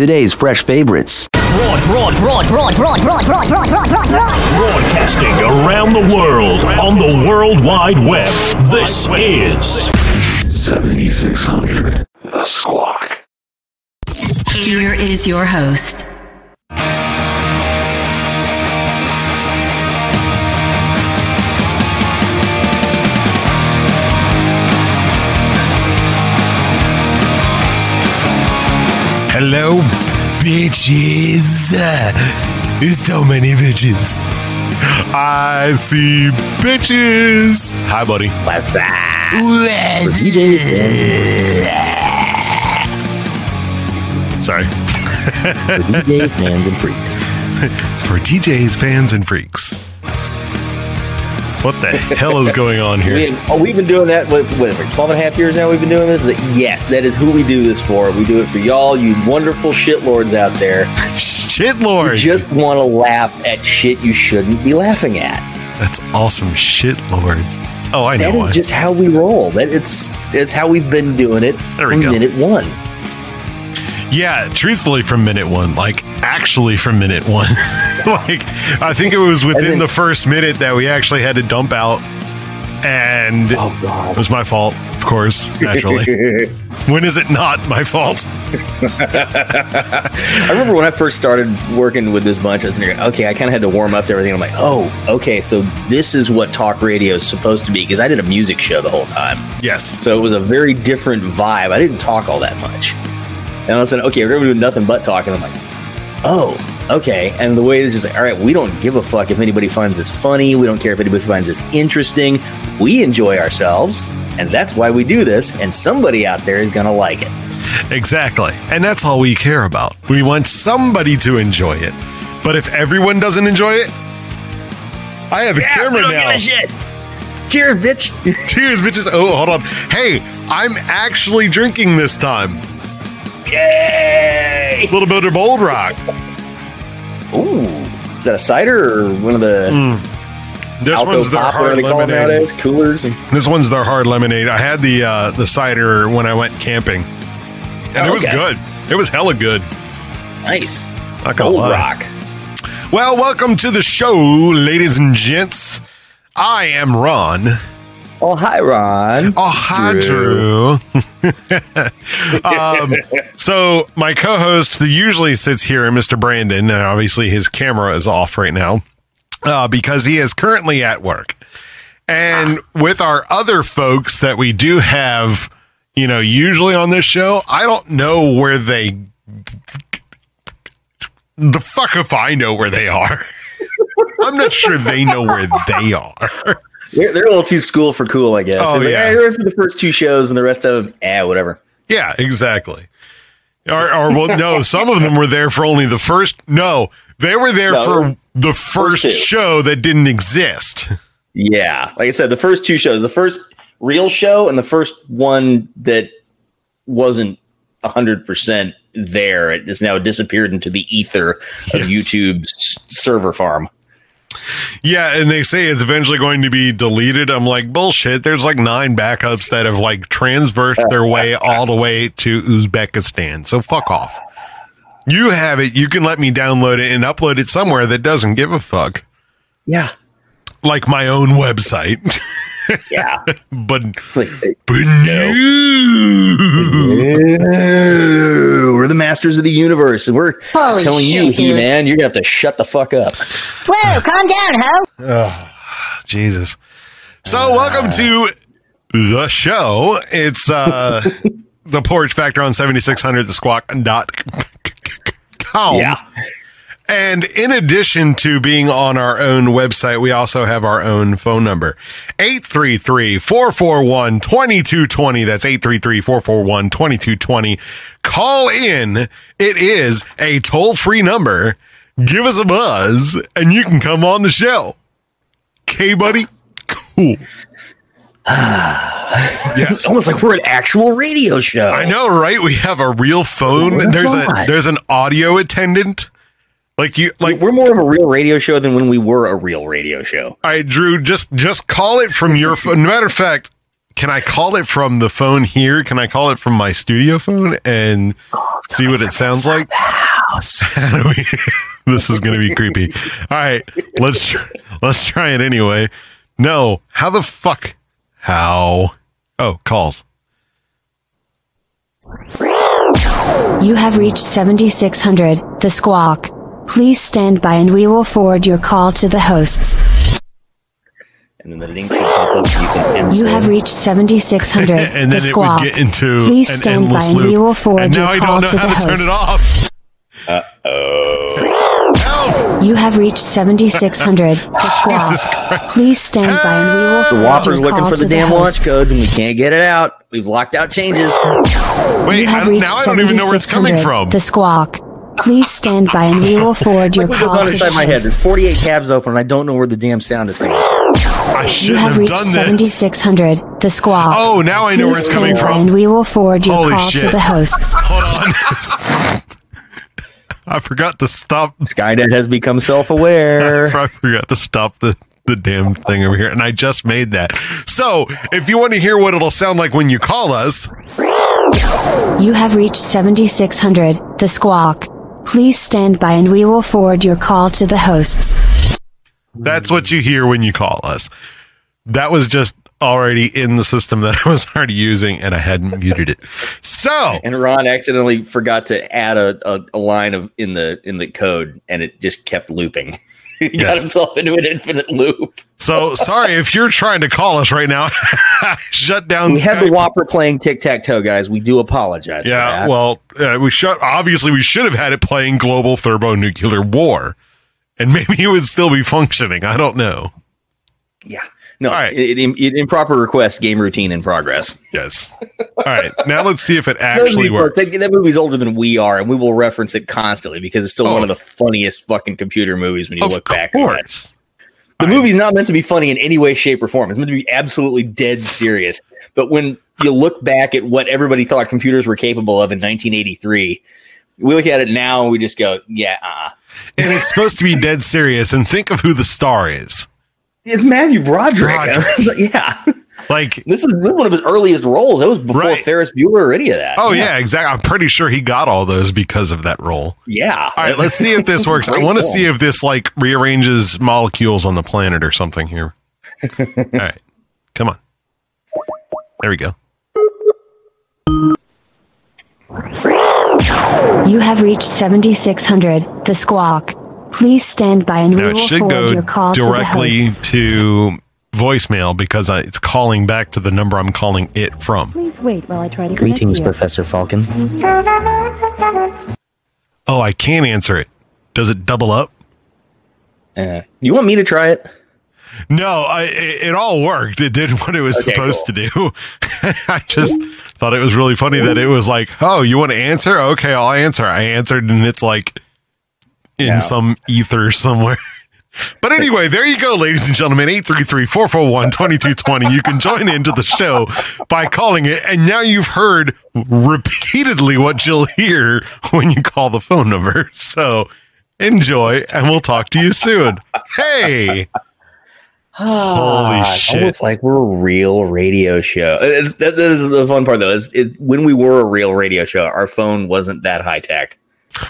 Today's fresh favorites. Broad, broad, broad, broad, broad, broad, broad, broad, broad, broad, broad. Broadcasting around the world on the World Wide Web. This is 7600. The Squawk. Here is your host. Hello, bitches. There's so many bitches. I see bitches. Hi, buddy. What's up? Sorry. For DJs, fans, and freaks. For DJs, fans, and freaks. What the hell is going on We here? have, oh, we've been doing that what, what, for 12 and a half years now. We've been doing this. Yes, that is who we do this for. We do it for y'all, you wonderful shitlords out there. Shit who lords. just want to laugh at shit you shouldn't be laughing at. That's awesome. Shit lords. Oh, I know That is one. just how we roll. That it's it's how we've been doing it There we from go. minute one. Yeah, truthfully, from minute one, like actually from minute one, like I think it was within then- the first minute that we actually had to dump out, and Oh it was my fault, of course, naturally. when is it not my fault? I remember when I first started working with this bunch, I was thinking, okay, I kind of had to warm up to everything. I'm like, oh, okay, so this is what talk radio is supposed to be because I did a music show the whole time. Yes, So it was a very different vibe. I didn't talk all that much. And all of a sudden, okay, we're going to do nothing but talking. I'm like, oh, okay. And the way it's just like, all right, we don't give a fuck if anybody finds this funny. We don't care if anybody finds this interesting. We enjoy ourselves. And that's why we do this. And somebody out there is going to like it. exactly, and that's all we care about. We want somebody to enjoy it, but if everyone doesn't enjoy it, I have a camera now. shit. Cheers, bitch. Cheers, bitches! Oh, hold on. Hey, I'm actually drinking this time. Yay! A little bit of Bold Rock. Ooh. Is that a cider or one of the Mm. This Alto one's their hard they call them lemonade. nowadays? Coolers? And- This one's their hard lemonade. I had the uh, the cider when I went camping, and it Oh, was okay. good. It was hella good. Nice. Not gonna Gold lie. Rock. Well, welcome to the show, ladies and gents. I am Ron. Oh, hi, Ron. Oh, hi, Drew. um, so my co-host, who usually sits here, Mr. Brandon, and obviously his camera is off right now uh, because he is currently at work. And with our other folks that we do have, you know, usually on this show, I don't know where they. The fuck if I know where they are. I'm not sure they know where they are. They're, they're a little too school for cool, I guess. Oh, It's like, yeah. "Eh, they're for the first two shows and the rest of them, eh, whatever. Yeah, exactly. Or, or well, no, some of them were there for only the first. No, they were there No, for the first two. show that didn't exist. Yeah. Like I said, the first two shows, the first real show and the first one that wasn't 100% there. It has now disappeared into the ether of Yes. YouTube's server farm. Yeah, and they say it's eventually going to be deleted. I'm like, bullshit. There's like nine backups that have like transversed their way all the way to Uzbekistan. So fuck off. You have it. You can let me download it and upload it somewhere that doesn't give a fuck. Yeah. Like my own website. Yeah. but like, but no. "Ew, we're the masters of the universe, and we're Holy telling you, shit, dude. He Man, you're gonna have to shut the fuck up. Whoa, calm down, ho. Jesus. So welcome to the show. It's uh the porch factor on 7600 the squawk.com. Yeah. And in addition to being on our own website, we also have our own phone number 833 441 2220. That's 833 441 2220. Call in. It is a toll free number. Give us a buzz and you can come on the show. Okay, buddy? cool. It's almost like we're an actual radio show. I know, right? We have a real phone. Oh there's a there's an audio attendant. Like you like Like we're more of a real radio show than when we were a real radio show. I Drew, just just call it from your phone. Matter of fact, can I call it from the phone here? Can I call it from my studio phone and see what it sounds like? How do this is going to be creepy. All right, let's tr- let's try it anyway. No, how the fuck? How? Oh, calls. You have reached 7600, the squawk. Please stand by and we will forward your call to the hosts. And then the link should pop up you can answer. You have reached 7600, and the then it squawk. would get into Please an stand by endless and we loop. will forward and your now I call don't know to how the to turn it hosts. off. You have reached 7600, the Jesus squawk. Christ. Please stand by and we will The forward WOPR's your looking call for to the damn launch hosts. codes and we can't get it out. We've locked out changes. Wait, You I, reached now I don't even know where it's coming 7600, from. The squawk. Please stand by and we will forward your Look what's call going on inside the my head. There's 48 tabs open and I don't know where the damn sound is coming from. I You shouldn't have have reached done this. 7600, the squawk. Oh, now I know where it's coming stand by from. And we will forward your Holy call shit. to the hosts. Hold on. I forgot to stop. Skynet has become self-aware. I forgot to stop the, the damn thing over here. And I just made that. So if you want to hear what it'll sound like when you call us, You have reached 7600, the squawk. Please stand by and we will forward your call to the hosts. that's what you hear when you call us. That was just already in the system that I was already using and I hadn't muted it. So and Ron accidentally forgot to add a, a, a line of in the in the code and it just kept looping. he got himself into an infinite loop. so sorry if you're trying to call us right now. Shut down. We had the WOPR playing tic tac toe, guys. We do apologize. for Yeah, that. well, uh, we should obviously we should have had it playing global thermonuclear war, and maybe it would still be functioning. I don't know. yeah. No, All right. it, it, it- improper request, game routine in progress. Yes. All right, now let's see if it actually works. That, that movie's older than we are, and we will reference it constantly because it's still Oh. one of the funniest fucking computer movies when you Of look back. it. course. The movie's not meant to be funny in any way, shape, or form. It's meant to be absolutely dead serious. But when you look back at what everybody thought computers were capable of in 1983, we look at it now and we just go, yeah, uh And it's supposed to be dead serious. And think of who the star is. It's Matthew Broderick. Broderick. I was like, yeah. Like, This is, one of his earliest roles. It was before Right. Ferris Bueller or any of that. oh yeah, exactly. I'm pretty sure he got all those because of that role. Yeah. All right, let's see if this works. I want to see if this like rearranges molecules on the planet or something here. All right, come on. There we go. You have reached 7600, the squawk. Please stand by and we Now it will should forward go your call to directly hosts. to voicemail because I, it's calling back to the number I'm calling it from. Please wait while I try to Greetings, you. Professor Falken. Oh, I can't answer it. Does it double up? Uh, you want me to try it? No, I, it, it all worked. It did what it was Okay, supposed cool. to do. I just thought it was really funny that it was like, oh, you want to answer? Okay, I'll answer. I answered, and it's like in Yeah. some ether somewhere. But anyway, there you go, ladies and gentlemen. 833-441-2220. You can join into the show by calling it. And now you've heard repeatedly what you'll hear when you call the phone number. So enjoy, and we'll talk to you soon. Hey. Holy ah, shit. It's like we're a real radio show. It's, that, the fun part, though. Is it, when we were a real radio show, our phone wasn't that high tech.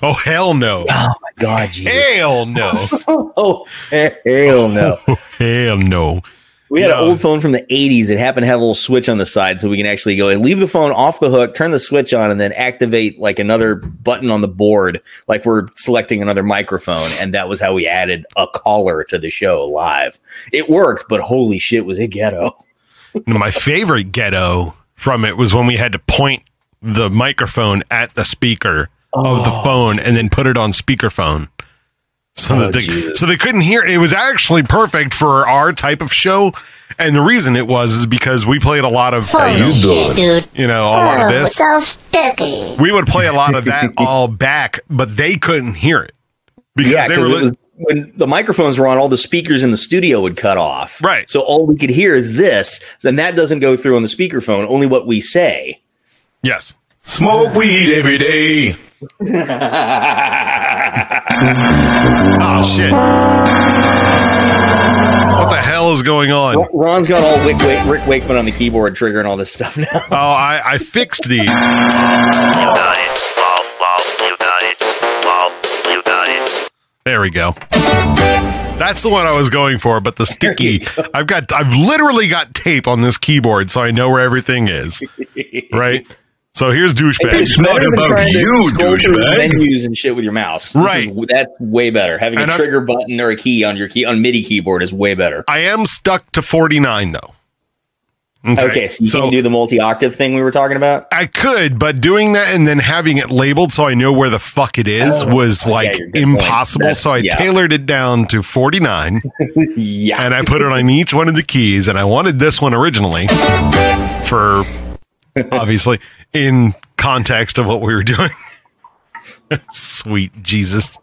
Oh, hell no. Oh my god, Jesus. Hell no. Oh hell no! Oh, hell no. We had No. an old phone from the '80s that happened to have a little switch on the side, so we can actually go and leave the phone off the hook, turn the switch on, and then activate like another button on the board, like we're selecting another microphone. And that was how we added a caller to the show live. It worked, but holy shit, was it ghetto! My favorite ghetto from it was when we had to point the microphone at the speaker of the oh. phone and then put it on speakerphone. So Oh, that they, so they couldn't hear it. It was actually perfect for our type of show. And the reason it was is because we played a lot of you doing? You know, a lot of Oh, this. We would play a lot of that all back, but they couldn't hear it. Because Yeah, they were because li- was when the microphones were on, all the speakers in the studio would cut off. Right. So all we could hear is this. Then that doesn't go through on the speakerphone. Only what we say. Yes. Smoke weed every day. Oh shit. What the hell is going on? Ron's got all Wick, Wick, Rick Wakeman on the keyboard, triggering all this stuff now. Oh, I, I fixed these. There we go. That's the one I was going for, but the sticky. I've got, I've literally got tape on this keyboard, so I know where everything is. Right. So here's douchebag. It's better than about trying to you, scroll through douchebag. menus and shit with your mouse. This Right. is- that's way better. Having And a I'm- trigger button or a key on your key on MIDI keyboard is way better. I am stuck to 49 though. Okay, so you can do the multi-octave thing we were talking about. I could, but doing that and then having it labeled so I know where the fuck it is Oh, was like you're good point. impossible. So I yeah. tailored it down to 49 yeah, and I put it on each one of the keys. And I wanted this one originally for obviously in context of what we were doing. Sweet Jesus.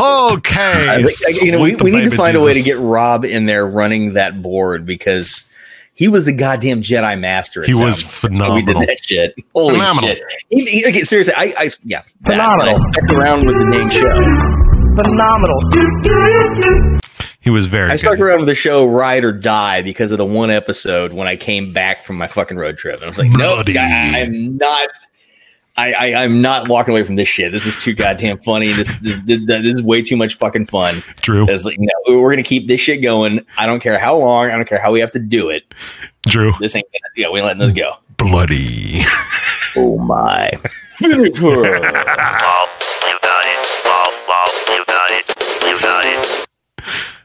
Okay. I think- you know, we, we need to baby find a way to get Rob in there running that board because he was the goddamn Jedi master. He was sounded like, when We phenomenal. did that shit. Holy Phenomenal. shit! He, he- okay, seriously, I, I yeah, that, Phenomenal. I stuck around with the name show. Phenomenal. He was very I good. stuck around with the show Ride or Die because of the one episode when I came back from my fucking road trip. And I was like, no, Bloody. I'm not. I, I, I'm not walking away from this shit. This is too goddamn funny. This this, this, this is way too much fucking fun. True. It's like, no, we're gonna keep this shit going. I don't care how long. I don't care how we have to do it. Drew. This ain't. Gonna, yeah, we ain't letting this go. Bloody. Oh my! Finish her. It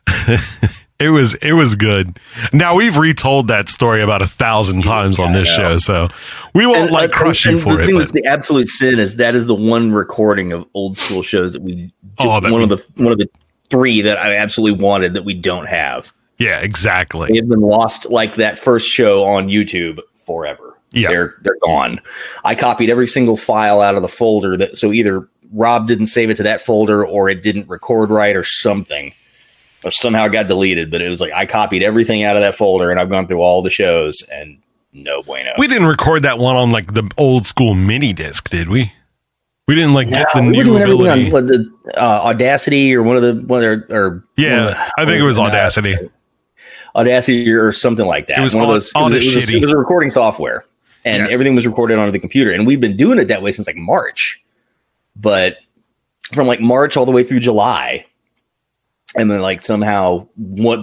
was it was good. Now we've retold that story about a thousand times on this show, so we won't like uh, crush and you for the it. thing but- that's the absolute sin is that is the one recording of old school shows that we. Oh, that one we- of the one of the three that I absolutely wanted that we don't have. yeah, exactly. They've been lost like that first show on YouTube forever. Yeah. They're they're gone. I copied every single file out of the folder that so either Rob didn't save it to that folder or it didn't record right or something. Or somehow it got deleted, but it was like I copied everything out of that folder and I've gone through all the shows and no bueno. We didn't record that one on like the old school mini disc, did we? We didn't like get the we new doing ability. on what, the uh, Audacity or one of the one of the, or yeah, the- I think it was Audacity. Audacity or something like that. It was one of those. all it, this was, it, was a, shitty. it was a recording software, and Yes. everything was recorded onto the computer. And we've been doing it that way since like March, but from like March all the way through July, and then like somehow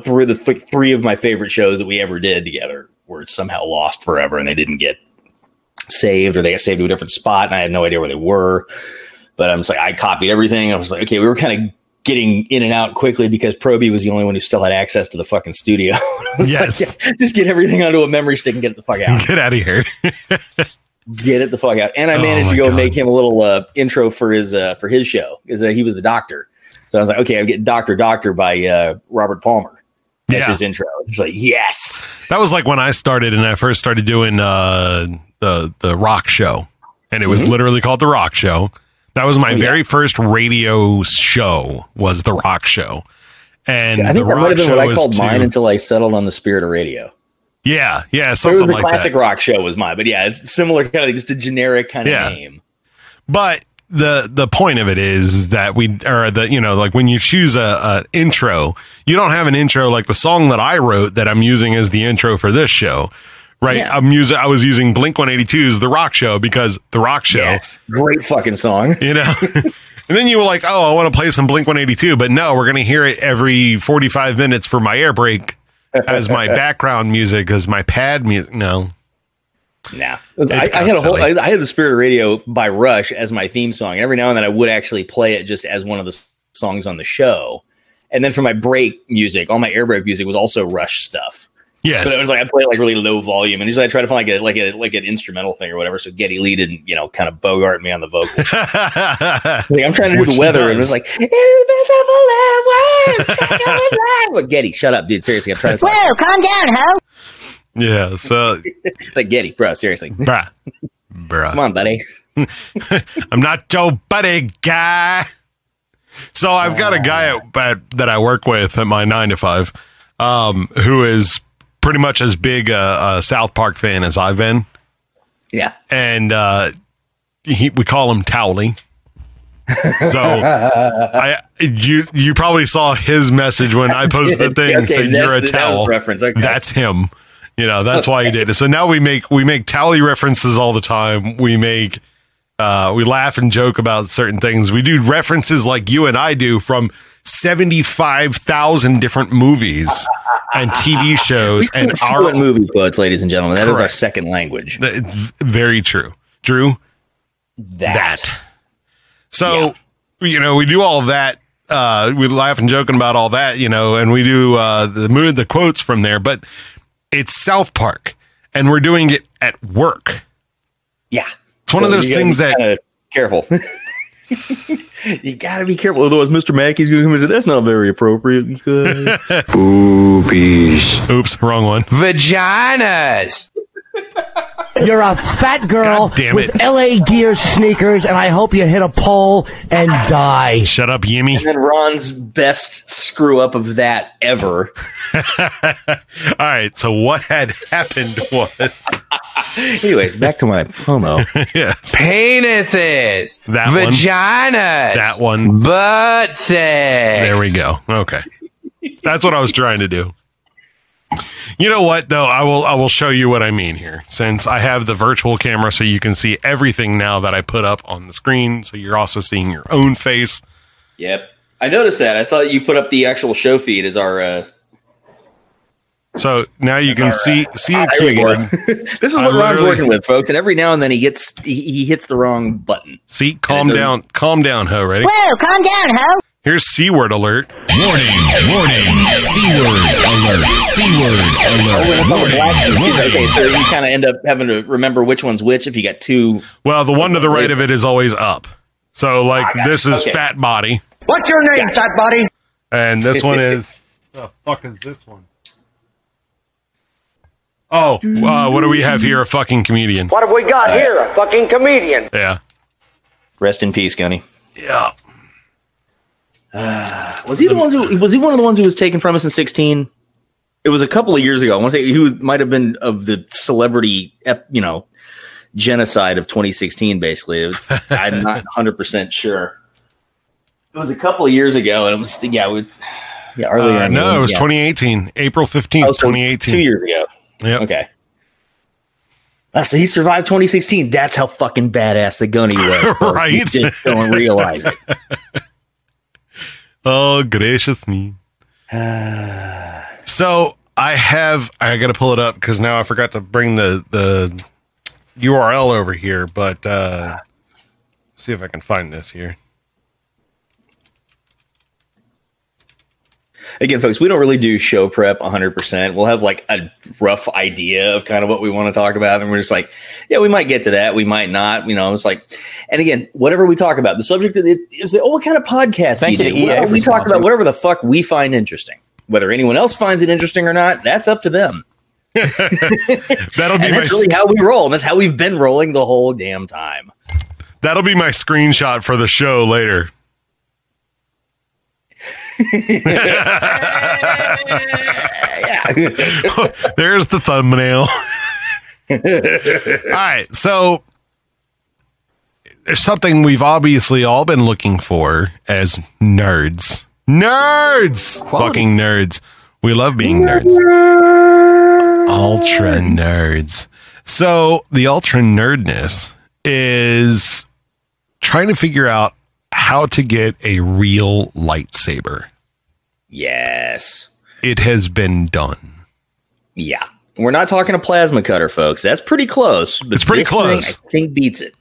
three of the th- three of my favorite shows that we ever did together were somehow lost forever, and they didn't get saved or they got saved to a different spot, and I had no idea where they were. But I'm just like, I copied everything. I was like, okay, we were kind of getting in and out quickly because Proby was the only one who still had access to the fucking studio. Was like, Yes. "Yeah, just get everything onto a memory stick and get it the fuck out. Get out of here. get it the fuck out. And I Oh managed my to go God. make him a little uh, intro for his uh, for his show because uh, he was the doctor. So I was like, okay, I'm getting Doctor Doctor by uh, Robert Palmer. That's Yeah. his intro. It's like, yes. That was like when I started and I first started doing uh, the the rock show, and it was Mm-hmm. literally called the Rock Show. That was Oh, my very first radio show. Was the Rock Show, and I the think that might have been what I called mine until I settled on the spirit of radio. yeah, yeah, something the like classic that. rock show was mine, but yeah, it's similar kind of just a generic kind of Yeah. name. But the the point of it is that we or the you know like when you choose a, a intro, you don't have an intro like the song that I wrote that I'm using as the intro for this show. Right, Yeah. I'm using. I was using Blink 182's "The Rock Show" because the Rock Show, Yes. Great fucking song. you know. and then you were like, "Oh, I want to play some Blink 182," but no, we're going to hear it every 45 minutes for my air break as my background music, as my pad music. No, Nah, I, I had a whole. I. I had the Spirit of Radio by Rush as my theme song. Every now and then, I would actually play it just as one of the s- songs on the show. And then for my break music, all my air break music was also Rush stuff. yes, But it was like I play like really low volume, and usually I try to find like a like a like an instrumental thing or whatever. So Geddy Lee didn't you know kind of bogart me on the vocals. Like, I'm trying to do Which the he weather, and does. it's like invisible But Geddy, shut up, dude. Seriously, I'm trying to. Whoa, calm down, ho. Yeah. So, like Geddy, bro. Seriously, bruh, bruh. come on, buddy. I'm not Joe Buddy guy. So I've got a guy at, at, that I work with at my nine to five, um, who is pretty much as big a, a South Park fan as I've been, Yeah. and uh, he, we call him Towelie. So I you you probably saw his message when I posted the thing Okay, saying you're a the- that was towel. reference, okay. That's him. You know, that's why he did it. So now we make we make Towelie references all the time. We make uh we laugh and joke about certain things. We do references like you and I do from 75,000 different movies and TV shows and our movie quotes, ladies and gentlemen. That is our second language. Very true. Drew, That. that. So, you know, we do all that. Uh, we laugh and joking about all that, you know, and we do uh, the mood, the quotes from there. But it's South Park, and we're doing it at work. Yeah. It's one of those things that careful. you gotta be careful. Otherwise, Mr. Mackey's going to come and say, that's not very appropriate. Because Oops, wrong one. Vaginas. You're a fat girl damn with it. LA Gear sneakers, and I hope you hit a pole and die. Shut up, Yimmy. and then Ron's best screw up of that ever. All right. So what had happened was, Anyways, back to my promo. yes, Penises. That one. That one. Butt sex. There we go. Okay. That's what I was trying to do. You know what though? I will I will show you what I mean here. Since I have the virtual camera so you can see everything now that I put up on the screen, so you're also seeing your own face. yep. I noticed that. I saw that you put up the actual show feed as our. Uh, So now you can see see a there we this is I what Ron's working with, folks. And every now and then he gets he, he hits the wrong button. See, calm down, calm down, ho. Ready? Whoa, calm down, ho. Here's C word alert. Warning, warning, C-word alert, C-word alert, warning, Okay, so you kind of end up having to remember which one's which if you got two. Well, the one to the right of it is always up. So like gotcha. this is Okay. fat body, What's your name, fat body? and this one is. The fuck is this one? Oh, uh, what do we have here? A fucking comedian. What have we got here? A fucking comedian. Yeah. Rest in peace, Gunny. Yeah. Was he the ones who was he one of the ones who was taken from us in sixteen? It was a couple of years ago. I want to say he was, might have been of the celebrity, you know, genocide of 2016. Basically, it was, I'm not 100 percent sure. It was a couple of years ago, and it was yeah, we, yeah, earlier. Uh, in no, it was yeah. 2018, April 15th, Oh, so 2018. two years ago. Yeah. Okay. Ah, so he survived 2016. That's how fucking badass the gunny was. folks. You Right. just don't realize it. Oh, gracious me. so I have, I got to pull it up because now I forgot to bring the, the URL over here, but, uh, see if I can find this here. Again, folks, we don't really do show prep 100%. We'll have like a rough idea of kind of what we want to talk about. And we're just like, yeah, we might get to that. We might not. You know, it's like, and again, whatever we talk about, the subject of it is, oh, what kind of podcast Thank do you you do? EA Well, we talk about whatever the fuck we find interesting. Whether anyone else finds it interesting or not, that's up to them. That'll be And my, that's really how we roll. And that's how we've been rolling the whole damn time. that'll be my screenshot for the show later. There's the thumbnail. all right. So there's something we've obviously all been looking for as nerds. Nerds! Fucking nerds. We love being nerds. Ultra nerds. So the ultra nerdness is trying to figure out how to get a real lightsaber. Yes. It has been done. Yeah. We're not talking a plasma cutter, folks. That's pretty close. But It's pretty this thing, close. I think beats it.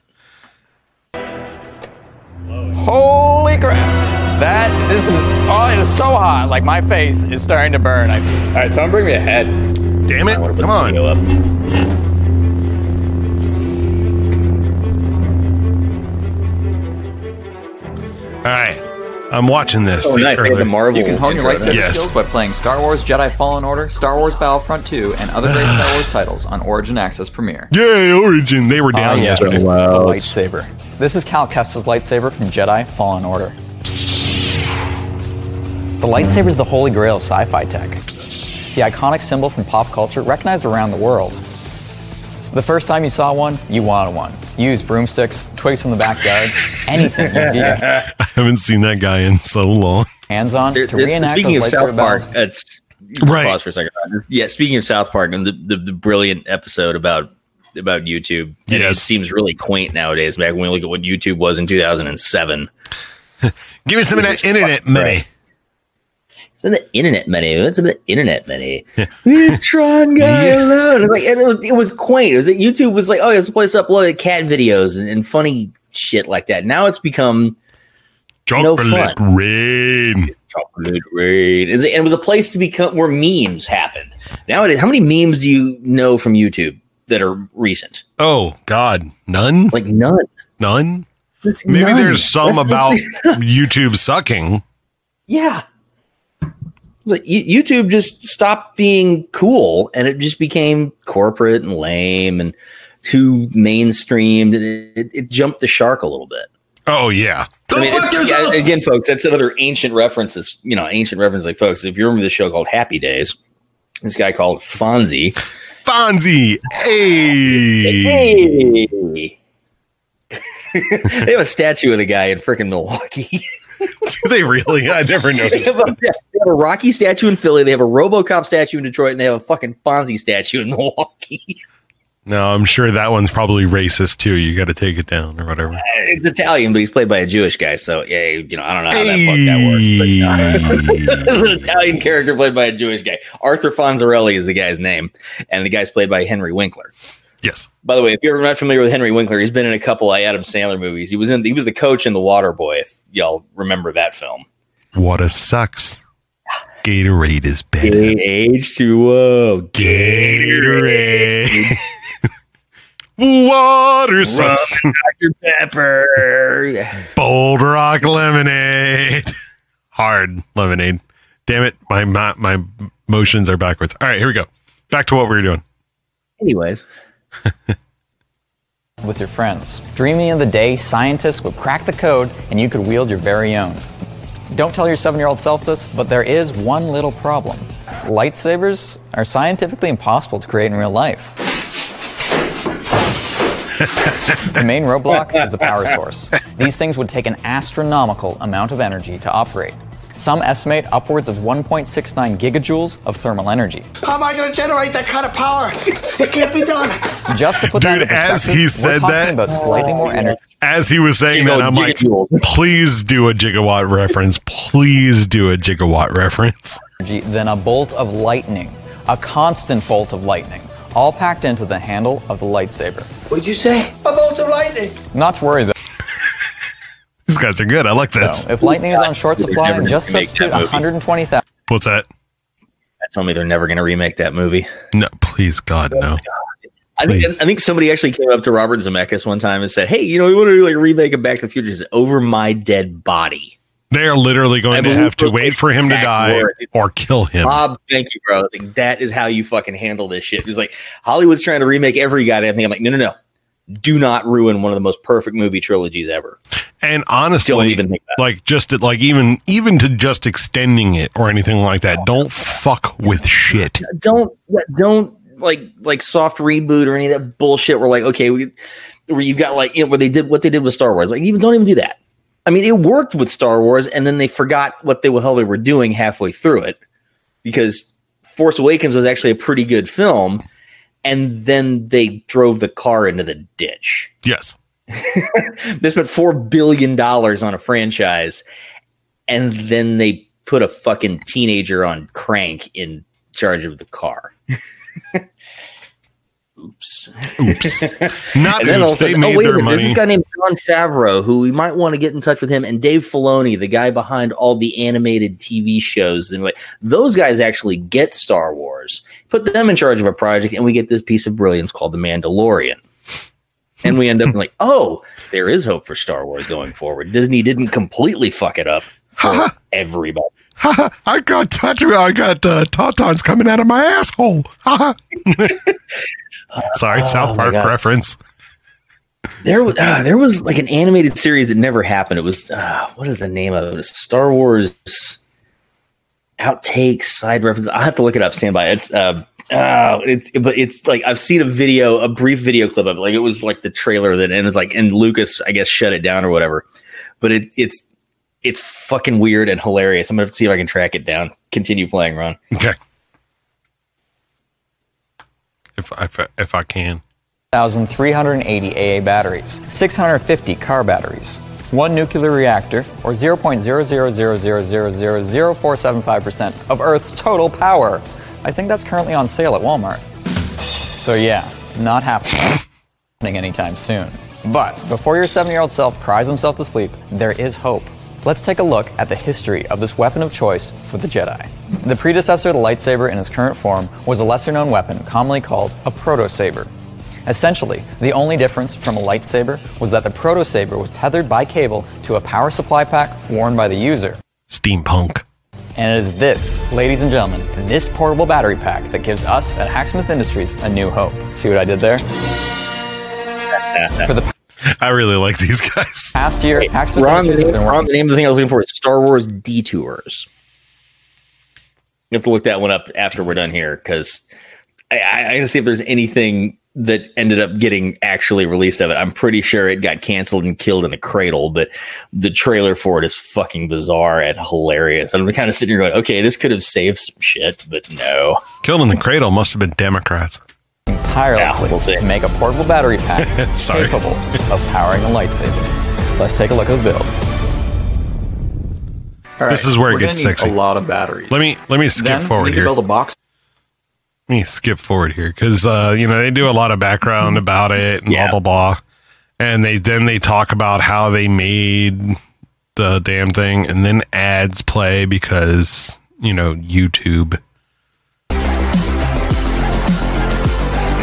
Holy crap. That, this is, oh, it is so hot. Like my face is starting to burn. I, all right, someone bring me a head. Damn it. I wanna put Come the on. All right. I'm watching this. Oh, nice. They the Marvel. You can hone your lightsaber Yes. skills by playing Star Wars Jedi Fallen Order, Star Wars Battlefront 2, and other great Star Wars titles on Origin Access Premier. Yay, Origin. They were down Ah, yes. yesterday. The lightsaber. This is Cal Kestis' lightsaber from Jedi Fallen Order. The lightsaber is the holy grail of sci-fi tech. The iconic symbol from pop culture recognized around the world. The first time you saw one, you wanted one. Use broomsticks, twigs from the backyard, anything you can get I haven't seen that guy in so long. hands on There- to there- reenact speaking of South Park, it's Right. Pause for a second. Yeah, speaking of South Park and the, the, the brilliant episode about about YouTube, and it Yes. seems really quaint nowadays. Back when we look at what YouTube was in 2007, Give me some of that internet money. it's in the internet money. It's in the internet money. Tron guy alone. It's Like, and it was it was quaint. It was like YouTube was like, oh, it's a place to upload cat videos and, and funny shit like that. Now it's become no Chocolate fun. rain. Chocolate rain. Is it, and it was a place to become where memes happened. Nowadays, how many memes do you know from YouTube that are recent? Oh God, none. Like none. None. It's Maybe none. there's some That's about thing. YouTube sucking. yeah. Like YouTube just stopped being cool, and it just became corporate and lame and too mainstream. It, it, it jumped the shark a little bit. Oh yeah. I mean, it- yeah, again, folks, that's another ancient references. You know, ancient reference. Like, folks, if you remember the show called Happy Days, this guy called Fonzie. Fonzie. Hey. Hey. they have a statue of the guy in freaking Milwaukee. Do they really? I never they, noticed. have a, they have a Rocky statue in Philly. They have a RoboCop statue in Detroit, and they have a fucking Fonzie statue in Milwaukee. No, I'm sure that one's probably racist too. You got to take it down or whatever. It's Italian, but he's played by a Jewish guy. So yeah, you know, I don't know how that fuck that works. But, uh, an Italian character played by a Jewish guy. Arthur Fonzarelli is the guy's name, and the guy's played by Henry Winkler. Yes. By the way, if you're not familiar with Henry Winkler, he's been in a couple of Adam Sandler movies. He was in he was the coach in The Water Boy. If y'all remember that film. Water sucks. Gatorade is better. H two O. Gatorade. Water sucks. Dr Pepper. Bold Rock lemonade. Hard lemonade. Damn it, my my, my motions are backwards. All right, here we go. Back to what we were doing. Anyways, with your friends. Dreaming of the day scientists would crack the code and you could wield your very own. Don't tell your seven year old self this, but there is one little problem. Lightsabers are scientifically impossible to create in real life. The main roadblock is the power source. These things would take an astronomical amount of energy to operate. Some estimate upwards of 1.69 gigajoules of thermal energy. How am I going to generate that kind of power? It can't be done. Just to put that Dude, into as perspective, he we're said talking that- about slightly more energy. As he was saying that, I'm like, please do a gigawatt reference. Please do a gigawatt reference. energy than a bolt of lightning, a constant bolt of lightning, all packed into the handle of the lightsaber. What'd you say? A bolt of lightning. Not to worry though. These guys are good. I like this. If lightning is on short supply, just substitute 120,000. What's that? That tell me they're never going to remake that movie. No, please, God, no. Oh, I think I think somebody actually came up to Robert Zemeckis one time and said, "Hey, you know, we want to do like a remake of Back to the Future. He said, over my dead body." They are literally going I to have to wait for him to die words. or kill him. Bob, thank you, bro. Like, that is how you fucking handle this shit. It's like Hollywood's trying to remake every goddamn thing. I'm like, no, no, no. Do not ruin one of the most perfect movie trilogies ever. And Don't honestly, even think that. like just to- like even even to just extending it or anything like that, don't fuck with shit. Don't don't like like soft reboot or any of that bullshit. Where like, okay, we, where you've got like you know where they did what they did with Star Wars. Like, even don't even do that. I mean, it worked with Star Wars, and then they forgot what the hell they were doing halfway through it because Force Awakens was actually a pretty good film, and then they drove the car into the ditch. Yes. they spent four billion dollars on a franchise, and then they put a fucking teenager on crank in charge of the car. Oops. Oops. Not And oops. They made oh, wait their There's money. this guy named Jon Favreau who we might want to get in touch with him, and Dave Filoni, the guy behind all the animated TV shows. And like those guys actually get Star Wars. Put them in charge of a project, and we get this piece of brilliance called The Mandalorian. And we end up like, oh, there is hope for Star Wars going forward. Disney didn't completely fuck it up for everybody. I got tattoo. I got uh, tautons coming out of my asshole. Sorry, South Oh my Park reference. There, was- uh, there was like an animated series that never happened. It was uh, what is the name of it? It was Star Wars. outtakes, side reference. I'll have to look it up. Stand by. It's uh, uh it's but it's like I've seen a video, a brief video clip of it. Like it was like the trailer that and it's like and Lucas, I guess, shut it down or whatever. But it it's it's fucking weird and hilarious. I'm gonna see if I can track it down. Continue playing, Ron. Okay. If if if I can. 1,380 AA batteries, 650 car batteries, one nuclear reactor, or 0.000000475% of Earth's total power. I think that's currently on sale at Walmart. So yeah, not happening anytime soon. But before your seven-year-old self cries himself to sleep, there is hope. Let's take a look at the history of this weapon of choice for the Jedi. The predecessor of the lightsaber in its current form was a lesser known weapon commonly called a proto-saber. Essentially, the only difference from a lightsaber was that the proto-saber was tethered by cable to a power supply pack worn by the user. Steampunk. And it is this, ladies and gentlemen, this portable battery pack that gives us at Hacksmith Industries a new hope. See what I did there? For the I really like these guys. past year, Hacksmith Ron, the Industries name, been Ron, the name of the thing I was looking for is Star Wars Detours. You have to look that one up after we're done here because I, I, I gotta see if there's anything that ended up getting actually released of it. I'm pretty sure it got canceled and killed in a cradle, but the trailer for it is fucking bizarre and hilarious. I'm kind of sitting here going, okay, this could have saved some shit, but no. Killed in the cradle must have been Democrats. tirelessly to make a portable battery pack capable of powering a lightsaber. Let's take a look at the build. This is where it gets gonna sexy. A lot of batteries. Let me let me skip Then we forward need to here. build a box. Let me skip forward here because uh, you know they do a lot of background about it and blah blah blah, and they then they talk about how they made the damn thing, and then ads play because you know YouTube.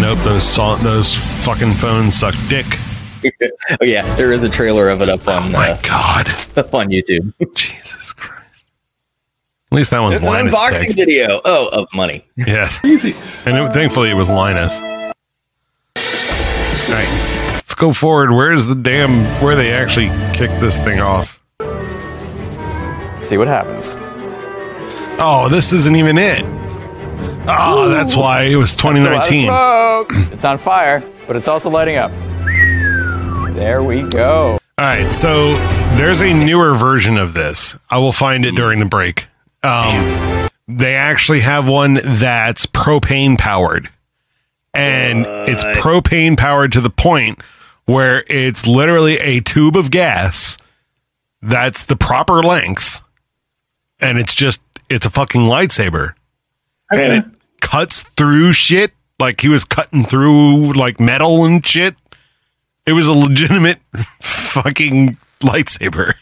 Nope, those saw those fucking phones suck dick. oh yeah, there is a trailer of it up on. Oh my uh, god, up on YouTube. Jesus Christ! At least that one's It's an unboxing Tech. video. Oh, of money. Yes. Easy. And it, thankfully it was Linus. All right. Let's go forward. Where's the damn where they actually kick this thing off? See what happens. Oh, this isn't even it. Oh, that's why it was 2019. Smoke. it's on fire, but it's also lighting up. There we go. All right, so there's a newer version of this. I will find it during the break. Um, they actually have one that's propane powered, and it's propane powered to the point where it's literally a tube of gas that's the proper length, and it's just it's a fucking lightsaber, and it cuts through shit. Like he was cutting through like metal and shit. It was a legitimate fucking lightsaber.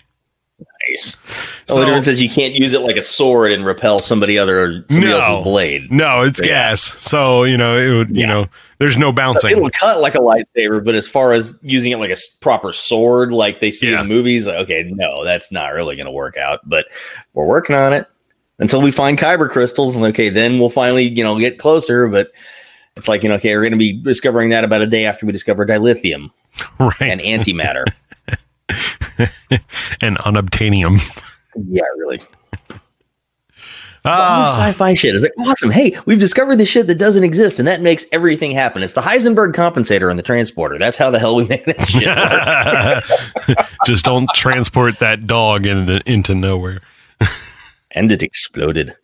Nice. The only difference is you can't use it like a sword and repel somebody other somebody No. else's blade. No, it's Yeah. gas. So, you know, it would, you know, there's no bouncing. It'll cut like a lightsaber, but as far as using it like a proper sword, like they see in the movies, like, okay, no, that's not really going to work out. But we're working on it until we find kyber crystals, and okay, then we'll finally, you know, get closer. But it's like, you know, okay, we're going to be discovering that about a day after we discover dilithium right. and antimatter. and unobtainium. yeah, really. Ah. All this sci-fi shit is like awesome. Hey, we've discovered the shit that doesn't exist, and that makes everything happen. It's the Heisenberg compensator and the transporter. That's how the hell we make that shit. work. Just don't transport that dog into into nowhere. and it exploded.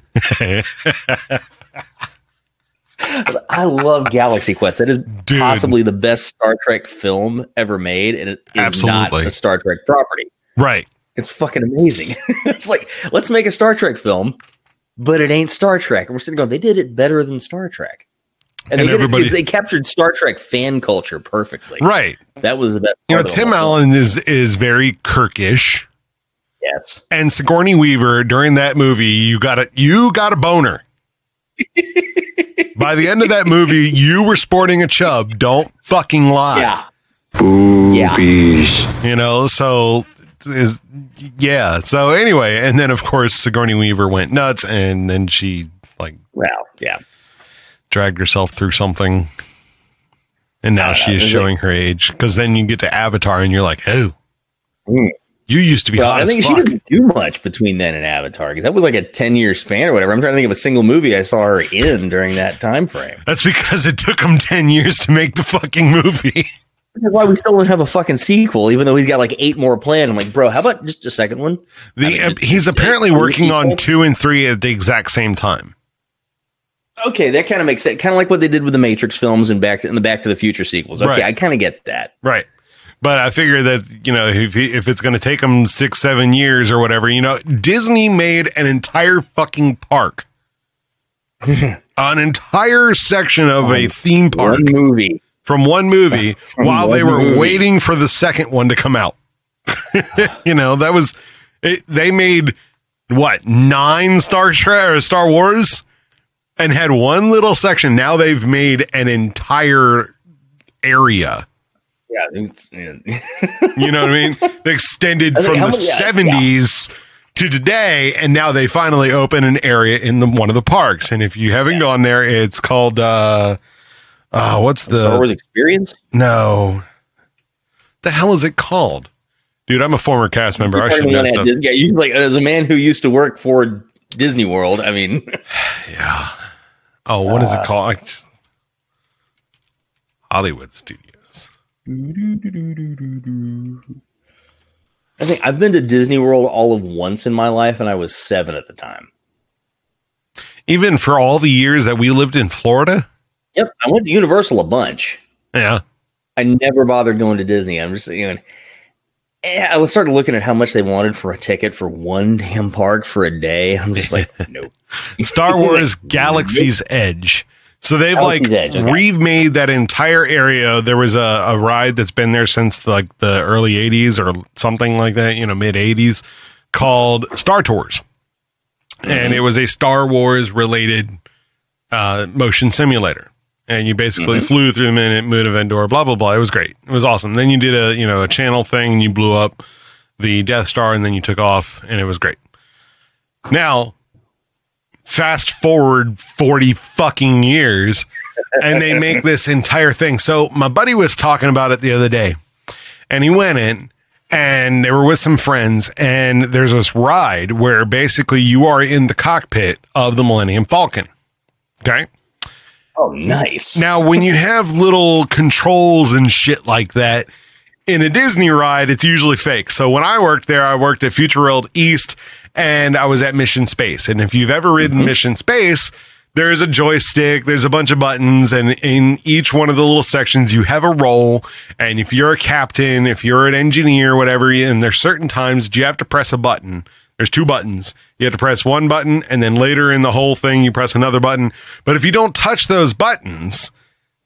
I love Galaxy Quest. That is possibly the best Star Trek film ever made, and it is not a Star Trek property. Right. It's fucking amazing. it's like let's make a Star Trek film, but it ain't Star Trek. And we're sitting going, they did it better than Star Trek. And, And they, did it- everybody- they captured Star Trek fan culture perfectly. Right. That was the best. You know, Tim Allen is is very Kirkish. Yes. And Sigourney Weaver during that movie, you got a you got a boner. By the end of that movie, you were sporting a chub. Don't fucking lie. Yeah. Boobies. You know, so is yeah. So anyway, and then of course Sigourney Weaver went nuts and then she like Well, yeah. dragged herself through something. And now she know. is It's showing her age. Because then you get to Avatar and you're like, oh, Mm. You used to be Well, I think she didn't do much between then and Avatar because that was like a ten year span or whatever. I'm trying to think of a single movie I saw her in during that time frame. That's because it took him 10 years to make the fucking movie. That's why we still don't have a fucking sequel, even though he's got like eight more planned. I'm like, bro, how about just a second one? The uh, he's apparently working on 2 and 3 at the exact same time. Okay, that kind of makes sense. Kind of like what they did with the Matrix films and back to, and the Back to the Future sequels. Okay, Right. I kind of get that. Right. But I figure that, you know, if, he- if it's going to take them six, seven years or whatever, you know, Disney made an entire fucking park, an entire section of a theme park One movie. from one movie From while they were movie. waiting for the second one to come out. you know, that was, it, they made what, nine Star Trek or Star Wars and had one little section. Now they've made an entire area. Yeah, it's, yeah. You know what I mean? They extended I think from the many- yeah, seventies to today, and now they finally open an area in the one of the parks. And if you haven't gone there, it's called uh, uh what's the Star Wars Experience. no? The hell is it called, dude? I'm a former cast member. I You're should know stuff. Disney- Yeah, you like as a man who used to work for Disney World. I mean, yeah. Oh, what is Uh, it called? Hollywood Studios. I think I've been to Disney World all of once in my life, and I was seven at the time. Even for all the years that we lived in Florida. Yep, I went to Universal a bunch. Yeah. I never bothered going to Disney. I'm just you know, eh, I was started looking at how much they wanted for a ticket for one damn park for a day. I'm just like, nope. Star Wars Galaxy's Edge. So they've like Edge, okay. remade that entire area. There was a, a ride that's been there since like the early 80s or something like that, you know, mid 80s called Star Tours. And it was a Star Wars related uh, motion simulator. And you basically Mhm. flew through the minute moon of Endor, blah blah blah. It was great. It was awesome. Then you did a you know a channel thing and you blew up the Death Star and then you took off and it was great. Now, fast forward 40 fucking years and they make this entire thing. So my buddy was talking about it the other day and he went in and they were with some friends and there's this ride where basically you are in the cockpit of the Millennium Falcon. Okay. Oh, nice. Now, when you have little controls and shit like that in a Disney ride, it's usually fake. So when I worked there, I worked at Future World East and I was at Mission Space. And if you've ever ridden mm-hmm. Mission Space, there's a joystick, there's a bunch of buttons, and in each one of the little sections, you have a role. And if you're a captain, if you're an engineer, whatever, and there's certain times you have to press a button. There's two buttons. You have to press one button, and then later in the whole thing, you press another button. But if you don't touch those buttons,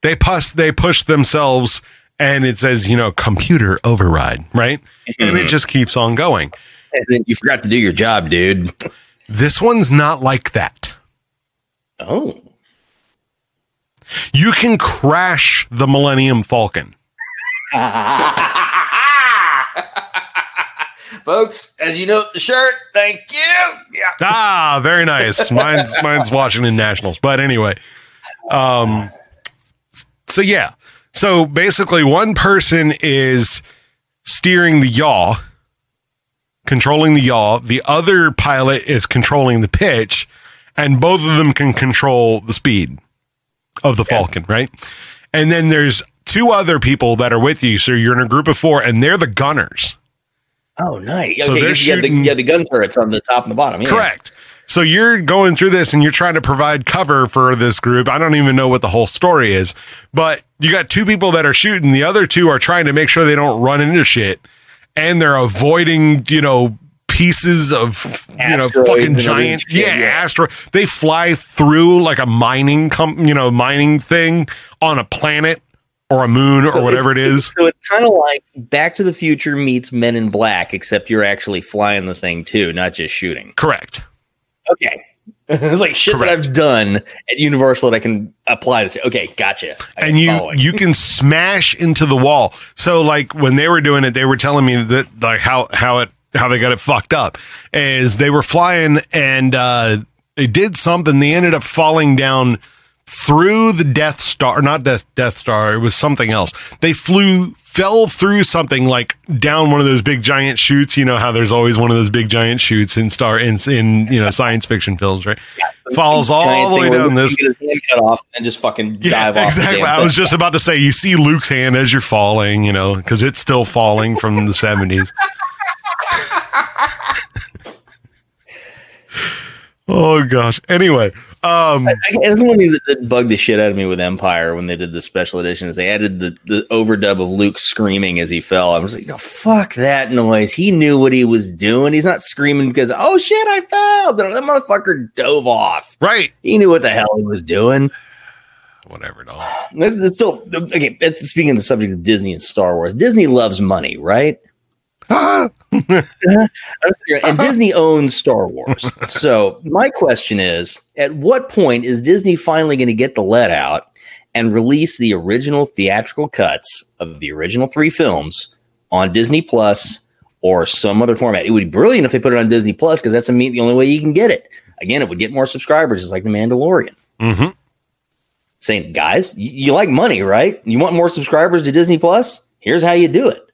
they push they push themselves, and it says, you know, computer override, right? And it mm-hmm. just keeps on going. And then you forgot to do your job, dude. This one's not like that. Oh. You can crash the Millennium Falcon. Folks, as you note the shirt, thank you. Yeah. Ah, very nice. Mine's mine's Washington Nationals. But anyway, um, so yeah. So basically, one person is steering the yaw, controlling the yaw. The other pilot is controlling the pitch, and both of them can control the speed of the Falcon, right? And then there's two other people that are with you. So you're in a group of four, and they're the gunners. Oh, nice. So okay, they're you have the, shooting- you have the gun turrets on the top and the bottom. Yeah. Correct. So you're going through this and you're trying to provide cover for this group. I don't even know what the whole story is, but you got two people that are shooting. The other two are trying to make sure they don't run into shit and they're avoiding, you know, pieces of, you know, Asteroids fucking giant, yeah, Yeah. astro. They fly through like a mining com, you know, mining thing on a planet or a moon So or whatever it's- So it's kind of like Back to the Future meets Men in Black, except you're actually flying the thing too, not just shooting. Correct. Okay. it's like shit that I've done at Universal that I can apply this. Okay, gotcha. I and you you can smash into the wall. So like when they were doing it, they were telling me that like how how it how they got it fucked up is they were flying and uh they did something. They ended up falling down through the Death Star, not Death Death Star. It was something else. They flew, fell through something like down one of those big giant chutes. You know how there's always one of those big giant chutes in star in in you know science fiction films, right? Falls all the way down this. can get his hand cut off and just fucking Yeah, dive off. exactly. I was just about to say, you see Luke's hand as you're falling, you know, because it's still falling from the 70s. oh, gosh. Anyway, um, I, I, that's one of these that, that bugged the shit out of me with Empire when they did the special edition. Is They added the, the overdub of Luke screaming as he fell. I was like, no, fuck that noise. He knew what he was doing. He's not screaming because, oh shit, I fell. That motherfucker dove off. Right. He knew what the hell he was doing. Whatever, dog. It's it's still okay. That's speaking of the subject of Disney and Star Wars. Disney loves money, right? and Disney owns Star Wars. So my question is: At what point is Disney finally going to get the let out and release the original theatrical cuts of the original three films on Disney Plus or some other format? It would be brilliant if they put it on Disney Plus because that's the only way you can get it. Again, it would get more subscribers, just like The Mandalorian. Mm-hmm. Saying, guys, you, you like money, right? You want more subscribers to Disney Plus? Here's how you do it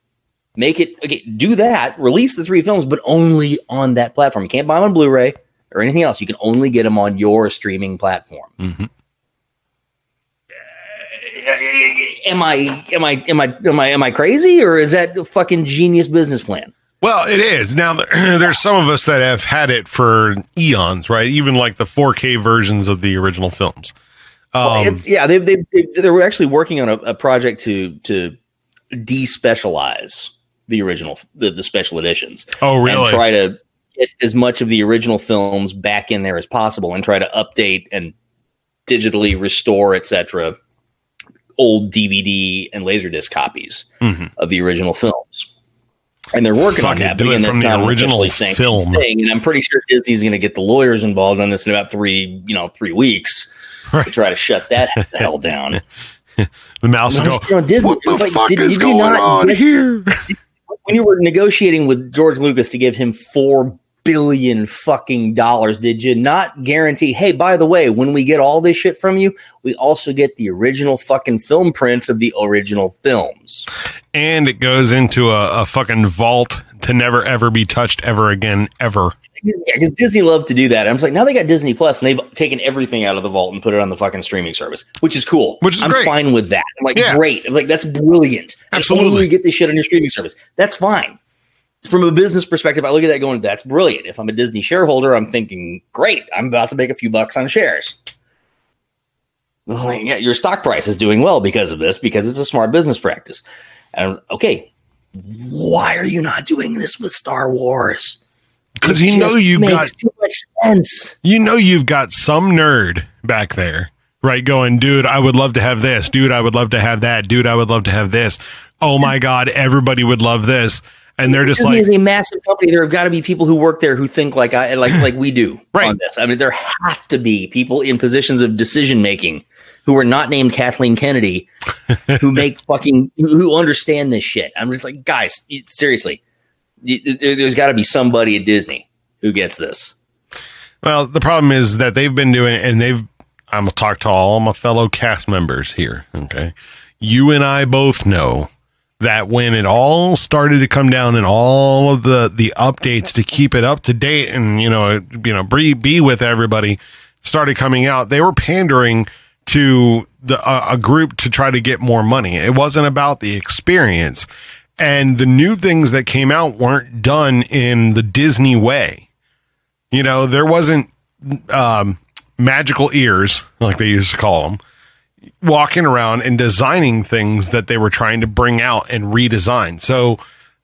make it okay do that release the three films but only on that platform you can't buy them on blu-ray or anything else you can only get them on your streaming platform Mm-hmm. am i am i am i am i am i crazy or is that a fucking genius business plan Well, it is. Now, there's some of us that have had it for eons, right? Even like the 4K versions of the original films. Well, Um, it's yeah they they they, they were actually working on a, a project to to despecialize the original the, the special editions Oh, really? and try to get as much of the original films back in there as possible and try to update and digitally restore etc old dvd and laserdisc copies Mhm. of the original films and they're working on Fucking that but again that's not original film. thing and i'm pretty sure disney's going to get the lawyers involved on this in about three you know three weeks to try to shut that the hell down the mouse will go, Disney. what the like, fuck did- is did going not on get- here? when you were negotiating with George Lucas to give him four billion fucking dollars, did you not guarantee, hey, by the way, when we get all this shit from you, we also get the original fucking film prints of the original films? and it goes into a, a fucking vault to never ever be touched ever again, ever. Yeah, because Disney loved to do that. I was like, now they got Disney Plus and they've taken everything out of the vault and put it on the fucking streaming service, which is cool. Which is I'm great. fine with that. I'm like, Yeah. great. I'm like, that's brilliant. Absolutely. get this shit on your streaming service. That's fine. From a business perspective, I look at that going, that's brilliant. If I'm a Disney shareholder, I'm thinking, great, I'm about to make a few bucks on shares. Like, uh-huh. yeah, your stock price is doing well because of this, because it's a smart business practice. And okay, why are you not doing this with Star Wars? Because you know you've got too much sense. you know you've got some nerd back there, right? Going, dude, I would love to have this. Dude, I would love to have that. Dude, I would love to have this. Oh my god, everybody would love this. And they're just Disney like, is a massive company. There have got to be people who work there who think like I like like we do Right. on this. I mean, there have to be people in positions of decision making who are not named Kathleen Kennedy who make fucking who understand this shit. I'm just like, guys, seriously, there- there's got to be somebody at Disney who gets this. Well, the problem is that they've been doing, and they've. I'm gonna talk to all my fellow cast members here. Okay, you and I both know that when it all started to come down and all of the the updates to keep it up to date and you know you know be, be with everybody started coming out, they were pandering to the a, a group to try to get more money. It wasn't about the experience, and the new things that came out weren't done in the Disney way. You know, there wasn't um, magical ears, like they used to call them, walking around and designing things that they were trying to bring out and redesign. So,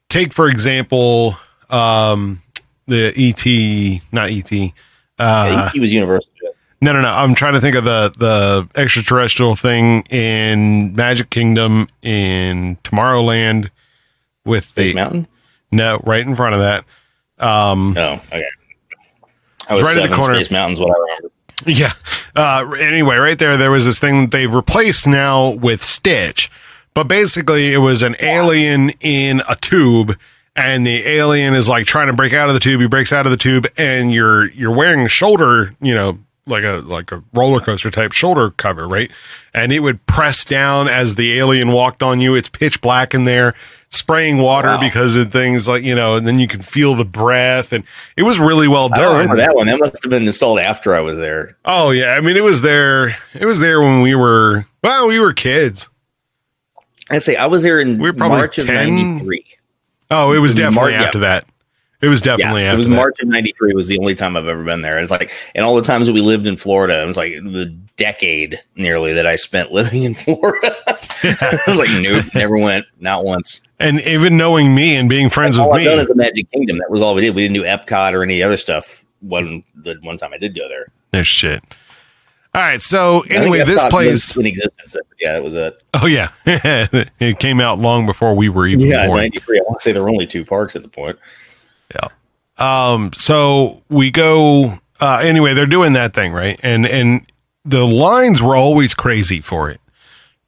take for example, um, the ET, not ET. Uh, he was Universal. no, no, no. I'm trying to think of the the extraterrestrial thing in Magic Kingdom in Tomorrowland with Space the Mountain. no right in front of that. Um, Oh, okay. I was Right at the corner. Space Mountains. What I remember. Yeah. Uh, anyway, right there, there was this thing that they've replaced now with Stitch, but basically it was an alien in a tube, and the alien is like trying to break out of the tube. He breaks out of the tube, and you're you're wearing a shoulder, you know, like a like a roller coaster type shoulder cover, right? And it would press down as the alien walked on you. It's pitch black in there, spraying water Wow. because of things like you know, and then you can feel the breath, and it was really well done. that one. That must have been installed after I was there. Oh yeah, I mean it was there. It was there when we were well, we were kids. I'd say I was there in We were probably March of '93. Oh, it was definitely yeah. after that. It was definitely yeah, it was that. March of '93 was the only time I've ever been there. It's like, and all the times that we lived in Florida, it was like the decade nearly that I spent living in Florida. I was like, nope, never went, not once. And even knowing me and being friends all with I've done me, is the Magic Kingdom. That was all we did. We didn't do Epcot or any other stuff. One the one time I did go there. no shit. All right, so anyway, this place. in existence. Yeah, that was it. Oh yeah, it came out long before we were even Yeah, born. '93. I want to say there were only two parks at the point. Um, so we go. Uh, anyway, they're doing that thing right, and and the lines were always crazy for it,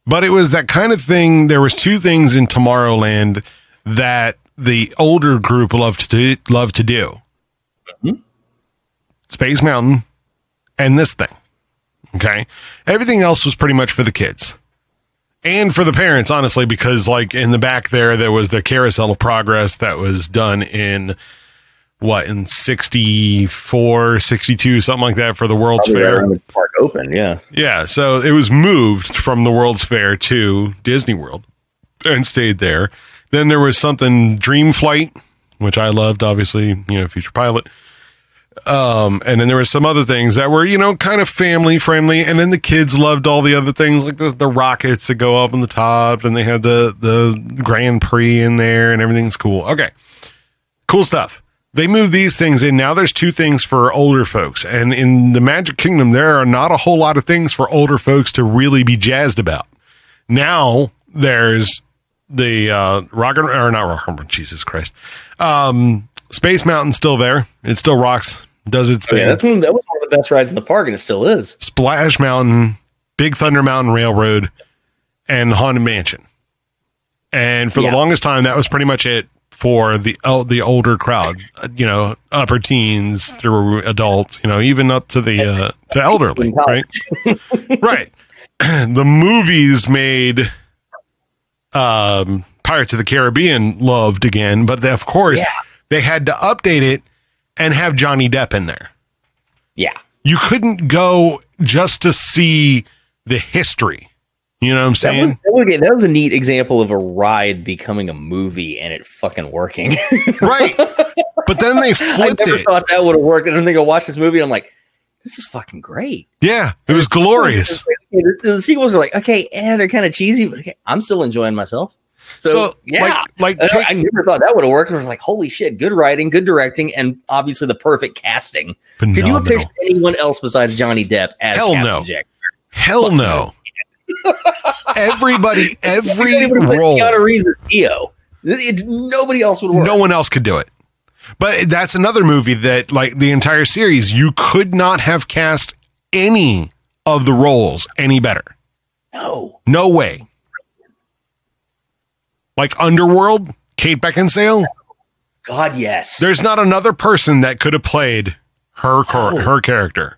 but it was that kind of thing. There was two things in Tomorrowland that the older group loved to do, loved to do: Space Mountain and this thing. Okay, everything else was pretty much for the kids and for the parents, honestly, because like in the back there, there was the Carousel of Progress that was done in what in 64 62 something like that for the world's Probably fair? the park open. Yeah, yeah so it was moved from the world's fair to disney world and stayed there. Then there was something dream flight which i loved obviously you know future pilot um and then there were some other things that were you know kind of family friendly and then the kids loved all the other things like the, the rockets that go up on the top and they had the the grand prix in there and everything's cool okay cool stuff. They moved these things in. Now there's two things for older folks. And in the Magic Kingdom, there are not a whole lot of things for older folks to really be jazzed about. Now there's the uh rock and or not rock and Jesus Christ. Um Space Mountain still there. It still rocks, does its thing. yeah, that's one. That was one of the best rides in the park, and it still is. Splash Mountain, Big Thunder Mountain Railroad, and Haunted Mansion. And for Yeah. the longest time, that was pretty much it for the el- the older crowd. Uh, You know, upper teens through adults. You know, even up to the uh, the elderly. Right, right. the movies made um, Pirates of the Caribbean loved again, but of course they had to update it and have Johnny Depp in there Yeah, you couldn't go just to see the history. You know what I'm that saying? was, that was that was a neat example of a ride becoming a movie and it fucking working. right. But then they flipped I never it. thought that would have worked. And then they go watch this movie, and I'm like, this is fucking great. Yeah, it was glorious. The, the sequels are like, okay, and they're kind of cheesy, but okay, I'm still enjoying myself. So, So, yeah, like- like I- take- I never thought that would have worked. I was like, holy shit, good writing, good directing, and obviously the perfect casting. Could you have Phenomenal. anyone else besides Johnny Depp as Hell Captain no. Jack? Hell no. Everybody, every You couldn't even put role, Keanu Reeves as Neo. It- nobody else would work. no one else could do it. But that's another movie that, like the entire series, you could not have cast any of the roles any better. No. No way. Like Underworld, Kate Beckinsale, God, yes. there's not another person that could have played her cor- her character.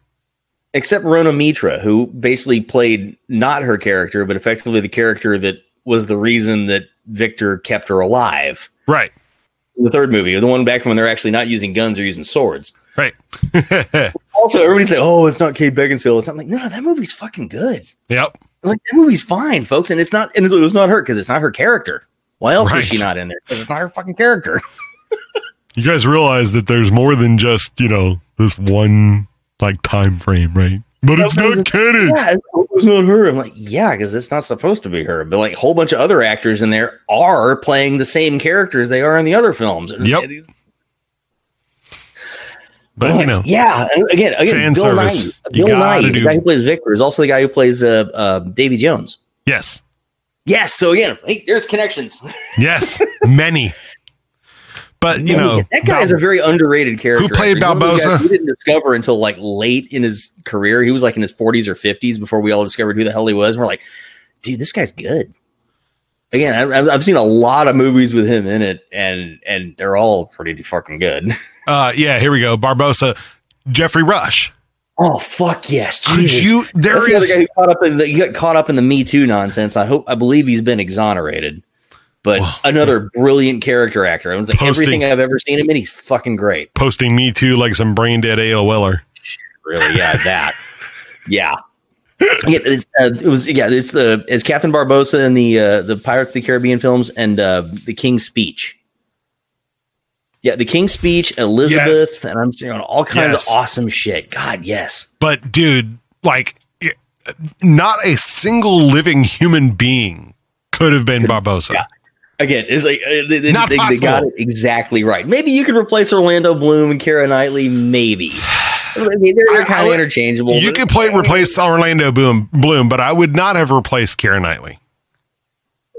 except Rona Mitra, who basically played not her character, but effectively the character that was the reason that Victor kept her alive. Right. The third movie, the one back when they're actually not using guns, they're using swords. Right. Also, everybody say, "Oh, it's not Kate Beckinsale." It's not like, no, no, that movie's fucking good. Yep. Like that movie's fine, folks, and it's not, and it was not her because it's not her character. Why else Right. is she not in there? Because it's not her fucking character. You guys realize that there's more than just, you know, this one like time frame, right? But it's not canon. Yeah, it was not her. I'm like, yeah, because it's not supposed to be her. But like a whole bunch of other actors in there are playing the same characters they are in the other films. Yep. But you know, yeah. Again, again, Fan Bill service. Nighy, Bill Nighy, the guy who plays Victor, is also the guy who plays uh, uh, Davy Jones. yes, Yes. So again, hey, there's connections. yes, many. But you know, that guy is a very underrated character. Who played Barbossa? guys didn't discover until like late in his career. He was like in his 40s or 50s before we all discovered who the hell he was. And we're like, dude, this guy's good. Again, I- I've, I've seen a lot of movies with him in it, and and they're all pretty fucking good. uh, yeah, here we go. Barbossa, Geoffrey Rush. Oh fuck yes! Jesus. you- there That's the other guy who caught up in the, he got caught up in the Me Too nonsense. I hope I believe he's been exonerated. But another brilliant character actor. I was like Posting- everything I've ever seen him in, he's fucking great. Posting me too like some brain dead AOLer. Really, yeah, that, yeah. Yeah, it's, uh, it was yeah. It's the it's Captain Barbossa in the uh, the Pirates of the Caribbean films and uh, the King's Speech. Yeah, the King's Speech, Elizabeth, and I'm saying all kinds Yes. of awesome shit. God, yes. But dude, like it- not a single living human being could have been Barbossa. Again, it's like uh, they, they, Not they- got it exactly right. Maybe you could replace Orlando Bloom and Keira Knightley. Maybe I mean, they're kind of interchangeable. You could play replace Orlando Bloom, Bloom, but I would not have replaced Keira Knightley.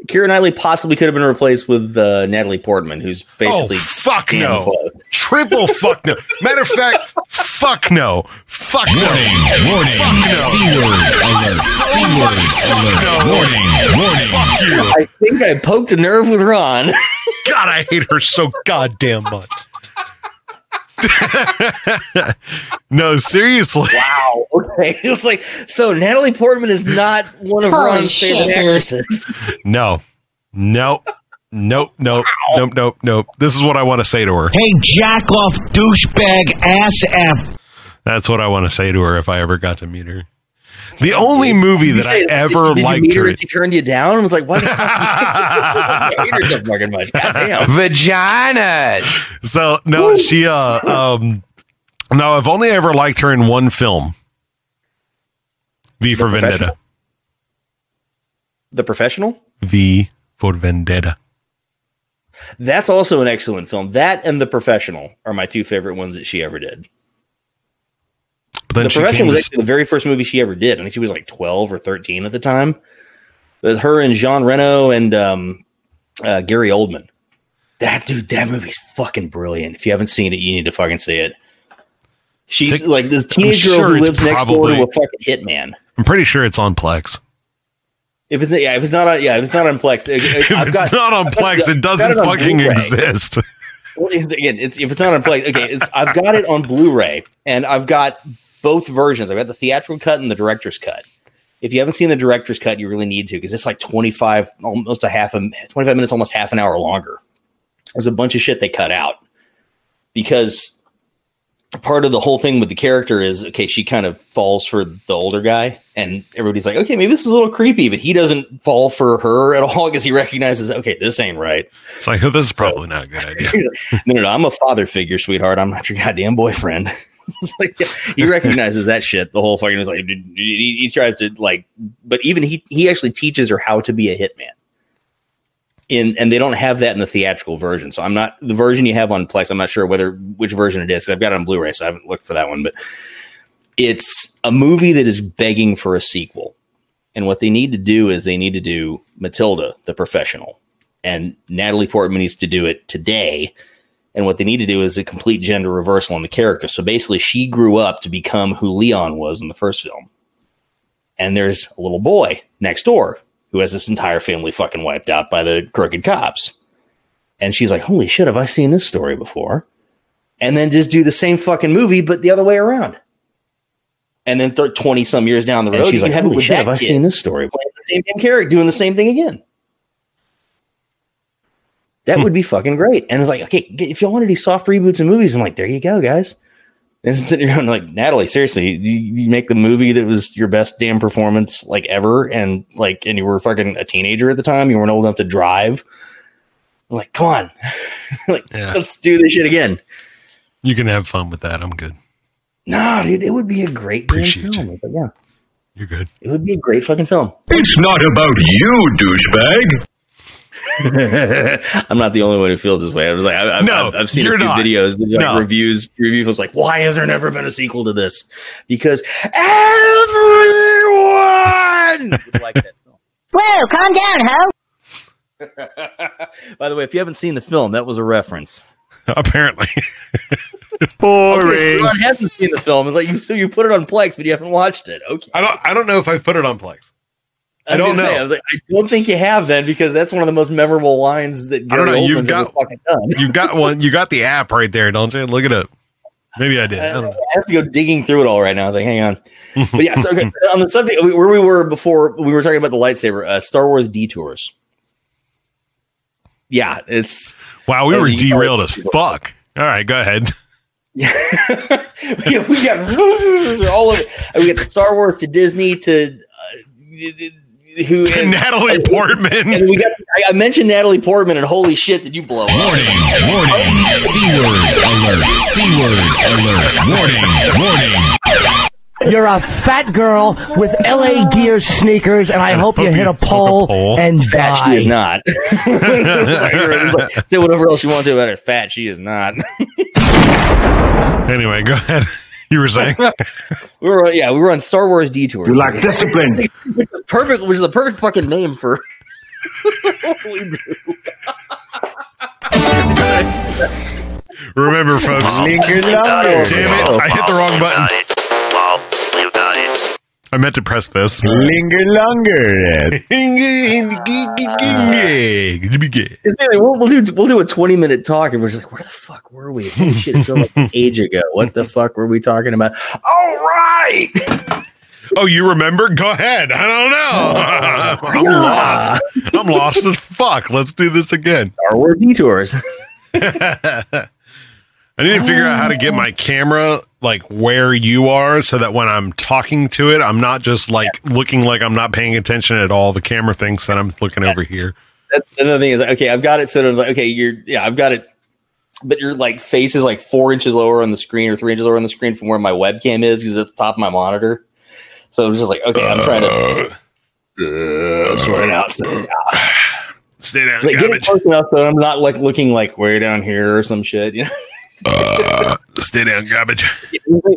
Keira Knightley possibly could have been replaced with uh, Natalie Portman, who's basically oh fuck no, close. triple fuck no. Matter of fact, fuck no, fuck no, Warning, warning, fuck no. C-word alert, C-word alert, warning, warning. Fuck you. I think I poked a nerve with Ron. God, I hate her so goddamn much. no, seriously. Wow. Okay. It was like so. Natalie Portman is not one of Holy Ron's favorite actresses. No, nope, nope, nope, nope, nope, nope. This is what I want to say to her. Hey, jack off, douchebag, ass F. That's what I want to say to her if I ever got to meet her. The only movie You that I say, ever did, did liked you meet her her. she turned you down and was like, "What?" the you hate her so fucking much?" Goddamn. Vaginas. So no, she uh um no, I've only ever liked her in one film. V for Vendetta. The Professional. V for Vendetta. That's also an excellent film. That and The Professional are my two favorite ones that she ever did. But then the came was actually the very first movie she ever did. I think she was like 12 or 13 at the time. With her and Jean Reno and um, uh, Gary Oldman. That dude, that movie's fucking brilliant. If you haven't seen it, you need to fucking see it. She's Think- like this teenage I'm girl who lives next door to a fucking hitman. I'm pretty sure it's on Plex. If it's yeah, if it's not on yeah, if it's not on Plex, uh, If I've it's got- not on I've got Plex, it doesn't on fucking Blu-ray. exist. Well, it's, again, it's if it's not on Plex, okay, it's I've got it on Blu-ray, and I've got both versions. I've got the theatrical cut and the director's cut. If you haven't seen the director's cut, you really need to because it's like twenty five, almost a half a twenty five minutes, almost half an hour longer. There's a bunch of shit they cut out because part of the whole thing with the character is okay, she kind of falls for the older guy, and everybody's like, okay, maybe this is a little creepy, but he doesn't fall for her at all because he recognizes, okay, this ain't right. It's like, oh, this is probably not a good idea. no, no, no, I'm a father figure, sweetheart. I'm not your goddamn boyfriend. Like, he recognizes that shit. The whole fucking is like he, he tries to like, but even he he actually teaches her how to be a hitman. In and they don't have that in the theatrical version. So I'm not the version you have on Plex. I'm not sure whether which version it is. I've got it on Blu-ray, so I haven't looked for that one. But it's a movie that is begging for a sequel. And what they need to do is they need to do Mathilda, the professional, and Natalie Portman needs to do it today. And what they need to do is a complete gender reversal on the character. So basically, she grew up to become who Leon was in the first film. And there's a little boy next door who has this entire family fucking wiped out by the crooked cops. And she's like, holy shit, have I seen this story before? And then just do the same fucking movie, but the other way around. And then 20 some years down the road, she's like, have "Holy shit, have I kid seen this story?" Playing the same damn character, doing the same thing again. That hmm. would be fucking great. And it's like, okay, if y'all want to do soft reboots and movies, I'm like, there you go, guys. And sitting around like, Natalie, seriously, you, you make the movie that was your best damn performance like ever, and like, and you were fucking a teenager at the time, you weren't old enough to drive. I'm like, come on, like, Yeah. let's do this shit again. You can have fun with that. I'm good. No, dude, it would be a great damn film. But yeah, You're good. it would be a great fucking film. It's not about you, douchebag. I'm not the only one who feels this way. I was like, I, I've, No, I've, I've seen a few not. videos, like No. reviews. Reviews like, why has there never been a sequel to this? Because everyone would like that. Film. Whoa, calm down, ho. By the way, if you haven't seen the film, that was a reference. Apparently. Boring. Okay, so I hasn't seen the film. It's like you so you put it on Plex, but you haven't watched it. Okay. I don't. I don't know if I've put it on Plex. I was don't gonna say, know. I was like, I don't think you have then, because that's one of the most memorable lines that I don't know. You've got done. you've got one. You got the app right there, don't you? Look it up. Maybe I did. I don't know. I have to go digging through it all right now. I was like, hang on. But yeah, so okay, on the subject where we were before, we were talking about the lightsaber, uh, Star Wars detours. Yeah, it's Wow, we were derailed as fuck. All right, go ahead. yeah, we got all of it. We got Star Wars to Disney to uh, who To Natalie Portman. and we got. I, I mentioned Natalie Portman, and holy shit, did you blow up? Warning, warning, C-word alert, C-word alert, warning, warning. You're a fat girl with LA Gear sneakers, and I hope you hit a pole and Fat she is die. not. Like, say whatever else you want to about her. Fat she is not. Anyway, go ahead. You were saying? we were yeah, we were on Star Wars detours. You lack discipline. which is perfect, which is the perfect fucking name for. what we do. Remember, folks. Damn it! I hit the wrong button. I meant to press this. Linger longer. It's like, we'll, we'll do we'll do a twenty minute talk, and we're just like, where the fuck were we? Holy shit, it feels like an age ago. What the fuck were we talking about? All right. Oh, you remember? Go ahead. I don't know. I'm lost. I'm lost as fuck. Let's do this again. Star Wars detours. I need to figure out how to get my camera like where you are so that when I'm talking to it, I'm not just like looking like I'm not paying attention at all. The camera thinks that I'm looking over here. That's another thing is okay. I've got it set up like okay, you're yeah, I've got it, but your like face is like four inches lower on the screen or three inches lower on the screen from where my webcam is because it's at the top of my monitor. So I'm just like okay, I'm trying to uh, sort it out. So, yeah. Stay down, Like, get it close enough so I'm not like looking like way down here or some shit. You know. Uh, stay down, garbage.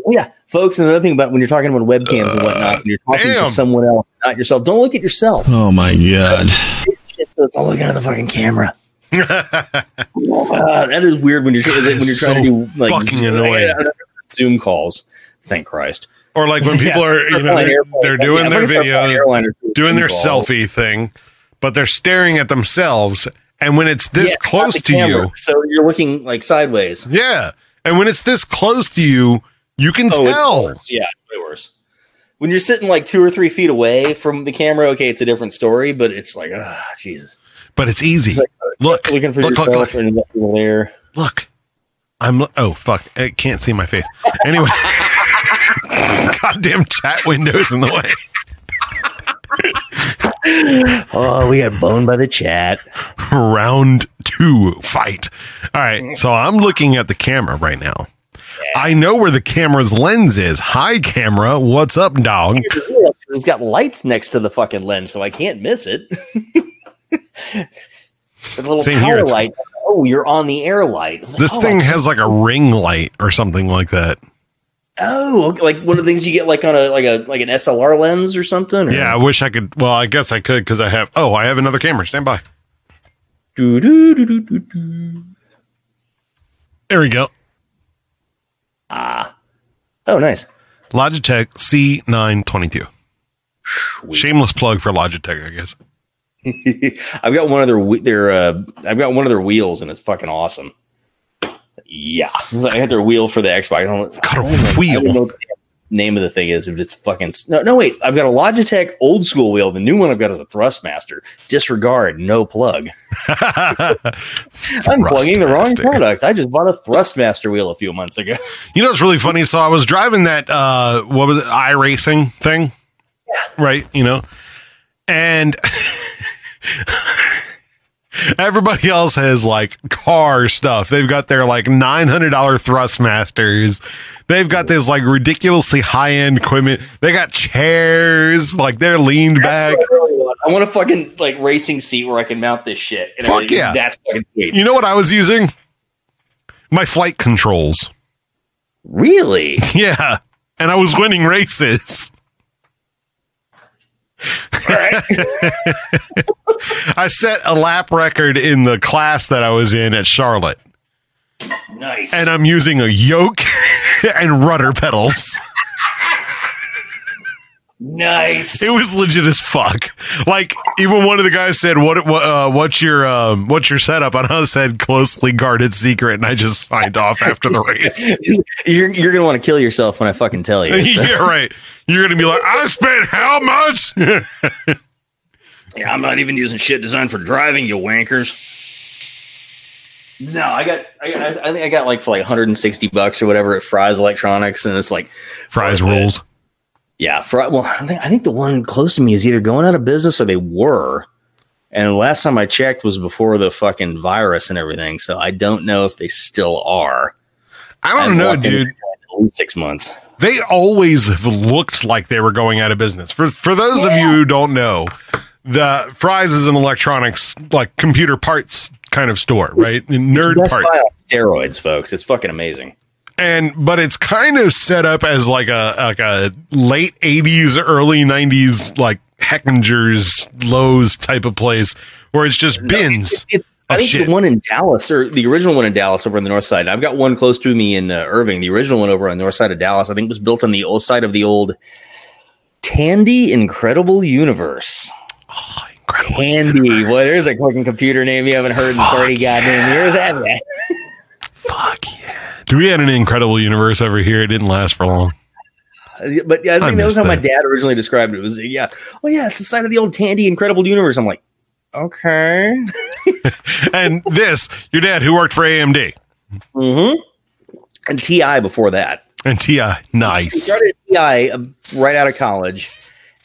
Yeah, folks. And another thing about when you're talking about webcams and whatnot, when you're talking damn. to someone else, not yourself. Don't look at yourself. Oh my god. Shit, so it's all looking at the fucking camera. Uh, that is weird when you're when you're trying to do like fucking Zoom, annoying. Zoom calls. Thank Christ. Or like when people Yeah, are, you know, they're, they're doing yeah, their if I start flying video, doing doing their selfie thing, but they're staring at themselves. And when it's this Yeah, close to camera, you, so you're looking like sideways. yeah. And when it's this close to you, you can Oh, tell. worse. Yeah, it's way worse. When you're sitting like two or three feet away from the camera, okay, it's a different story, but it's like, ah, Jesus. But it's easy. Look, Looking for look, look, yourself look, and people there. look. I'm. Oh fuck! I can't see my face. Anyway, goddamn chat windows in the way. Oh, we got boned by the chat. round two fight. All right. Mm. So I'm looking at the camera right now. I know where the camera's lens is. Hi, camera. What's up, dog? It's got lights next to the fucking lens, so I can't miss it. the little Same power here, light. Oh, you're on the air light. Like, This oh, thing has like a ring light or something like that. Oh, okay, like one of the things you get like on a like a like an SLR lens or something. Or? Yeah, I wish I could. Well, I guess I could because I have. Oh, I have another camera. Stand by. Doo, doo, doo, doo, doo, doo. There we go. Ah. Oh, nice. Logitech C922. Shameless plug for Logitech, I guess. I've got one of their their uh, I've got one of their wheels and it's fucking awesome. Yeah, I had their wheel for the Xbox. I don't, Got a I know- I wheel? don't know what the name of the thing is. If it's fucking no, no wait. I've got a Logitech old school wheel. The new one I've got is a Thrustmaster. Disregard, no plug. I'm plugging the wrong product. I just bought a Thrustmaster wheel a few months ago. You know it's really funny? So I was driving that uh what was it, iRacing thing? Right, you know. And everybody else has like car stuff. They've got their like $900 Thrustmasters. They've got this like ridiculously high-end equipment. They got chairs, like they're leaned back. I want. A fucking like racing seat where I can mount this shit. And Fuck yeah. that's fucking sweet. You know what I was using? My flight controls. Really? Yeah. And I was winning races. I set a lap record in the class that I was in at Charlotte, Nice. and I'm using a yoke and rudder pedals. Nice. It was legit as fuck. Like even one of the guys said, "What? what uh, what's your um, what's your setup?" And I said, "Closely guarded secret," and I just signed off after the race. you're you're gonna want to kill yourself when I fucking tell you. so. yeah, right. You're gonna be like, "I spent how much?" Yeah, I'm not even using shit designed for driving, you wankers. No, I got, I got, I think I got like for like 160 bucks or whatever at Fry's Electronics, and it's like Fry's rules. Yeah, Fry. Well, I think I think the one close to me is either going out of business or they were. And the last time I checked was before the fucking virus and everything, so I don't know if they still are. I don't haven't know, dude. At least six months. They always have looked like they were going out of business. For for those of you who don't know, the Fry's is an electronics like computer parts kind of store, right? Nerd Best parts. Buy on steroids, folks. It's fucking amazing. And but it's kind of set up as like a like a late 80s early 90s like Hechinger's lowe's type of place where it's just bins It's, I of think shit the one in Dallas, or the original one in Dallas, over on the north side. I've got one close to me in uh, Irving. The original one over on the north side of Dallas, I think, was built on the old side of the old Tandy Incredible Universe. Oh, incredible Tandy. Well, there's a fucking computer name you haven't heard in 30 goddamn years, have you? do we had an incredible universe over here it didn't last for long But yeah, I I think that was how my dad originally described it. It was yeah, oh yeah, it's the side of the old Tandy Incredible Universe. I'm like, okay. and this your dad who worked for amd Mm-hmm. And Ti before that. and ti He nice started at TI uh, right out of college,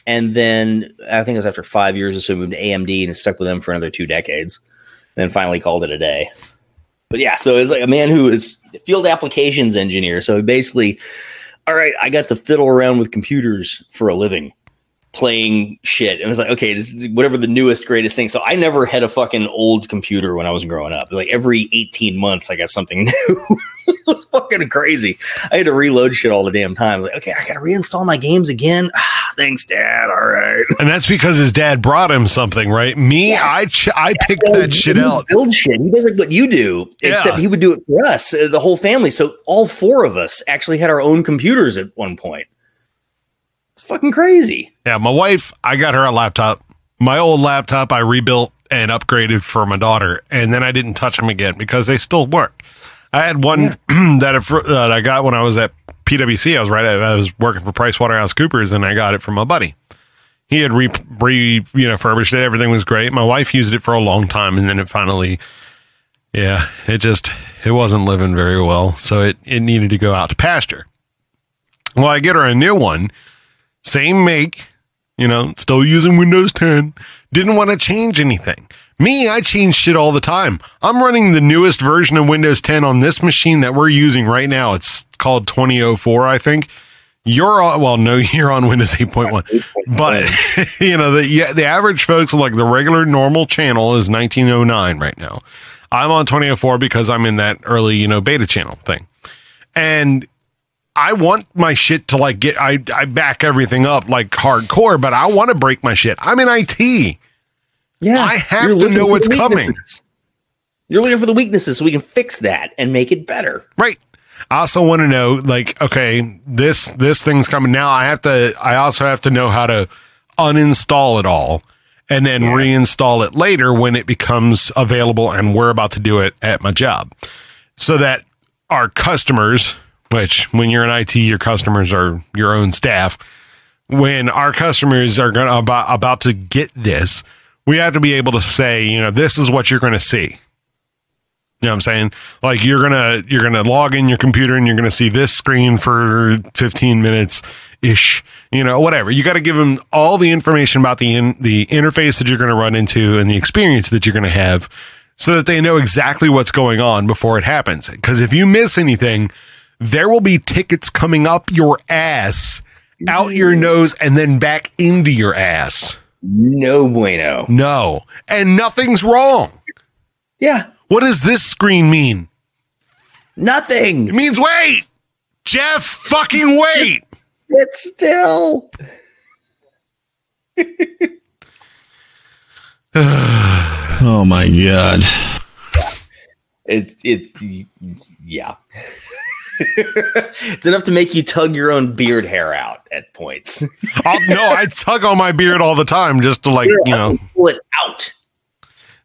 and then I think it was after five years or so, moved to AMD and stuck with them for another two decades. Then finally called it a day. But yeah, so it's like a man who is field applications engineer. So basically, all right, I got to fiddle around with computers for a living, playing shit. And it was like, okay, this is whatever the newest, greatest thing. So I never had a fucking old computer when I was growing up. Like every 18 months, I got something new. it was fucking crazy. I had to reload shit all the damn time. I was like, okay, I got to reinstall my games again. Ah, thanks, Dad. All right. and that's because his dad brought him something right me i ch- i picked that shit He out Build shit. He does like what you do, Yeah. except he would do it for us, uh, the whole family. So all four of us actually had our own computers at one point. Fucking crazy. Yeah, my wife, I got her a laptop. My old laptop, I rebuilt and upgraded for my daughter, and then I didn't touch them again because they still work. I had one that, I- that I got when I was at PwC. I was right. I was working for PricewaterhouseCoopers, and I got it from my buddy. He had re, re you know furbished it. Everything was great. My wife used it for a long time, and then it finally, yeah, it just it wasn't living very well, so it it needed to go out to pasture. Well, I get her a new one, same make, you know, still using Windows 10. Didn't want to change anything. Me, I change shit all the time. I'm running the newest version of Windows 10 on this machine that we're using right now. It's called 2004, I think. You're on, well, no, you're on Windows 8.1, but you know, the, yeah, the average folks like the regular normal channel is 1909 right now. I'm on 2004 because I'm in that early, you know, beta channel thing. And I want my shit to like get I I back everything up like hardcore, but I want to break my shit. I'm in IT. Yeah, I have to know what's coming. You're looking for the weaknesses so we can fix that and make it better. Right. I also want to know like okay, this this thing's coming now. I have to I also have to know how to uninstall it all and then reinstall it later when it becomes available and we're about to do it at my job. So that our customers, which when you're in IT, your customers are your own staff. When our customers are going about about to get this, we have to be able to say, you know, this is what you're going to see. You know what I'm saying? Like you're gonna you're gonna log in your computer and you're gonna see this screen for 15 minutes ish. You know, whatever. You got to give them all the information about the in, the interface that you're gonna run into and the experience that you're gonna have, so that they know exactly what's going on before it happens. Because if you miss anything, there will be tickets coming up your ass, out your nose, and then back into your ass. No bueno. No, and nothing's wrong. Yeah. What does this screen mean? Nothing. It means wait. Jeff, fucking wait. Sit still. oh my god. It it yeah. It's enough to make you tug your own beard hair out at points. I'll, no, I tug on my beard all the time just to like you know pull it out,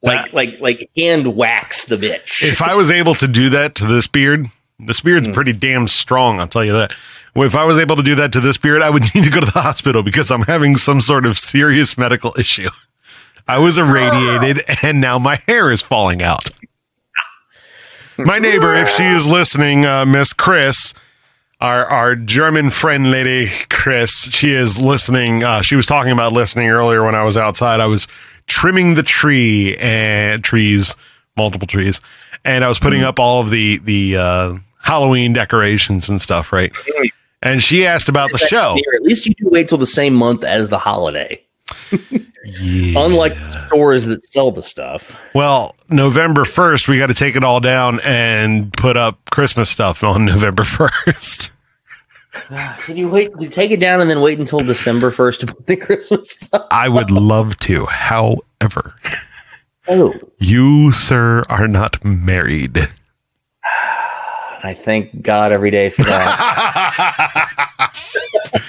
like like like hand wax the bitch. if I was able to do that to this beard, this beard's hmm. pretty damn strong. I'll tell you that. If I was able to do that to this beard, I would need to go to the hospital because I'm having some sort of serious medical issue. I was irradiated ah. and now my hair is falling out. My neighbor, if she is listening, uh, Miss Chris, our our German friend lady Chris, she is listening. Uh, she was talking about listening earlier when I was outside. I was trimming the tree and trees, multiple trees, and I was putting up all of the the uh, Halloween decorations and stuff, right? And she asked about the show. At least you do wait till the same month as the holiday. Unlike stores that sell the stuff. Well, November 1st, we got to take it all down and put up Christmas stuff on November 1st. Can you wait? You take it down and then wait until December first to put the Christmas stuff. I would love to. However, Oh, you, sir, are not married. I thank God every day for that.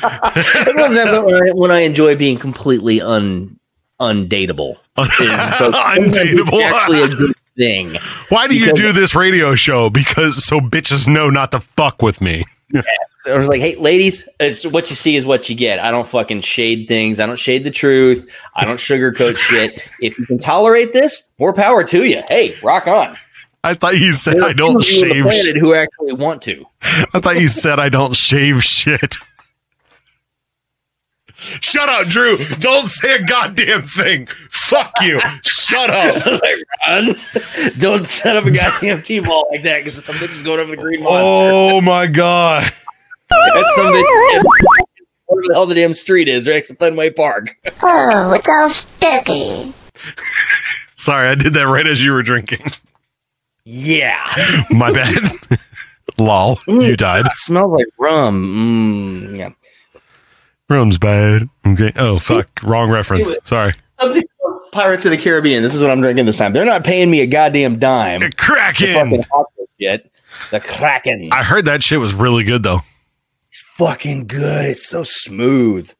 I love that when I, when I enjoy being completely un undateable. Undateable. actually a good thing. Why do you do this radio show? Because so bitches know not to fuck with me. I was like, hey, ladies, it's what you see is what you get. I don't fucking shade things. I don't shade the truth. I don't sugarcoat shit. If you can tolerate this, more power to you. Hey, rock on. I thought you said I don't few on the shave. who actually want to. I thought you said I don't shave shit. Shut up, Drew. Don't say a goddamn thing. Fuck you. Shut up. like, run. Don't set up a goddamn T-ball like that because some bitch is going over the green monster. Oh my god. That's some bitch. Whatever the hell the damn street is, right? to Fenway Park. Oh, it's all sticky. Sorry, I did that right as you were drinking. Yeah. My bad. Lol. You died. It smells like rum. Mm, yeah. Rum's bad. Okay. Oh fuck. Wrong reference. Sorry. Pirates of the Caribbean. This is what I'm drinking this time. They're not paying me a goddamn dime. The Kraken. shit. The Kraken. I heard that shit was really good though. It's fucking good. It's so smooth.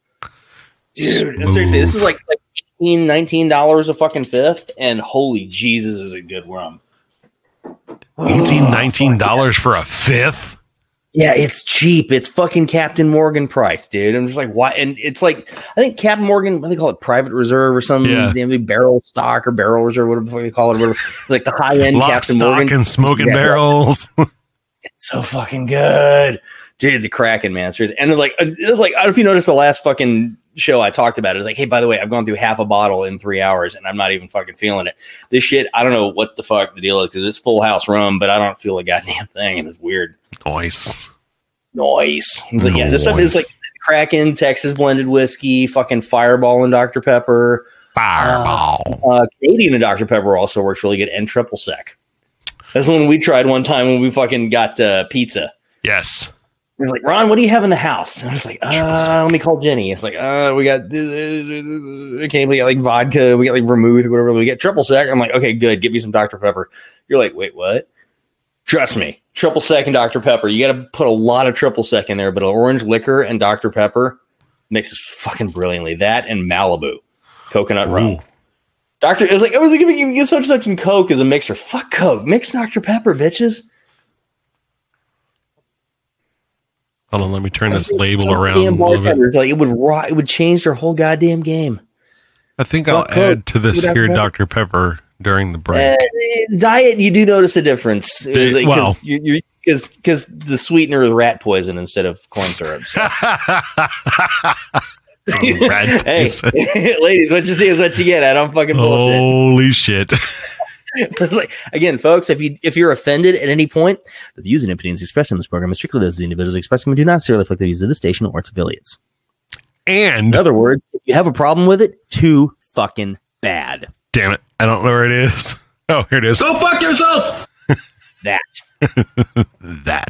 Dude, seriously, this is like like 18 $19 a fucking fifth, and holy Jesus is a good rum. 18 19 dollars for a fifth. Yeah, it's cheap. It's fucking Captain Morgan price, dude. I'm just like, why? And it's like, I think Captain Morgan, what do they call it, private reserve or some Yeah. damn barrel stock or barrel reserve, whatever they call it, or whatever. like the high end Lock, Captain stock, Morgan. and smoking Yeah. barrels. It's so fucking good, dude. The Kraken, man, seriously. And like, uh, it was like, I don't know if you noticed the last fucking show I talked about. It was like, hey, by the way, I've gone through half a bottle in three hours, and I'm not even fucking feeling it. This shit, I don't know what the fuck the deal is because it's full house rum, but I don't feel a goddamn thing, and it's weird. Nice. Nice. It's like, yeah, this stuff is like Kraken, Texas blended whiskey, fucking Fireball and Dr. Pepper. Fireball. Uh, Canadian and Dr. Pepper also works really good, and triple sec. That's the one we tried one time when we fucking got uh, pizza. Yes. Was like, Ron, what do you have in the house? And I was like, uh, let me call Jenny. It's like, uh, we got, okay, we got like vodka, we got like vermouth, or whatever. We get triple sec. I'm like, okay, good. Give me some Dr. Pepper. You're like, wait, what? Trust me, triple sec and Dr. Pepper. You got to put a lot of triple sec in there, but orange liquor and Dr. Pepper mixes fucking brilliantly. That and Malibu, coconut rum. Doctor, it's like, it was like, you get such such and Coke as a mixer. Fuck Coke. Mix Dr. Pepper, bitches. Hold on, let me turn this label around a little bit. like it would ro- it would change their whole goddamn game. I think I'll Coke. add to this here Dr. Pepper during the break. Uh, diet, you do notice a difference. Big- like, well. cause you, you, because because the sweetener is rat poison instead of corn syrup. so. Rat hey, ladies, what you see is what you get. I don't fucking bullshit. Holy shit. It's like, again, folks, if you if you're offended at any point, the views and opinions expressed in this program are strictly those of the individuals expressing and do not necessarily reflect the views of the station or its affiliates. And In other words, if you have a problem with it, too fucking bad. damn it, I don't know where it is. Oh, here it is. Go fuck yourself. That. that.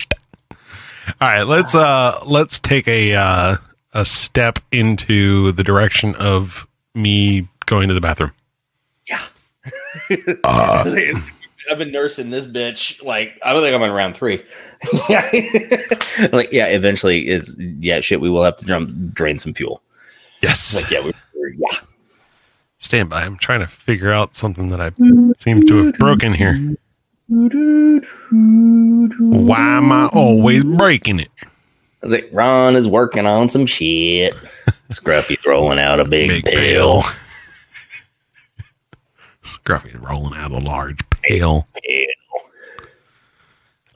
All right, let's uh let's take a uh a step into the direction of me going to the bathroom. Uh, I've been nursing this bitch. Like, I don't think I'm on round three. like yeah. Eventually, is yeah. Shit, we will have to drum, drain some fuel. Yes. Like, yeah, we, we're, yeah. Stand by. I'm trying to figure out something that I seem to have broken here. Why am I always breaking it? I was like, Ron is working on some shit. Scruffy's rolling out a big, Big pail. Pail. Scruffy's rolling out a large pail.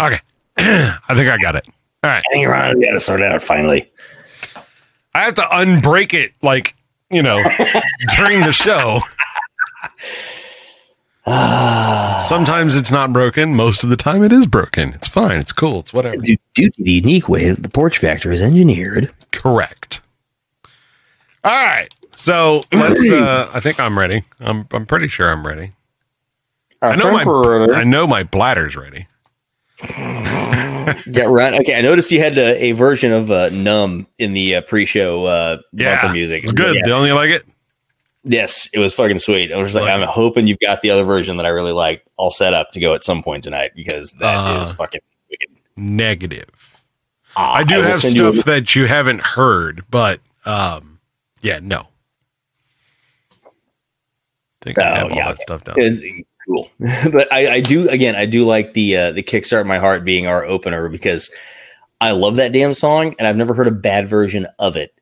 Okay. I think I got it. All right. I think Ron got to sort it out finally. I have to unbreak it, like, you know, during the show. Sometimes it's not broken. Most of the time it is broken. It's fine. It's cool. It's whatever. Due, due to the unique way that the porch factor is engineered. Correct. All right. So let's uh I think I'm ready. I'm I'm pretty sure I'm ready. I know my I know my bladder's ready. Yeah, Ron. Okay, I noticed you had a, a version of uh, "Numb" in the uh, pre-show uh, Yeah, music. It's good. Yeah. Don't you like it? Yes, it was fucking sweet. I was like, I'm hoping you've got the other version that I really like all set up to go at some point tonight because that is Uh, fucking wicked. Negative. Ah, I do will have send you a- stuff that you haven't heard, but um yeah, no. Think I have all that stuff done. It's cool. but I, I do again, I do like the uh, the kickstart my heart being our opener because I love that damn song and I've never heard a bad version of it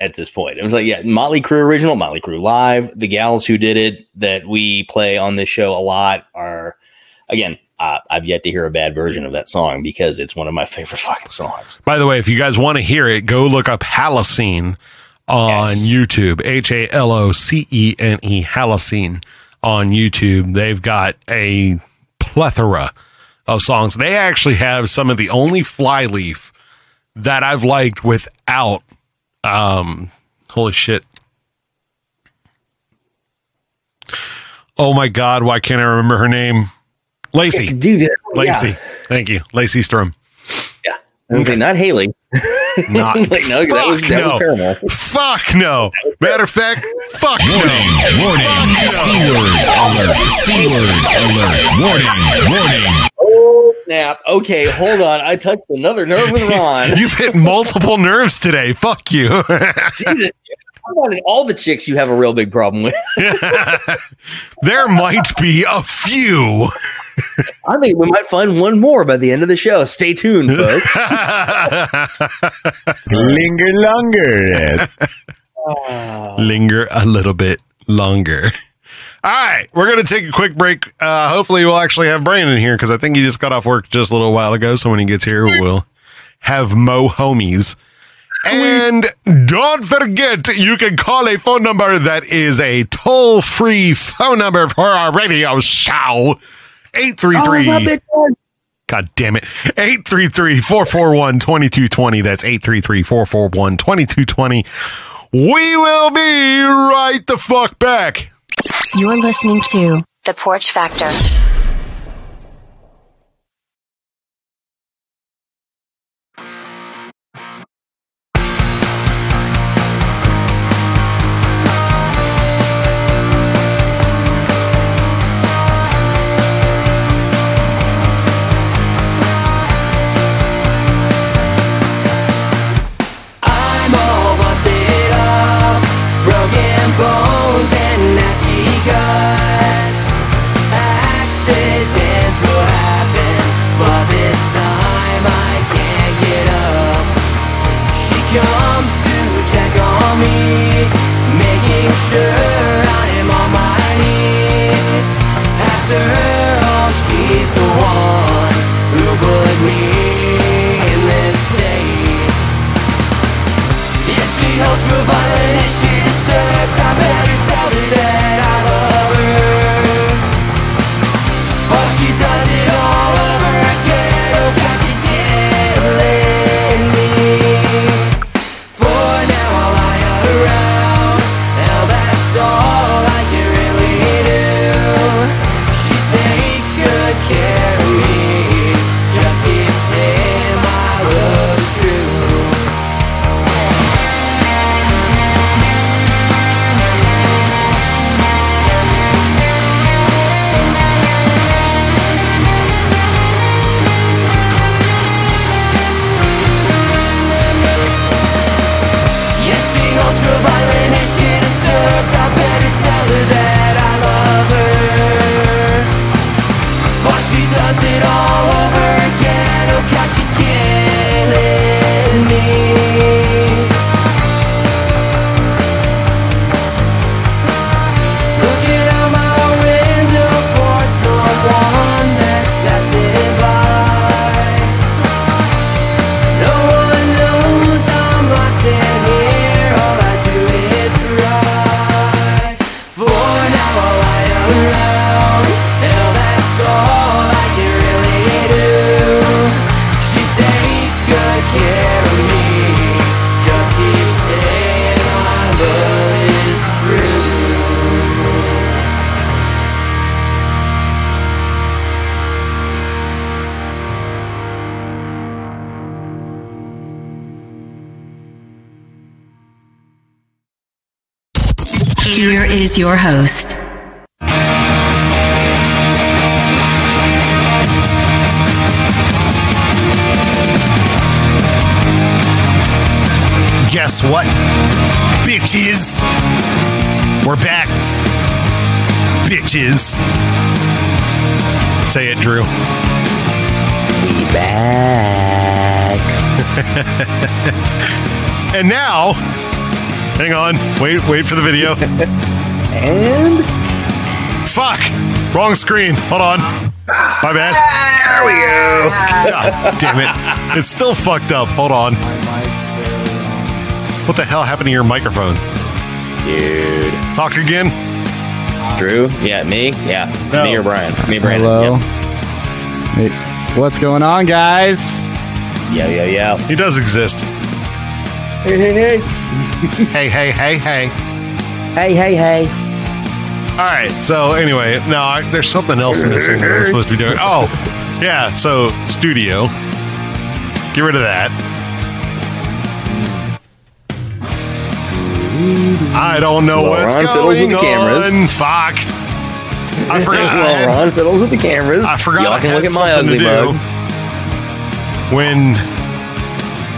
at this point. It was like, yeah, Motley Crue original, Motley Crue live. The gals who did it that we play on this show a lot are again. Uh, I've yet to hear a bad version of that song because it's one of my favorite fucking songs. By the way, if you guys want to hear it, go look up Halocene on YouTube. H A L O C E N E Halocene on YouTube. They've got a plethora of songs. They actually have some of the only flyleaf that I've liked without um holy shit. Oh my god, why can't I remember her name? Lacey. Dude, yeah. Lacey. Thank you. Lacey Sturm. Okay, not Haley. Not like, no, that was, fuck that no. was Paramore. Fuck no. Matter of fact, fuck Warning, no. warning, C-word alert, C-word alert, warning, warning. Oh, snap. Okay, hold on. I touched another nerve with Ron. You've hit multiple nerves today. Fuck you. Jesus. I wanted all the chicks you have a real big problem with. there might be a few. I think we might find one more by the end of the show. Stay tuned, folks. Linger longer. Linger a little bit longer. All right, we're going to take a quick break. Uh, hopefully, we'll actually have Brandon here because I think he just got off work just a little while ago. So when he gets here, we'll have Mo homies. And don't forget, you can call a phone number that is a toll free phone number for our radio show. 833 God damn it. 833-441-2220. That's 833-441-2220. We will be right the fuck back. You're listening to The Porch Factor. Me, making sure I'm on my knees. After all, she's the one who put me in this state. If she ultra violent, if she disturbed, I better tell her that I love Here is your host. Guess what? Bitches! We're back. Bitches. Say it, Drew. We back. and now, hang on. Wait, wait for the video. and fuck, wrong screen. Hold on. My bad. There we go. God damn it! It's still fucked up. Hold on. What the hell happened to your microphone? Dude. Talk again. Drew? Yeah, me? Yeah. Me or Brian? Me Brian. Hello. Yep. Hey, what's going on, guys? Yeah, yeah, yeah. He does exist. Hey, hey, hey. hey, hey, hey, hey. Hey, hey, hey. All right. So anyway, no, I, there's something else missing that I'm supposed to be doing. Oh, yeah. So studio. Get rid of that. I don't know Well, what's Ron fiddles with going the cameras. on. Fuck. I forgot. I had- well, Ron fiddles with the cameras. I forgot. Y'all I can had look at my ugly to mug. When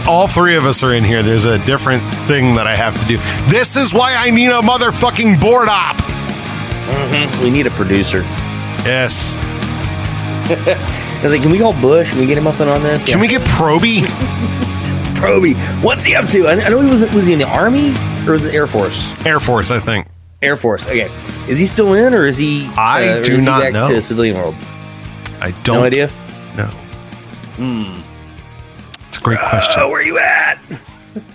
all three of us are in here, there's a different thing that I have to do. This is why I need a motherfucking board op. Mhm. We need a producer. Yes. I was like, can we call Bush? Can we get him up and on this? Can we get Proby? Proby. What's he up to? I, I know he was was he in the army or was it Air Force? Air Force, I think. Air Force. Okay. Is he still in or is he? I uh, do not know. To civilian world. I don't. No idea. No. Hmm. It's a great question. Oh, where you at?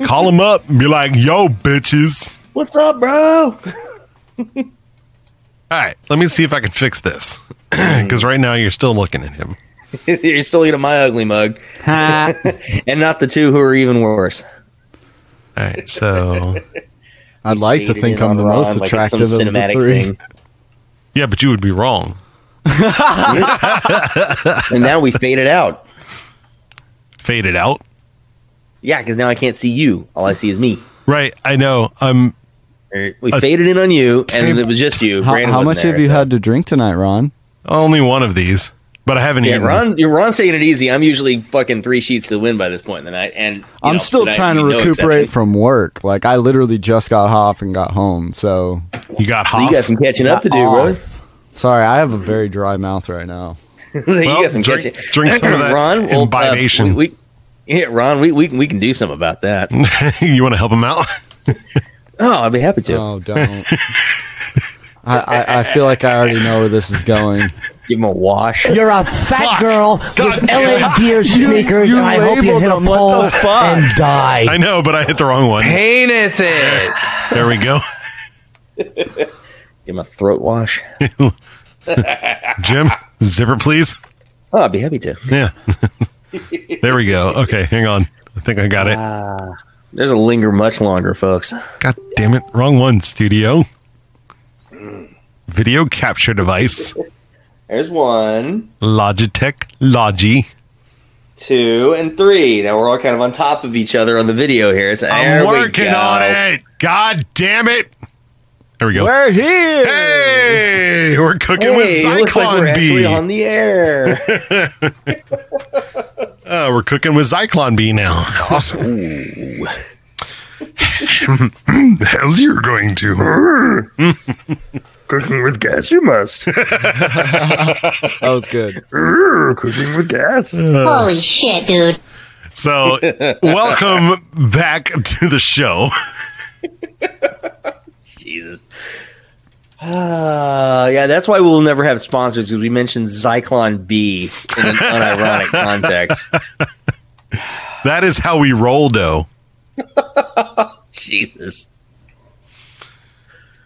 Call him up and be like, yo, bitches. What's up, bro? All right, let me see if I can fix this. Because right now you're still looking at him. You're still eating my ugly mug, and not the two who are even worse. All right, so. I'd like to think I'm on the Ron most like attractive of the three. thing. Yeah, but you would be wrong. and now we fade it out. Faded out? Yeah, because now I can't see you. All I see is me. Right, I know. Um, We A faded in on you, and it was just you. How, how much there, have you so- had to drink tonight, Ron? only one of these, but I haven't Yeah, eaten. Ron, you're Ron saying it easy. I'm usually fucking three sheets to the wind by this point in the night, and I'm know, still tonight trying to would no recuperate exception. from work. Like I literally just got off and got home, so You got So you got some catching up to do, bro. Sorry, I have a very dry mouth right now. you Well, got some drink- catching. drink some of that Ron. well, uh, we, we, yeah, Ron, we, we can we can do something about that. you want to help him out? Oh, I'd be happy to. Oh, don't. I, I, I feel like I already know where this is going. Give him a wash. You're a fat girl God with damn LA Gear sneakers, you and I hope you labeled hit a them. What pole the fuck? and die. I know, but I hit the wrong one. Penises. There we go. Give him a throat wash. Jim, zipper, please. Oh, I'd be happy to. Yeah. there we go. Okay, hang on. I think I got it. Ah, there's a linger much longer, folks. God damn it. Wrong one, studio. Video capture device. There's one, Logitech Logi. two, and three. Now we're all kind of on top of each other on the video here. So I'm we working go. on it. God damn it. There we go. We're here. Hey, we're cooking Hey, with it looks like we're actually B. on the air. Uh, we're cooking with Zyklon B now. Awesome. Ooh. Hell, you're going to. Cooking with gas, you must. That was good. Cooking with gas. Holy shit, dude. So, welcome back to the show. Jesus. Uh, yeah, that's why we'll never have sponsors because we mentioned Zyklon B in an unironic context. That is how we roll, though. Jesus.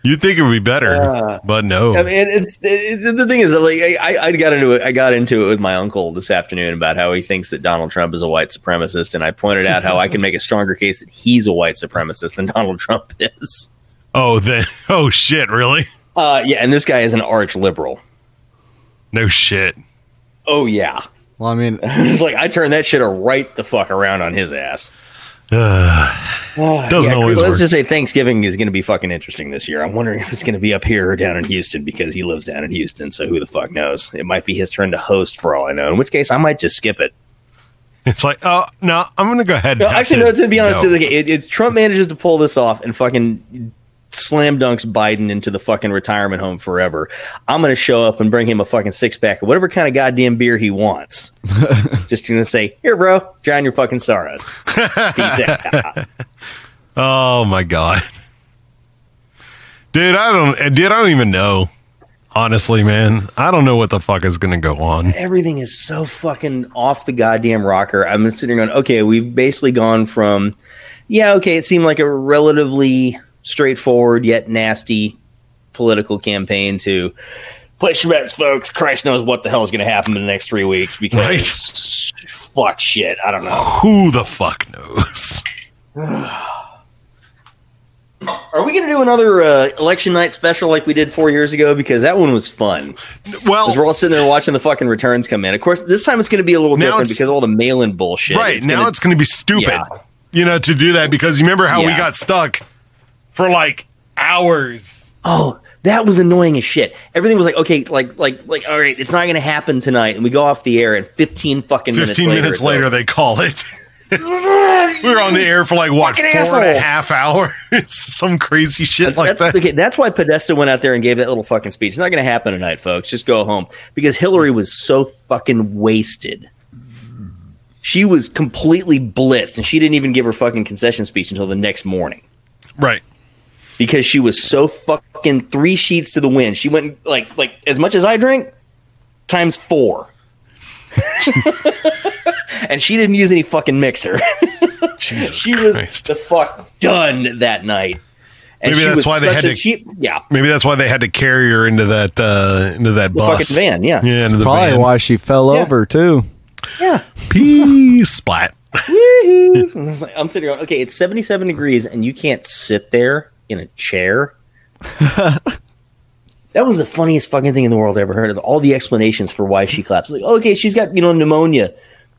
You'd think it would be better, Uh, but no. I mean, it's it, the thing is, like, I, I got into it. I got into it with my uncle this afternoon about how he thinks that Donald Trump is a white supremacist, and I pointed out how I can make a stronger case that he's a white supremacist than Donald Trump is. oh, then. Oh, shit, really? Uh, yeah, and this guy is an arch liberal. No shit. Oh yeah, Well, I mean, it's like I turned that shit right the fuck around on his ass. Uh, Doesn't Yeah, always Let's work. just say Thanksgiving is going to be fucking interesting this year. I'm wondering if it's going to be up here or down in Houston because he lives down in Houston. So who the fuck knows? It might be his turn to host for all I know. In which case, I might just skip it. It's like, oh no, I'm gonna go ahead. And No, have actually, no. To be honest, go. like, it, it's Trump manages to pull this off and fucking slam dunks Biden into the fucking retirement home forever. I'm going to show up and bring him a fucking six pack of whatever kind of goddamn beer he wants. Just going to say, here, bro, drown your fucking sorrows. Peace out. Oh my god, dude! I don't, uh, dude. I don't even know. Honestly, man, I don't know what the fuck is gonna go on. Everything is so fucking off the goddamn rocker. I'm sitting there going, okay, we've basically gone from, yeah, okay, it seemed like a relatively straightforward yet nasty political campaign to place your bets, folks. Christ knows what the hell is going to happen in the next three weeks because fuck shit. I don't know. Who the fuck knows? Are we going to do another uh, election night special like we did four years ago? Because that one was fun. Well, we're all sitting there watching the fucking returns come in. Of course, this time it's going to be a little different it's- because all the mail-in bullshit. right now, gonna- it's gonna be stupid. Yeah. You know, to do that because you remember how we got stuck for like hours. Oh, that was annoying as shit. Everything was like, okay, like, like, like, all right, it's not going to happen tonight, and we go off the air, and fifteen fucking minutes Fifteen later, minutes it's later, they call it. we were on the air for like what Fucking four and a assholes. half hours, some crazy shit That's, like that's, that. okay, that's why Podesta went out there and gave that little fucking speech. It's not going to happen tonight, folks. Just go home because Hillary was so fucking wasted. She was completely blitzed, and she didn't even give her fucking concession speech until the next morning. Right. Because she was so fucking three sheets to the wind. She went like like as much as I drink times four. and she didn't use any fucking mixer. Jesus she was the fuck done that night. And Maybe she that's was why they such had a to- cheap, yeah, Maybe that's why they had to carry her into that uh into that The bus fucking van, yeah. yeah, into the Probably van. why she fell over too. yeah. Pee splat. Woohoo! And I was like- I'm sitting there going, okay, it's 77 degrees and you can't sit there in a chair. that was the funniest fucking thing in the world I ever heard. Of all the explanations for why she collapsed. Like, okay, she's got, you know, pneumonia,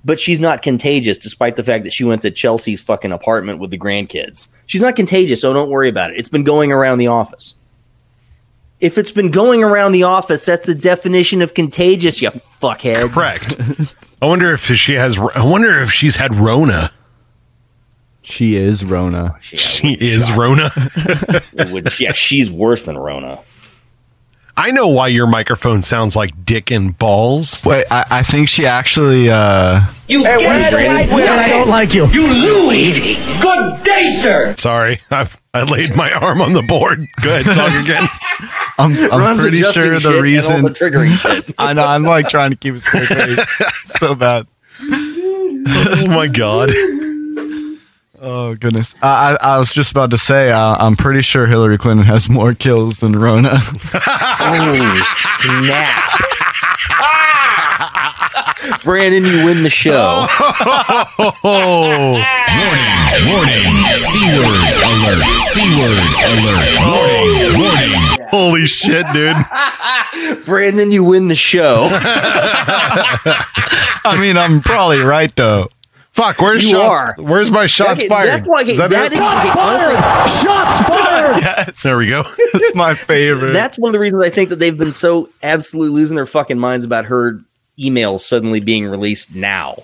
but she's not contagious despite the fact that she went to Chelsea's fucking apartment with the grandkids. She's not contagious, so don't worry about it. It's been going around the office. If it's been going around the office, that's the definition of contagious, you fuckhead. Correct. I wonder if she has. I wonder if she's had Rona. She is Rona. She is Rona. Would- yeah, she's worse than Rona. I know why your microphone sounds like dick and balls. Wait, I, I think she actually. uh You hey, where's the right wing? I don't like you. You Louie! Good day, sir! Sorry, I've, I laid my arm on the board. Go ahead, talk again. I'm, I'm pretty sure the reason. also triggering shit. I know. I'm like trying to keep it straight. so bad. Oh my god. Oh goodness. I, I I was just about to say. Uh, I'm pretty sure Hillary Clinton has more kills than Rona. oh snap! Brandon, you win the show. Warning, warning, C word alert, C word alert, warning, warning. Holy shit, dude. Brandon, you win the show. I mean, I'm probably right though. Fuck, where's You shot, are. Where's my shots Okay, fired? that's why- Is that that it? is- honestly, Shots fired! Yes, There we go. it's my favorite. That's one of the reasons I think that they've been so absolutely losing their fucking minds about her emails suddenly being released now.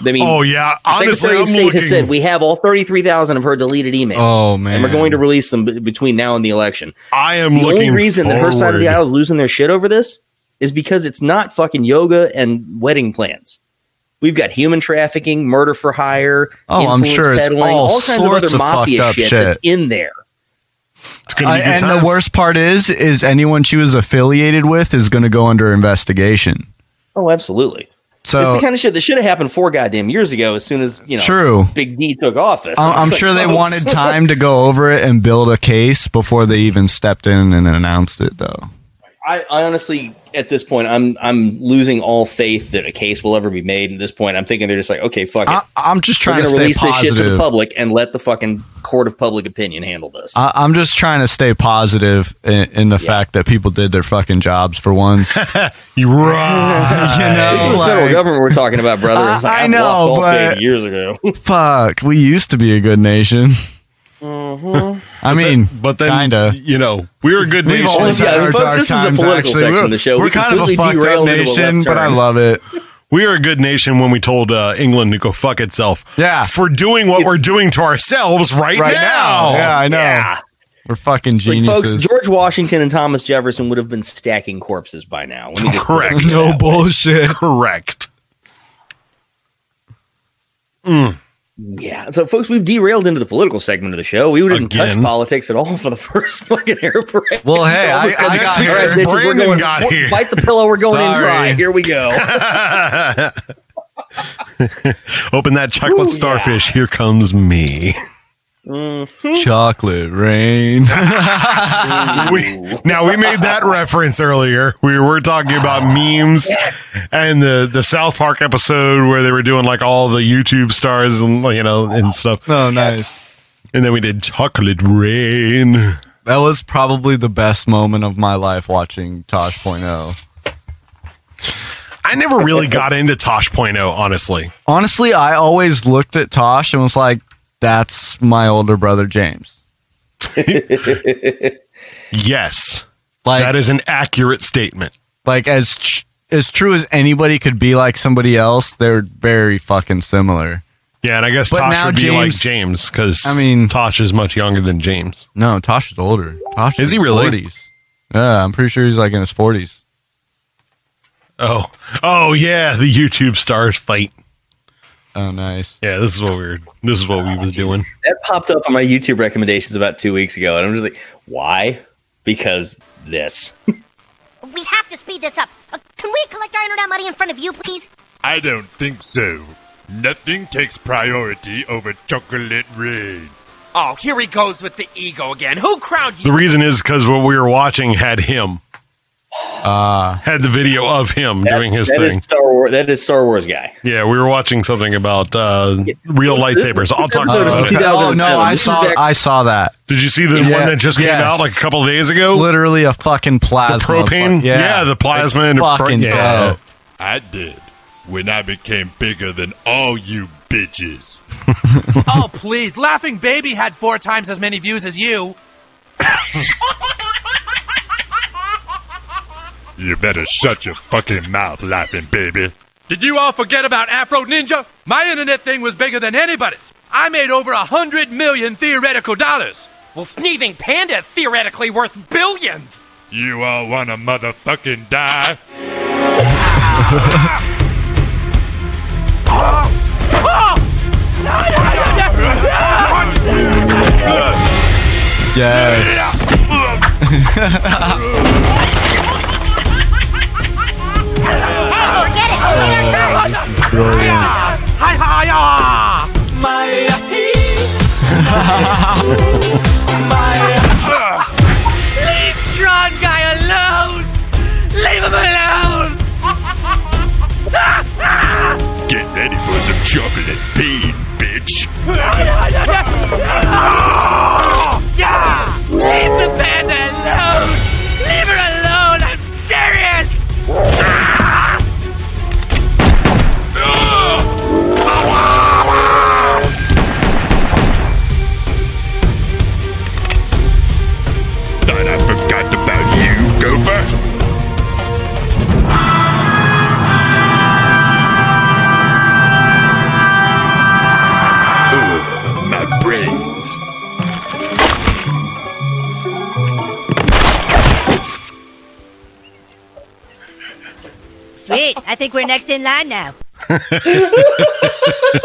I mean, Oh yeah, the honestly, Secretary I'm of State looking. has said we have all 33,000 of her deleted emails. Oh, man, And man. we're going to release them b- between now and the election. I am the looking. only reason that her side of the aisle is losing their shit over this is because it's not fucking yoga and wedding plans. We've got human trafficking, murder for hire, Oh, I'm influence sure it's peddling, all kinds of other of mafia fucked up shit, shit. that's in there. It's gonna be good and times. the worst part is, is anyone she was affiliated with is going to go under investigation. Oh, absolutely. So it's the kind of shit that should have happened four goddamn years ago. As soon as you know, True. Big D took office. I'm, I'm like, sure they folks. wanted time to go over it and build a case before they even stepped in and announced it, though. I, I honestly, at this point, I'm I'm losing all faith that a case will ever be made. At this point, I'm thinking they're just like, okay, fuck it. I, I'm just trying to gonna stay release this shit to the public and let the fucking court of public opinion handle this. I, I'm just trying to stay positive in, in the fact that people did their fucking jobs for once. you right. you know, this is the like- federal government we're talking about, brother. It's like, I- I know, lost all faith but- years ago. Fuck, we used to be a good nation. Mm-hmm. I mean, but then kinda. you know we were a good We've nation. always Yeah, folks, this is the political actually. section We're- of the show. We're We kind of a completely fucked up derailed into a left nation, but I love it. We are a good nation when we told uh, England to go fuck itself. Yeah. For doing what we're doing to ourselves right, Right now. now. Yeah, I know. Yeah. We're fucking Like, folks, George Washington and Thomas Jefferson would have been stacking corpses by now. Let me just Correct. no bullshit. Correct. Mm. Yeah. So, folks, we've derailed into the political segment of the show. We didn't touch politics at all for the first fucking air break. Well, hey, All of a I- I got here. right, bitches, we're going- got we're- here. Bite the pillow. We're going in dry. Here we go. Open that chocolate starfish. Here comes me. Mm-hmm. Chocolate rain. we, now we made that reference earlier. We were talking about memes and the the South Park episode where they were doing like all the YouTube stars and you know and stuff. oh, nice. And then we did chocolate rain. That was probably the best moment of my life watching Tosh.0. I never really got into Tosh.0, honestly. Honestly, I always looked at Tosh and was like, that's my older brother James. Yes, Like that is an accurate statement. like as tr- as true as anybody could be like somebody else, they're very fucking similar. Yeah, and I guess But Tosh would be like James- James because I mean- Tosh is much younger than James. No, Tosh is older. Tosh Is he really? 40s. Yeah, I'm pretty sure he's like in his 40s. Oh, oh yeah, the YouTube stars fight. Oh, nice. Yeah, this is what we were. This is what we was doing. That popped up on my YouTube recommendations about two weeks ago, and I'm just like, why? Because this. We have to speed this up. Uh, can we collect our internet money in front of you, please? I don't think so. Nothing takes priority over chocolate rain. Oh, here he goes with the ego again. Who crowned you? The reason is because what we were watching had him, Uh, had the video of him doing his That thing. is Star Wars. That is Star Wars guy. yeah, we were watching something about uh, real lightsabers. I'll talk about it. Oh, no, I saw, I saw that. Did you see the Yeah, one that just came yes. out like a couple of days It's ago? literally a fucking The plasma. propane? fu- Yeah, the plasma It's and the pro- fucking yeah. I did. When I became bigger than all you bitches. oh, please. Laughing Baby had four times as many views as you. You better shut your fucking mouth, laughing baby. Did you all forget about Afro Ninja? My internet thing was bigger than anybody's. I made over a hundred million theoretical dollars. Well, Sneezing Panda is theoretically worth billions. You all wanna motherfucking die? Yes. Oh! Leave guy alone! Leave him alone! Get ready for some chocolate pain, bitch. yeah! Leave the alone! Sweet. I think we're next in line now.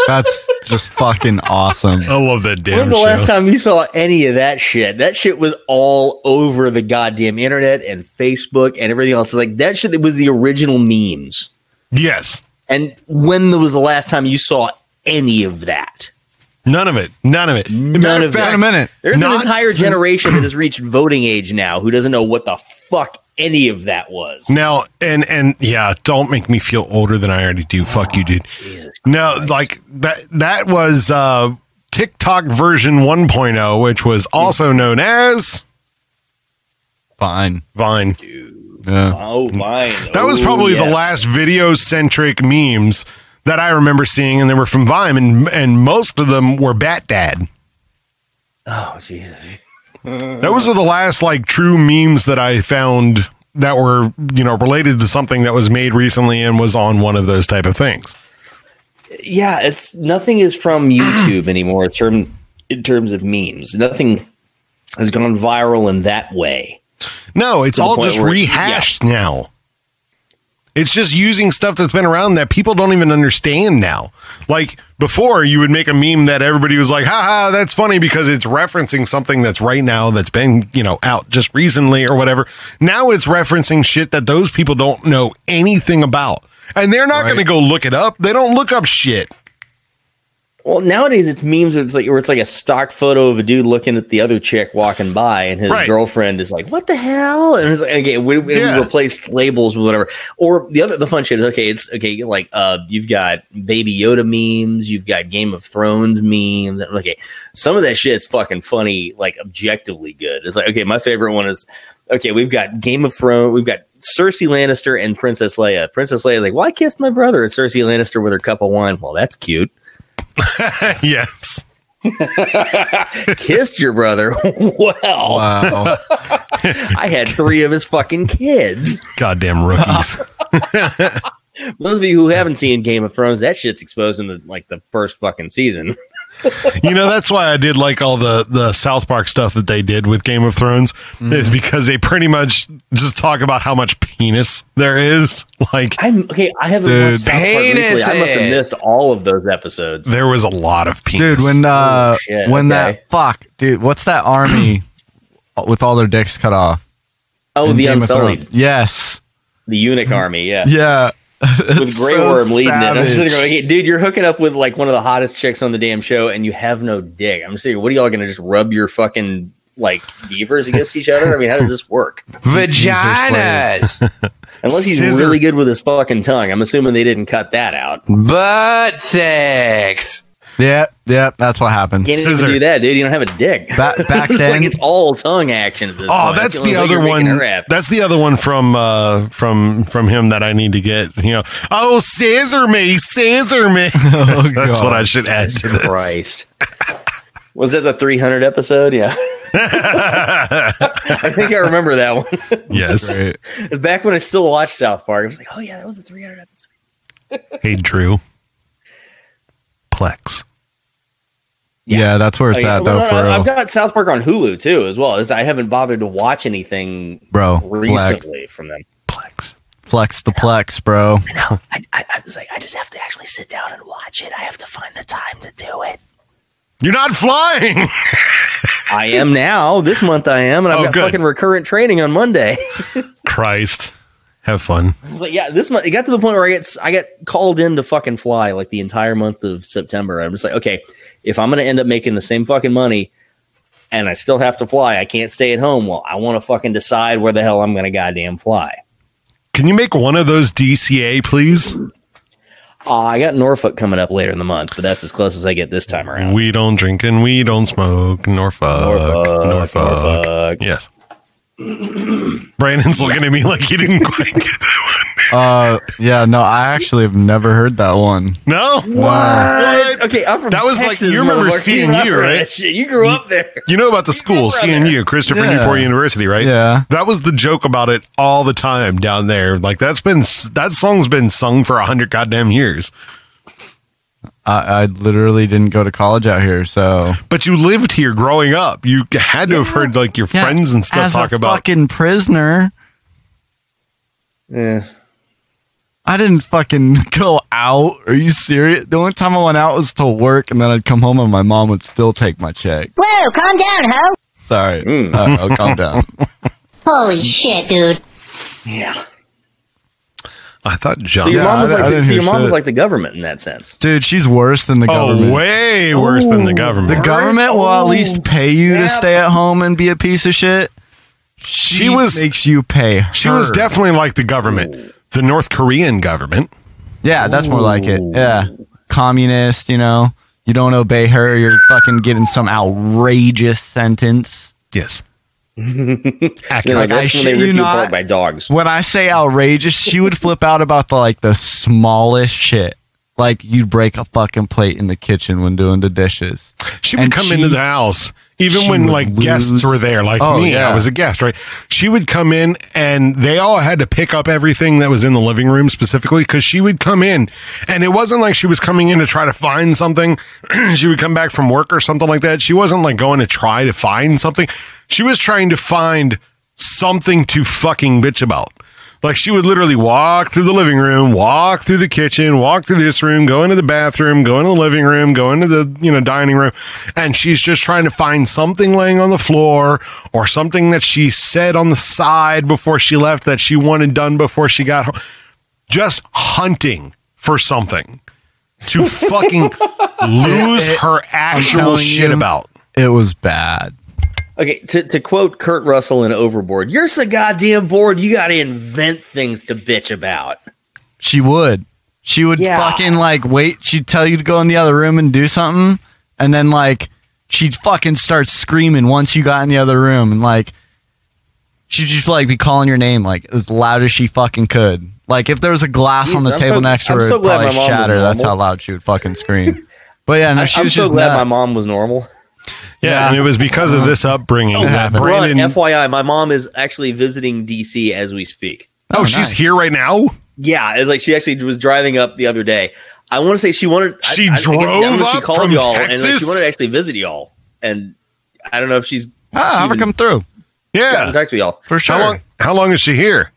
That's just fucking awesome. I love that damn When's the show. last time you saw any of that shit? That shit was all over the goddamn internet and Facebook and everything else. It's like that shit that was the original memes. yes. And when was the last time you saw any of that? None of it. None of it. None of it. There's an entire generation that has reached voting age now who doesn't know what the fuck any of that was. Now and and yeah, don't make me feel older than I already do. Fuck you, dude. No, like that that was uh TikTok version 1.0, which was also known as Vine. Vine. Yeah. Oh, Vine. That was Oh, probably the last video centric memes that I remember seeing, and they were from Vine, and and most of them were Bat Dad. Oh, Jesus. Those were the last like true memes that I found that were you know related to something that was made recently and was on one of those type of things. Yeah, it's nothing is from YouTube anymore. In term in terms of memes, nothing has gone viral in that way. No, it's all just rehashed now. It's just using stuff that's been around that people don't even understand now. Like before, you would make a meme that everybody was like, "Ha ha, that's funny" because it's referencing something that's right now that's been you know out just recently or whatever. Now it's referencing shit that those people don't know anything about, and they're not going to go look it up. They don't look up shit. Well, nowadays it's memes where it's like where it's like a stock photo of a dude looking at the other chick walking by, and his Right. girlfriend is like, "What the hell?" And it's like, okay, we, we Yeah. replace labels with whatever. Or the other, the fun shit is okay. It's okay, like uh, you've got Baby Yoda memes, you've got Game of Thrones memes. Okay, some of that shit's fucking funny, like objectively good. It's like okay, my favorite one is okay. We've got Game of Thrones, we've got Cersei Lannister and Princess Leia. Princess Leia like, "Well, I kissed my brother," and Cersei Lannister with her cup of wine. Well, that's cute. yes. Kissed your brother. well, Wow. I had three of his fucking kids. Goddamn rookies. Those of you who haven't seen Game of Thrones, that shit's exposed in the like the first fucking season. you know that's why I did like all the the South Park stuff that they did with Game of Thrones is because they pretty much just talk about how much penis there is. Like I'm okay. I haven't Dude. watched South Park recently. I must have missed all of those episodes. there was a lot of penis. Dude, when uh Oh, shit, when okay. that fuck, dude, what's that army with all their dicks cut off? Oh, the Game of Unsullied. Yes. The eunuch army, yeah. Yeah. With It's Grey so Worm leading it. I'm sitting there savage. going, hey, dude, you're hooking up with like one of the hottest chicks on the damn show and you have no dick. I'm just saying, what are y'all going to just rub your fucking like beavers against each other? I mean, how does this work? Vaginas. Unless he's Scissor- really good with his fucking tongue. I'm assuming they didn't cut that out. Butt sex. Yeah, yeah, that's what happened. Can't even do that, dude. You don't have a dick. Ba- back It's then- like it's all tongue action at this Oh, point. that's only the way other one. That's the other one from uh from from him that I need to get. You know, oh, scissor me, scissor me. Oh, that's God. what I should add to this. Christ. Was that the 300 episode? Yeah. I think I remember that one. Yes. Back when I still watched South Park, I was like, oh, yeah, that was the 300 episode. Hey, Drew. Plex. Yeah, that's where it's Oh, yeah. at though. Well, for I've real. got South Park on Hulu too, as well. As I haven't bothered to watch anything Bro, recently from them. Flex the plex, bro. I, I, I was like, I just have to actually sit down and watch it. I have to find the time to do it. You're not flying. I am now. This month I am, and I've Oh, got good. fucking recurrent training on Monday. Christ. Have fun. I was like, yeah, this month it got to the point where I get I get called in to fucking fly like the entire month of September. I'm just like, okay, if I'm gonna end up making the same fucking money and I still have to fly, I can't stay at home. Well, I want to fucking decide where the hell I'm gonna goddamn fly. Can you make one of those DCA, please? Uh, I got Norfolk coming up later in the month, but that's as close as I get this time around. We don't drink and we don't smoke. Norfolk. Norfolk. Norfolk. Yes. Brandon's looking at me like he didn't quite get Uh, yeah, no, I actually have never heard that one. No, What? Okay, I'm from That was Texas, like you remember motherfucker. You CNU, right? You grew up there. You know about the school CNU, Christopher Yeah. Newport University, right? Yeah. That was the joke about it all the time down there. Like that's been that song's been sung for a hundred goddamn years. I, I literally didn't go to college out here, so But you lived here growing up. You had to have heard like your Yeah, friends and stuff as talk a about. fucking prisoner. Yeah. I didn't fucking go out. Are you serious? The only time I went out was to work, and then I'd come home and my mom would still take my check. Whoa, calm down, ho. Sorry. Hmm. Uh, I'll calm down. Holy shit, dude. Yeah. I thought So John. your mom was I- I like, didn't so your hear mom was like the government in that sense. Dude, she's worse than the oh, government. way worse than the government. The government will at least pay you to stay at home and be a piece of shit. She, was- makes you pay. She was definitely like the government, the North Korean government. Yeah, that's more like it. Yeah, communist. You know, you don't obey her, you're fucking getting some outrageous sentence. Yes. You know, Like, I that's when shit they you you not. by dogs. When I say outrageous, she would flip out about the like the smallest shit. Like you'd break a fucking plate in the kitchen when doing the dishes. She would And come she- into the house, even when like guests were there, like Oh, me. yeah. I was a guest, right? She would come in and they all had to pick up everything that was in the living room specifically because she would come in and it wasn't like she was coming in to try to find something. she would come back from work or something like that. She wasn't like going to try to find something. She was trying to find something to fucking bitch about. Like she would literally walk through the living room, walk through the kitchen, walk through this room, go into the bathroom, go into the living room, go into the, you know, dining room. And she's just trying to find something laying on the floor or something that she said on the side before she left that she wanted done before she got home. Just hunting for something to fucking lose her actual shit you, about. It was bad. Okay, to, to quote Kurt Russell in Overboard, you're so goddamn bored, you got to invent things to bitch about. She would. She would Yeah. fucking like wait. She'd tell you to go in the other room and do something, and then like she'd fucking start screaming once you got in the other room, and like she'd just like be calling your name like as loud as she fucking could. Like if there was a glass on the I'm table so- next to her, so it'd probably my mom was shatter. That's how loud she would fucking scream. But yeah, no, I, she am was so just glad my mom was normal. Yeah, and it was because of this upbringing that Run, Brandon. FYI, my mom is actually visiting DC as we speak. oh, she's here right now. Yeah, it's like she actually was driving up the other day. I want to say she wanted. She I, I, drove I don't know if she up called from y'all and like, she wanted to actually visit y'all. And I don't know if she's Ah, she have her even come through Yeah, got in touch with y'all. for sure. How long? How long is she here?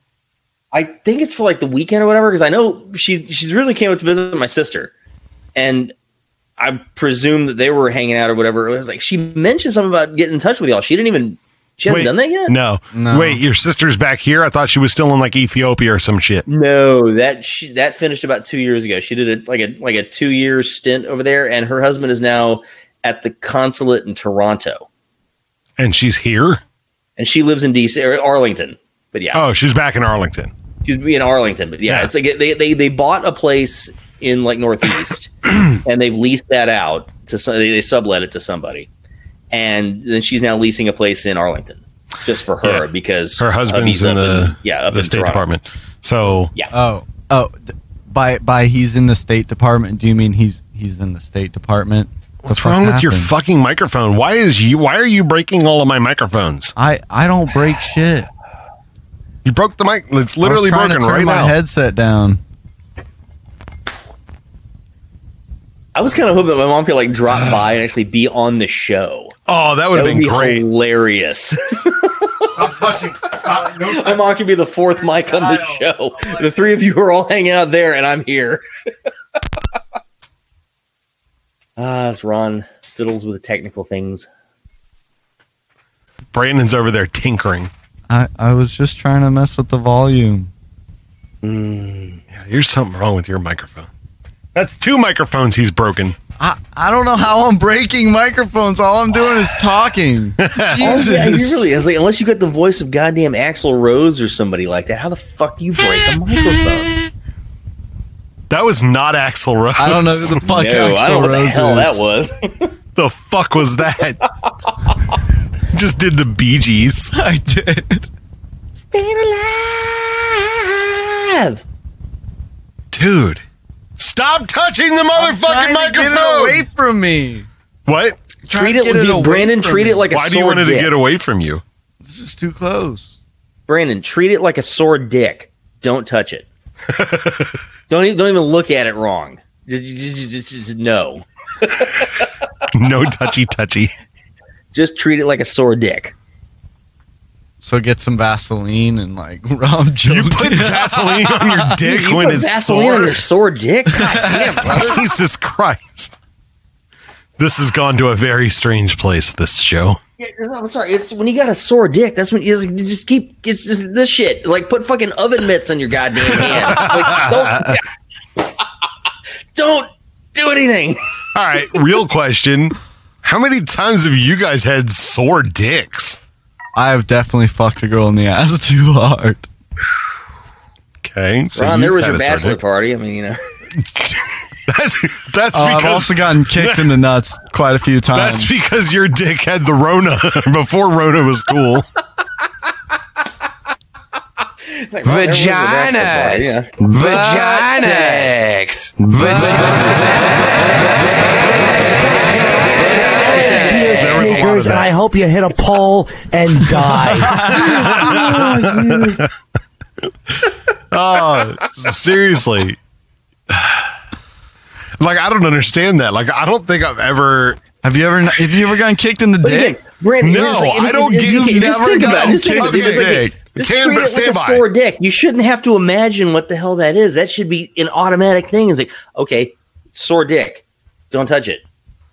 I think it's for like the weekend or whatever because I know she she's really came up to visit my sister, and I presume that they were hanging out or whatever. It was like she mentioned something about getting in touch with y'all. She didn't even she hasn't Wait, done that yet. No. No. Wait, your sister's back here? I thought she was still in like Ethiopia or some shit. No, that she, that finished about two years ago. She did a, like a like a two year stint over there, and her husband is now at the consulate in Toronto, And she's here? and she lives in DC or Arlington. But yeah, Oh, she's back in Arlington. she's in Arlington. But yeah, Yeah. it's like they they they bought a place in like Northeast, and they've leased that out to some, they, they sublet it to somebody, and then she's now leasing a place in Arlington just for her Yeah. because Her husband's in up the, yeah up the in State Toronto. Department. So Yeah, Oh, oh, by by he's in the State Department. Do you mean he's he's in the State Department? what's The fuck wrong with your fucking microphone? Why is you why are you breaking all of my microphones? I I don't break shit. You broke the mic. It's I was literally to broken turn right my now. headset down. I was kind of hoping that my mom could like drop by and actually be on the show. Oh, that would That have would been be great. hilarious. I'm touching. My mom could be the fourth mic on the show. The three of you are all hanging out there, and I'm here. Ah, it's Ron fiddles with the technical things. Brandon's over there tinkering. I I was just trying to mess with the volume. Yeah, there's something wrong with your microphone. That's two microphones he's broken. I, I don't know how I'm breaking microphones. All I'm doing is talking. Oh, Jesus. yeah, you really it's like unless you got the voice of goddamn Axl Rose or somebody like that, how the fuck do you break a microphone? That was not Axl Rose. I don't know who the fuck no, I don't know what the hell is. that was. the fuck was that? Just did the Bee Gees. I did. Staying alive. Dude, stop touching the I'm motherfucking to microphone. Get it away from me. What? Treat it, get it dude, Brandon. from Treat it me. like a Why do you sword want it to dick. get away from you? This is too close. Brandon, treat it like a sore dick. Don't touch it. don't even, don't even look at it wrong. Just, just, just, just no. No touchy touchy. Just treat it like a sore dick. So get some Vaseline and like rub You put Vaseline on your dick you when put it's Vaseline sore. on your sore dick. God damn, brother. Jesus Christ. This has gone to a very strange place, this show. Yeah, no, I'm sorry. It's when you got a sore dick. That's when you just, you just keep. It's just this shit. Like put fucking oven mitts on your goddamn hands. Like, don't, don't do anything. All right, real question. How many times have you guys had sore dicks? I have definitely fucked a girl in the ass too hard. Okay. So Ron, there was your a bachelor dick. party. I mean, you know. That's that's Oh, I've also gotten kicked in the nuts quite a few times. that's because your dick had the Rona before Rona was cool. Like, Ron, there was your bachelor party, yeah. Vaginas. Dear was a lot sneakers, of and. I hope you hit a pole and die. Oh, seriously. Like I don't understand that. Like I don't think I've ever. Have you ever? Have you ever gotten kicked in the dick? Brandon, No, like- I don't it's- give- okay, just never think about gotten it. Just think kicked about it. in the Like, dick. Just Can- treat it like stand a by. sore dick. You shouldn't have to imagine what the hell that is. That should be an automatic thing. It's like, okay, sore dick, don't touch it.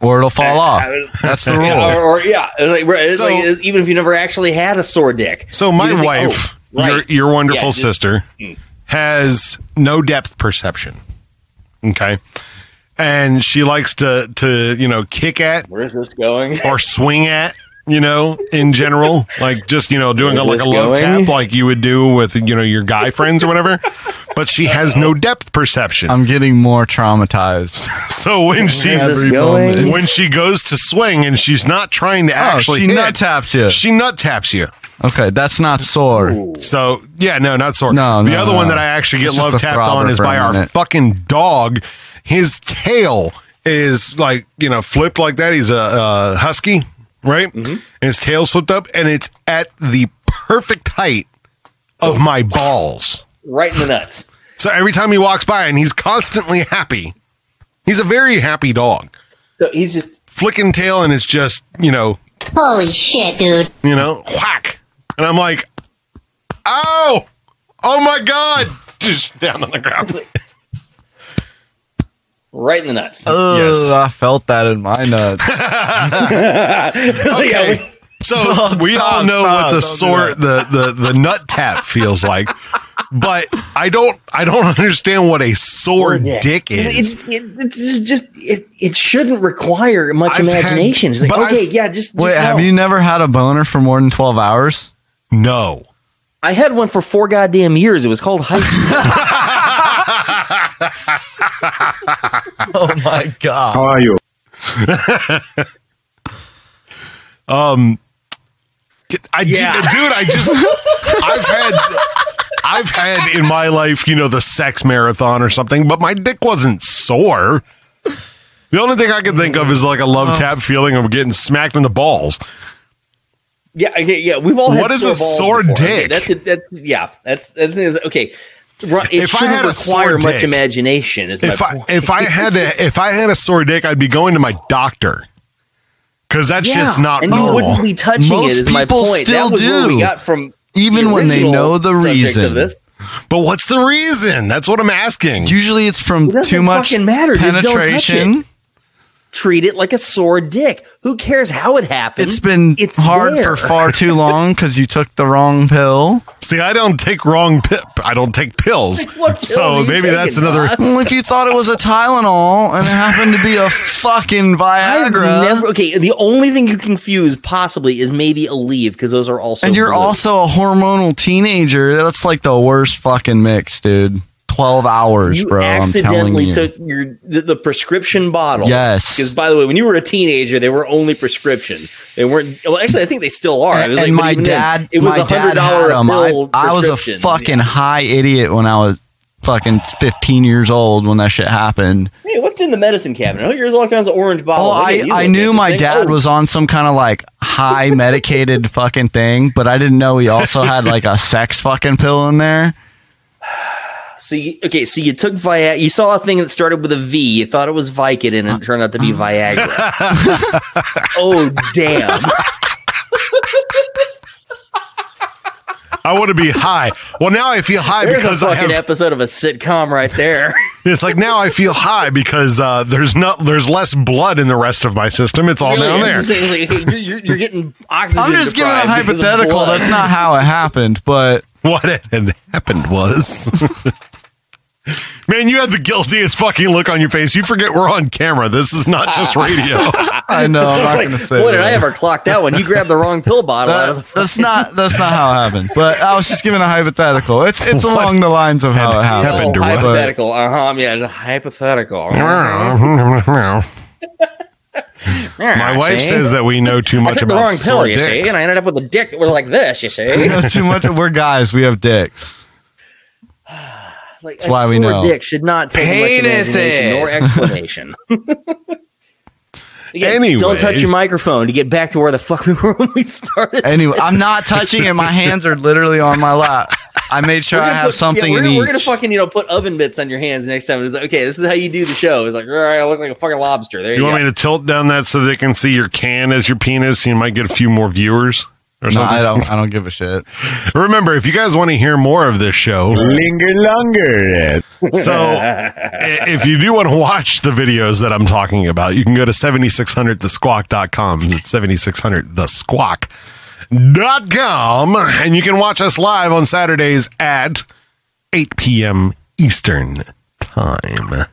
Or it'll fall off. That's the rule. Yeah, or, or yeah, like, So- like, even if you never actually had a sore dick. So my just think, wife, oh, right. your your wonderful Yeah, just- sister, hmm. has no depth perception. Okay. And she likes to to, you know, kick at Where's this going? or swing at, you know, in general. Like just, you know, doing a, like a this love going? tap like you would do with, you know, your guy friends or whatever. But she has no depth perception. I'm getting more traumatized. So when she this Every going? moment. when she goes to swing and she's not trying to Oh, actually she hit, nut taps you. she nut taps you. Okay, that's not sore. So yeah, no, not sore. No, the no, other no. one that I actually get It's love tapped on is by our minute. fucking dog. His tail is like you know flipped like that. He's a, uh husky, right? Mm-hmm. And his tail's flipped up, and it's at the perfect height of my balls. right in the nuts. So every time he walks by, and he's constantly happy. He's a very happy dog. So he's just Flicking tail, and it's just you know Holy shit, dude. you know, whack. And I'm like, oh, oh my God. Just down on the ground. Right in the nuts. Oh, Yes. I felt that in my nuts. Okay. So we all know stop, what the don't sore the, the the nut tap feels like, but I don't I don't understand what a sore dick is. It's, it's just it, it shouldn't require much I've had- imagination. it's like okay, I've- yeah, just, just Wait, have you never had a boner for more than twelve hours? No. I had one for four goddamn years. It was called high school. Oh my god! How are you? Um, I Yeah. dude, I just I've had I've had in my life, you know, the sex marathon or something, but my dick wasn't sore. The only thing I can think of is like a love tap feeling of getting smacked in the balls. yeah, okay, yeah. We've all had What is a sore before. Dick? that's it. That's yeah. That's that thing is okay. Ru- It If I shouldn't had a sore require much dick- imagination. Is my If I point. if I had a if I had a sore dick, I'd be going to my doctor. Cause that yeah, shit's not and you normal. wouldn't be touching Most it. Is my people point. still that was where we do. got from Even the when they know the reason. Of this. But what's the reason? That's what I'm asking. Usually, it's from It too much fucking matter. Just don't touch penetration. It. Treat it like a sore dick. Who cares how it happened? It's been It's hard there. for far too long because you took the wrong pill. See, I don't take wrong pi- I don't take pills. what pills so are you maybe that's another Ross? Well, if you thought it was a Tylenol and it happened to be a fucking Viagra, never. Okay, the only thing you confuse possibly is maybe a leave because those are also. and you're blue. also a hormonal teenager, that's like the worst fucking mix, dude. Twelve hours, You bro. I'm telling accidentally you. took your the, the prescription bottle. Yes. Because by the way, when you were a teenager, they were only prescription. They weren't. Well, actually, I think they still are. It and was like, and my even then, dad, it was my a hundred dad dollar had 'em. I, I was a fucking high idiot when I was fucking 15 years old when that shit happened. Hey, what's in the medicine cabinet? Oh, here's all kinds of orange Oh, bottles. I, Okay, I knew my interesting. dad Oh, was on some kind of like high medicated fucking thing, but I didn't know he also had like a sex fucking pill in there. So you, okay, so you took Viagra. You saw a thing that started with a V. You thought it was Vicodin, and it turned out to be Viagra. oh damn! I want to be high. Well, now I feel high There's because a I fucking have episode of a sitcom right there. It's like now I feel high because uh, there's not there's less blood in the rest of my system. It's all Really, down there. like, you're, you're, you're getting oxygen. I'm just giving a deprived because of hypothetical. That's not how it happened, but what had happened was. Man, you have the guiltiest fucking look on your face. You forget we're on camera. This is not just radio. I know. I'm not Like, going to say. Boy, did. I ever clock that one? You grabbed the wrong pill bottle out of the. That- that's not that's not how it happened. But I was just giving a hypothetical. It's it's What along the lines of how it had happened. happened or what? But- hypothetical. Uh huh. Yeah, hypothetical. My wife says that we know too I much took the about wrong pill, you dick. see, and I ended up with a dick that was like this. You see, we know too much. We're guys. We have dicks. Like, That's a why we sore know. dick should not take much imagination Penises. nor explanation. Again, Anyway. don't touch your microphone to get back to where the fuck we were when we started. Anyway, I'm not touching it. My hands are literally on my lap. I made sure I have put- something yeah, we're, in gonna- each. we're gonna fucking you know put oven mitts on your hands next time. It's like okay, this is how you do the show. It's like all right, I look like a fucking lobster. There you, You want go. me to tilt down that so they can see your can as your penis? You might get a few more viewers or no, something. I don't. I don't give a shit. Remember, if you guys want to hear more of this show, Linger longer. so if you do want to watch the videos that I'm talking about, you can go to 7600thesquawk.com. It's 7600thesquawk.com. And you can watch us live on Saturdays at 8 p.m. Eastern Time.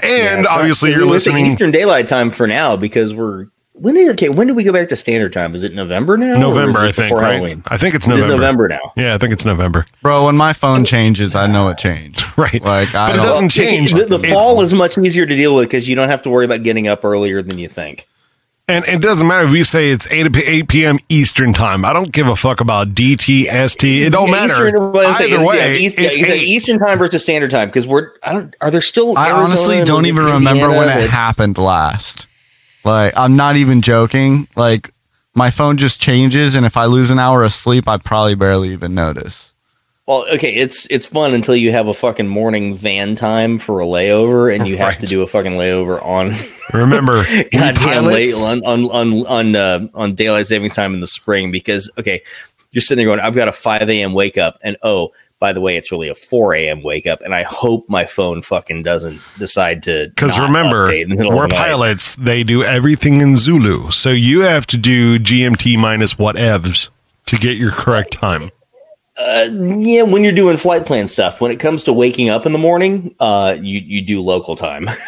And Yeah, obviously, so you're we listening. Eastern Daylight Time for now because we're when is okay. When do we go back to Standard Time? Is it November now? November, I think, right? Halloween? I think it's It is November. November now. Yeah, I think it's November. Bro, when my phone changes, I know it changed. Right. Like I But it doesn't change. The, the fall is much easier to deal with because you don't have to worry about getting up earlier than you think. And it doesn't matter if you say it's 8, p- 8 p.m. Eastern time. I don't give a fuck about DTST. It don't Yeah, matter. Eastern, saying Either way, yeah, East, it's you say 8. Eastern Time versus Standard Time because we're. I don't. Are there still? I Arizona honestly don't even remember when it happened last. Like, I'm not even joking. Like, my phone just changes, and if I lose an hour of sleep, I probably barely even notice. Well, okay, it's it's fun until you have a fucking morning van time for a layover, and you have Right. to do a fucking layover on Remember, goddamn late on on on on, uh, on daylight savings time in the spring because okay, you're sitting there going, I've got a 5 a.m. wake up, and oh, by the way, it's really a 4 a.m. wake up, and I hope my phone fucking doesn't decide to Because remember, update in the middle we're the pilots. They do everything in Zulu. So you have to do GMT minus whatevs to get your correct time. Uh, yeah, when you're doing flight plan stuff, when it comes to waking up in the morning, uh, you you do local time.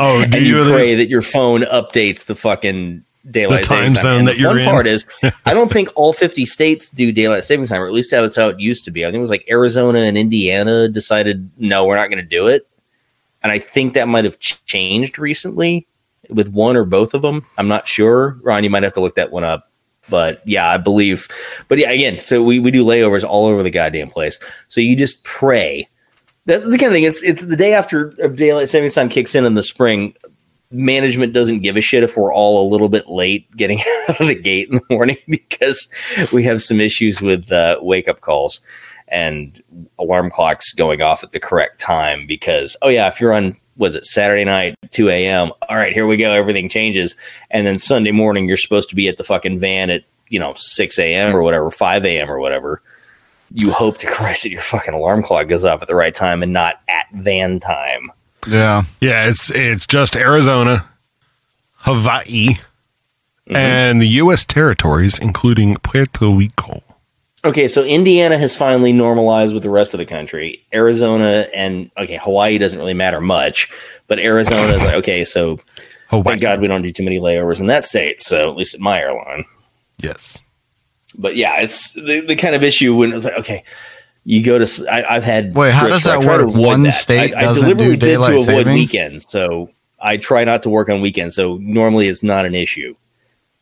Oh, do and you you pray this- that your phone updates the fucking daylight The time zone And that the you're fun in. Part is, I don't think all 50 states do daylight savings time, or at least that's how it used to be. I think it was like Arizona and Indiana decided no, we're not going to do it, and I think that might have ch- changed recently with one or both of them. I'm not sure. Ron, you might have to look that one up. But yeah, I believe. But yeah, again, so we, we do layovers all over the goddamn place. So you just pray. That's the kind of thing. It's, it's the day after daylight savings time kicks in in the spring. Management doesn't give a shit if we're all a little bit late getting out of the gate in the morning because we have some issues with uh, wake up calls and alarm clocks going off at the correct time. Because oh yeah, if you're on was it Saturday night, 2 a.m. All right, here we go. Everything changes. And then Sunday morning, you're supposed to be at the fucking van at, you know, 6 a.m. or whatever, 5 a.m. or whatever. You hope to Christ that your fucking alarm clock goes off at the right time and not at van time. Yeah. Yeah, it's it's just Arizona, Hawaii, Mm-hmm. and the U.S. territories, including Puerto Rico. Okay, so Indiana has finally normalized with the rest of the country. Arizona and okay, Hawaii doesn't really matter much, but Arizona is like okay, so thank God we don't do too many layovers in that state. So at least at my airline, Yes. but yeah, it's the, the kind of issue when it's like okay, you go to I, have had Wait, how does that work? One that. state I, I deliberately do did to avoid savings? weekends, so I try not to work on weekends. So normally it's not an issue.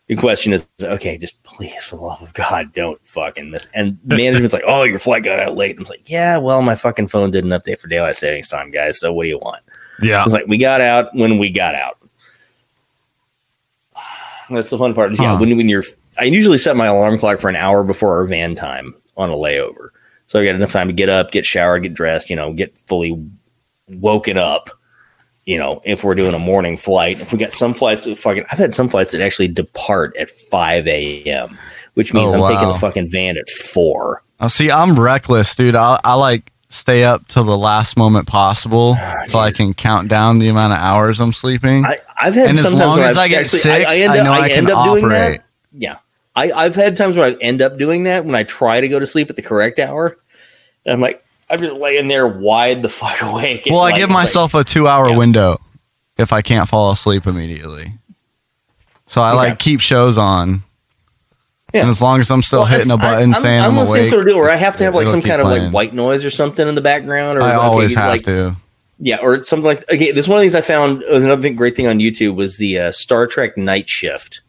The question is, okay, just please, for the love of God, don't fucking miss. And management's like, oh, your flight got out late. I'm like, yeah, well, my fucking phone didn't update for daylight savings time, guys. So what do you want? Yeah. It's like we got out when we got out. That's the fun part. Yeah, Huh. when when you're, I usually set my alarm clock for an hour before our van time on a layover, so I got enough time to get up, get showered, get dressed, you know, get fully woken up. You know, if we're doing a morning flight, if we got some flights that fucking, I've had some flights that actually depart at five a.m., which means Oh, I'm taking the fucking van at four. Oh, see, I'm reckless, dude. I, I like stay up till the last moment possible so I can count down the amount of hours I'm sleeping. I, I've had and as long as I've I get actually- six, I, end up, know I, end can up doing operate. that. Yeah, I, I've had times where I end up doing that when I try to go to sleep at the correct hour. And I'm like, I'm just laying there wide the fuck awake. Well, I like, give it's like- myself a two hour window if I can't fall asleep immediately. So I like keep shows on. And as long as I'm still Well, hitting a I- button I'm, saying I'm, I'm, on the same awake, sort of deal where I have to have like some kind of like white noise or something in the background. Or I it okay, always have like, to. Yeah, or something like okay. This one of these I found was another thing, great thing on YouTube was the uh, Star Trek Night Shift.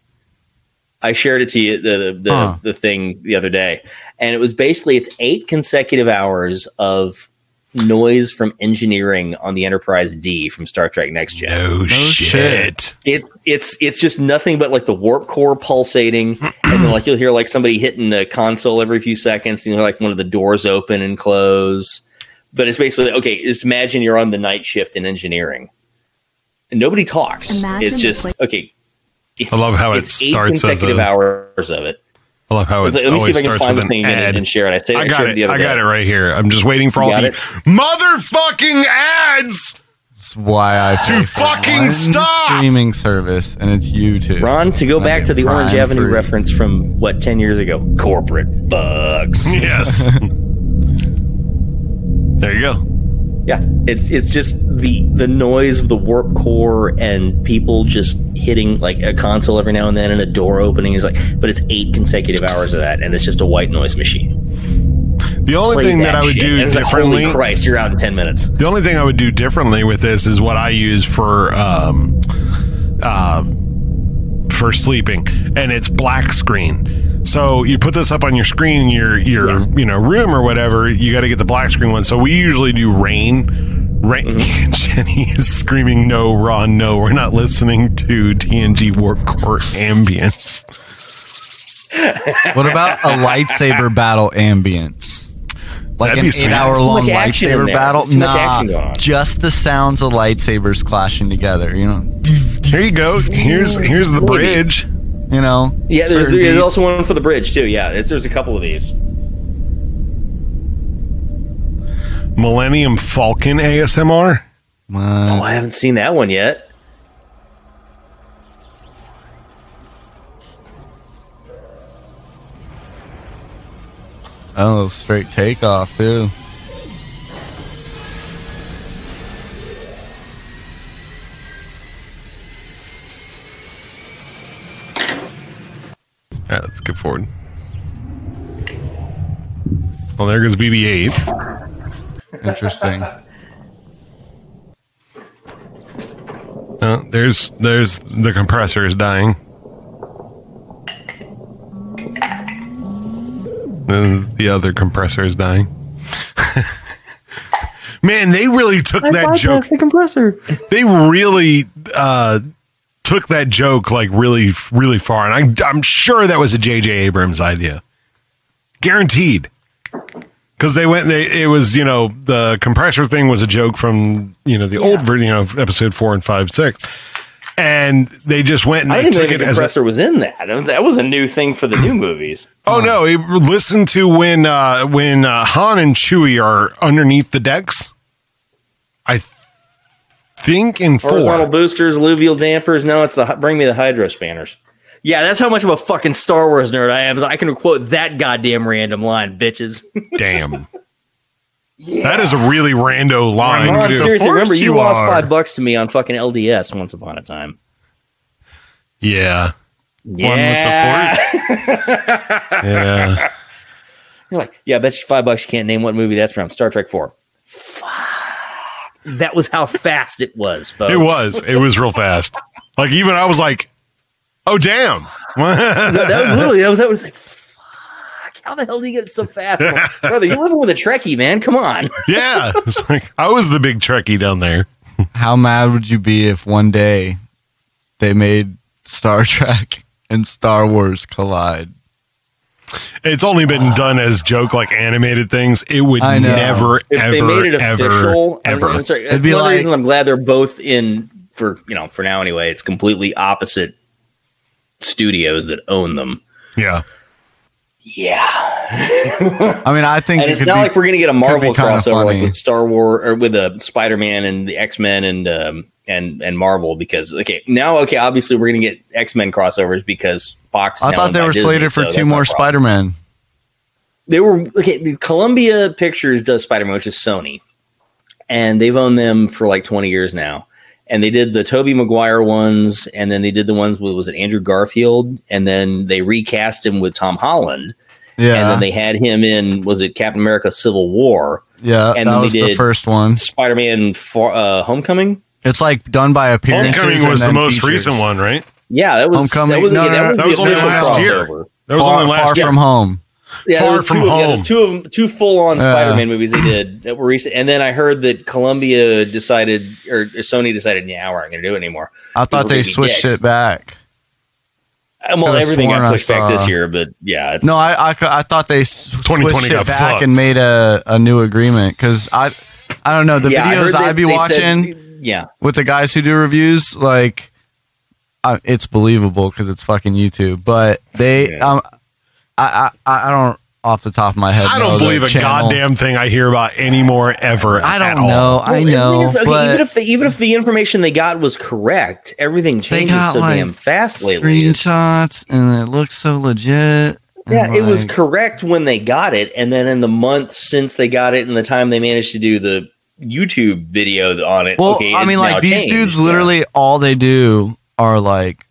I shared it to you the the, the, Huh. the thing the other day, and it was basically it's eight consecutive hours of noise from engineering on the Enterprise D from Star Trek Next Gen. No, shit. It's it's it's just nothing but like the warp core pulsating, and then like you'll hear like somebody hitting the console every few seconds, and you know, like one of the doors open and close. But it's basically okay. Just imagine you're on the night shift in engineering, and nobody talks. Imagine it's just okay. I love how it it's eight starts as consecutive a- hours of it. I love how It's it's like, let me see if I can find the thing an ad. and share it. I, said, I got shared it. the other I day. got it right here. I'm just waiting for You all the it? motherfucking ads. That's why I pay for fucking stop! streaming service, and it's YouTube. Ron, to go back to the Orange Prime Avenue free. reference from what ten years ago, corporate bugs. Yes. there you go. Yeah, it's it's just the the noise of the warp core and people just hitting like a console every now and then and a door opening is like, but it's eight consecutive hours of that, and it's just a white noise machine. The only Play thing that, I would shit. do And it's like, differently. Holy Christ, you're out in ten minutes. The only thing I would do differently with this is what I use for um, uh, for sleeping, and it's black screen. So you put this up on your screen in your your you know room or whatever. You got to get the black screen one. So we usually do rain. Rain. Mm-hmm. Jenny is screaming, "No, Ron, no! We're not listening to TNG Warp Core ambience." What about a lightsaber battle ambience? Like That'd an eight-hour-long Too much action in lightsaber battle? There's nah, action going on. just the sounds of lightsabers clashing together. You know, Here you go. Here's here's the bridge. You know. Yeah, there's, there's also one for the bridge too. Yeah, it's, there's a couple of these. Millennium Falcon ASMR. Oh, I haven't seen that one yet. Oh, straight takeoff too. All right, let's get forward. Well, there goes BB-8. Interesting. Uh, there's there's the compressor is dying. Then the other compressor is dying. Man, they really took that joke. The compressor. They really uh, took that joke like really really far, and I, I'm sure that was a J.J. Abrams idea, guaranteed. Because they went, they it was you know the compressor thing was a joke from you know the old version of episode four and five six, and they just went and I they didn't took know it the as a, compressor was in that. That was- That was a new thing for the new movies. Oh no! It, listen to when uh, when uh, Han and Chewie are underneath the decks. I th- think in Horizontal four. boosters, alluvial dampers. No, it's the bring me the hydro spanners. Yeah, that's how much of a fucking Star Wars nerd I am. I can quote that goddamn random line, bitches. Damn, that is a really rando line Ron, too. seriously, remember you, you lost are. five bucks to me on fucking LDS once upon a time. Yeah, Yeah. yeah. You're like, yeah, I bet you five bucks you can't name what movie that's from. Star Trek Four. Fuck. That was how fast it was, folks. It was. It was real fast. Like even I was like, "Oh damn!" that, that was literally that was that was like, fuck. How the hell do you get so fast, brother? You're living with a Trekkie, man. Come on. yeah, it's like I was the big Trekkie down there. How mad would you be if one day they made Star Trek and Star Wars collide? It's only been done as joke like animated things. It would I know. never, If ever, they made it ever, official, I'm- ever. I'm sorry. It'd be one of the like- reasons I'm glad they're both in for you know for now anyway. It's completely opposite studios that own them. Yeah. Yeah. I mean, I think and it it's could not be- like we're gonna get a Marvel crossover like with Star Wars or with a Spider Man and the X Men and um, and and Marvel because okay now okay obviously we're gonna get X Men crossovers because Fox. I thought they were Disney, slated for that's two more. Spider Man. They were okay. Columbia Pictures does Spider Man, which is Sony, and they've owned them for like twenty years now. And they did the Tobey Maguire ones, and then they did the ones with was it Andrew Garfield, and then they recast him with Tom Holland. Yeah. and then they had him in was it Captain America: Civil War? Yeah, and that then was they the first one. Spider Man for uh, Homecoming. It's like done by appearances. Homecoming and was the most features. recent one, right? Yeah, that was Homecoming. That was, no, yeah, no, no, that was, only official last year. That was far, only last far year. from home. Yeah, Far from two, of- Yeah, home. two of them, two full on Yeah. Spider-Man movies they did that were recent. And then I heard that Columbia decided or Sony decided, yeah, we're not going to do it anymore. I thought People they switched dicks. it back. Uh, Well, everything got pushed back this year, but yeah, it's, No, I, I, I thought they switched it back fucked. and made a, a new agreement because I I don't know the Yeah, videos I'd be they said- watching yeah, with the guys who do reviews like I, it's believable because it's fucking YouTube, but they um I, I I don't off the top of my head I don't believe a channel. goddamn thing I hear about anymore ever. I don't all. know. I Well, the thing know, is, okay, but even if the even if the information they got was correct, everything changes got, so like, damn fast lately. Screenshots and it looks so legit. Yeah, and, it was correct when they got it, and then in the months since they got it, and the time they managed to do the YouTube video on it. Well, okay, I mean, now like these changed. dudes, Yeah. literally all they do are like,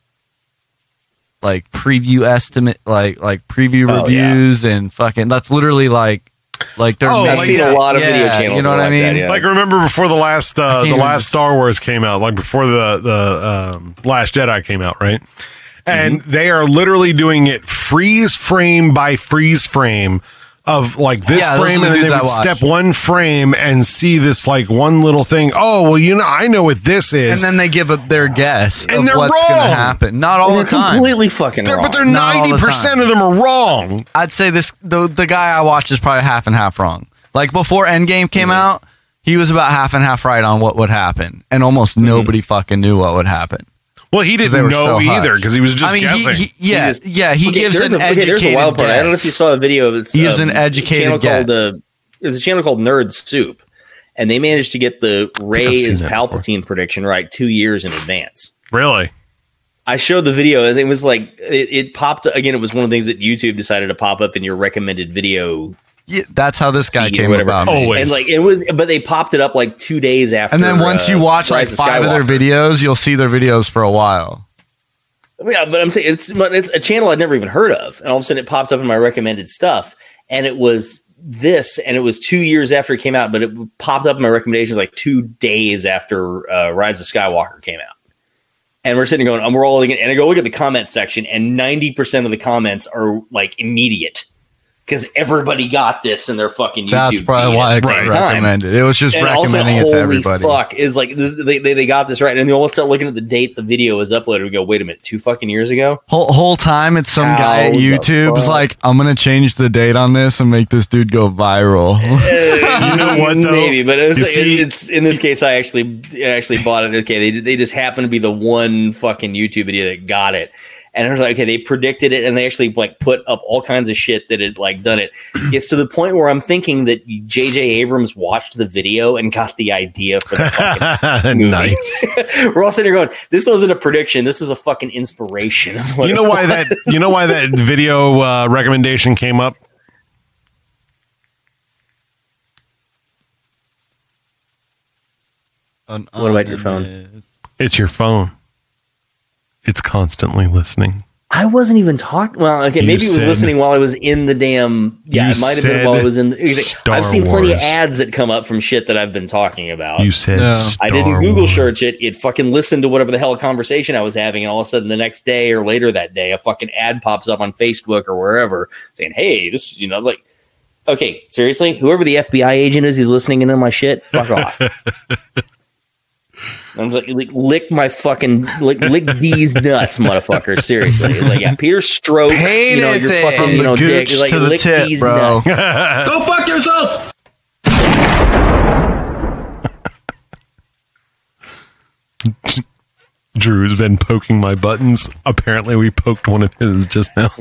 like preview estimate, like like preview Oh, reviews and fucking. That's literally like, like they're. Oh, I've seen a lot of yeah, video channels. You know what are I like that, mean? yeah. Like remember before the last uh, the last Star Wars came out, like before the the um, Last Jedi came out, right? And Mm-hmm. they are literally doing it freeze frame by freeze frame of like this Yeah, frame, and then they would step one frame and see this like one little thing. Oh, well, you know, I know what this is. And then they give a, their guess And of they're what's going to wrong. happen. Not all the they're time. completely fucking They're- wrong. but they're Not all the ninety percent time. of them are wrong. I'd say this the the guy I watch is probably half and half wrong. Like before Endgame came out, he was about half and half right on what would happen, and almost mm-hmm. nobody fucking knew what would happen. Well, he 'Cause they didn't know so either because he was just I mean, guessing. he- yeah, He just- yeah. He Okay, gives there's an a, okay, educated there's a wild part. I don't know if you saw a video. That's, He gives um, an a educated channel guess. called uh, there's a channel called Nerd Soup, and they managed to get the Rey seen is that Palpatine prediction right two years in advance. really? I showed the video and it was like it, it popped again. It was one of the things that YouTube decided to pop up in your recommended video Yeah, that's how this guy came whatever. about. Always. And like it was, but they popped it up like two days after. And then once you uh, watch like of five of their videos, you'll see their videos for a while. Yeah, but I'm saying it's but it's a channel I'd never even heard of, and all of a sudden it popped up in my recommended stuff, and it was this, and it was two years after it came out, but it popped up in my recommendations like two days after uh, Rise of Skywalker came out. And we're sitting going, and we're all looking, and I go look at the comment section, and ninety percent of the comments are like immediate because everybody got this in their fucking YouTube. That's probably feed why at it's the same time. recommended. It was just And also, recommending it to everybody. Fuck is like this, they, they they got this right, and they almost start looking at the date the video was uploaded. We go, wait a minute, two fucking years ago. Whole, whole time it's some guy at YouTube's like, I'm gonna change the date on this and make this dude go viral. You know what, though? Maybe, but it was like, see- it's in this case. I actually I actually bought it. Okay, they they just happened to be the one fucking YouTube video that got it. And I was like, okay, they predicted it, and they actually like put up all kinds of shit that had like done it. It's to the point where I'm thinking that J.J. Abrams watched the video and got the idea for the fucking movie. nice. We're all sitting there going, "This wasn't a prediction. This is a fucking inspiration." is what You know why that? You know why that video uh, recommendation came up? An What about your phone? It's your phone. It's constantly listening. I wasn't even talking. Well, okay, You maybe it was said- listening while I was in the damn. Yeah, it might have been while I was in. The, Star I've seen plenty of ads that come up from shit that I've been talking about. You said No. Star I didn't Google Wars. search it. It fucking listened to whatever the hell conversation I was having, and all of a sudden the next day or later that day, a fucking ad pops up on Facebook or wherever saying, "Hey, this," you know, like, okay, seriously, whoever the FBI agent is who's listening into my shit, fuck off. I'm like, like, lick my fucking, lick, lick these nuts, motherfucker. Seriously, it's like, yeah, Peter Strzok, you know, your Penises. fucking, you know, Gooch dick, like, the lick tip, these bro. nuts. Go fuck yourself! Andrew's been poking my buttons. Apparently, we poked one of his just now.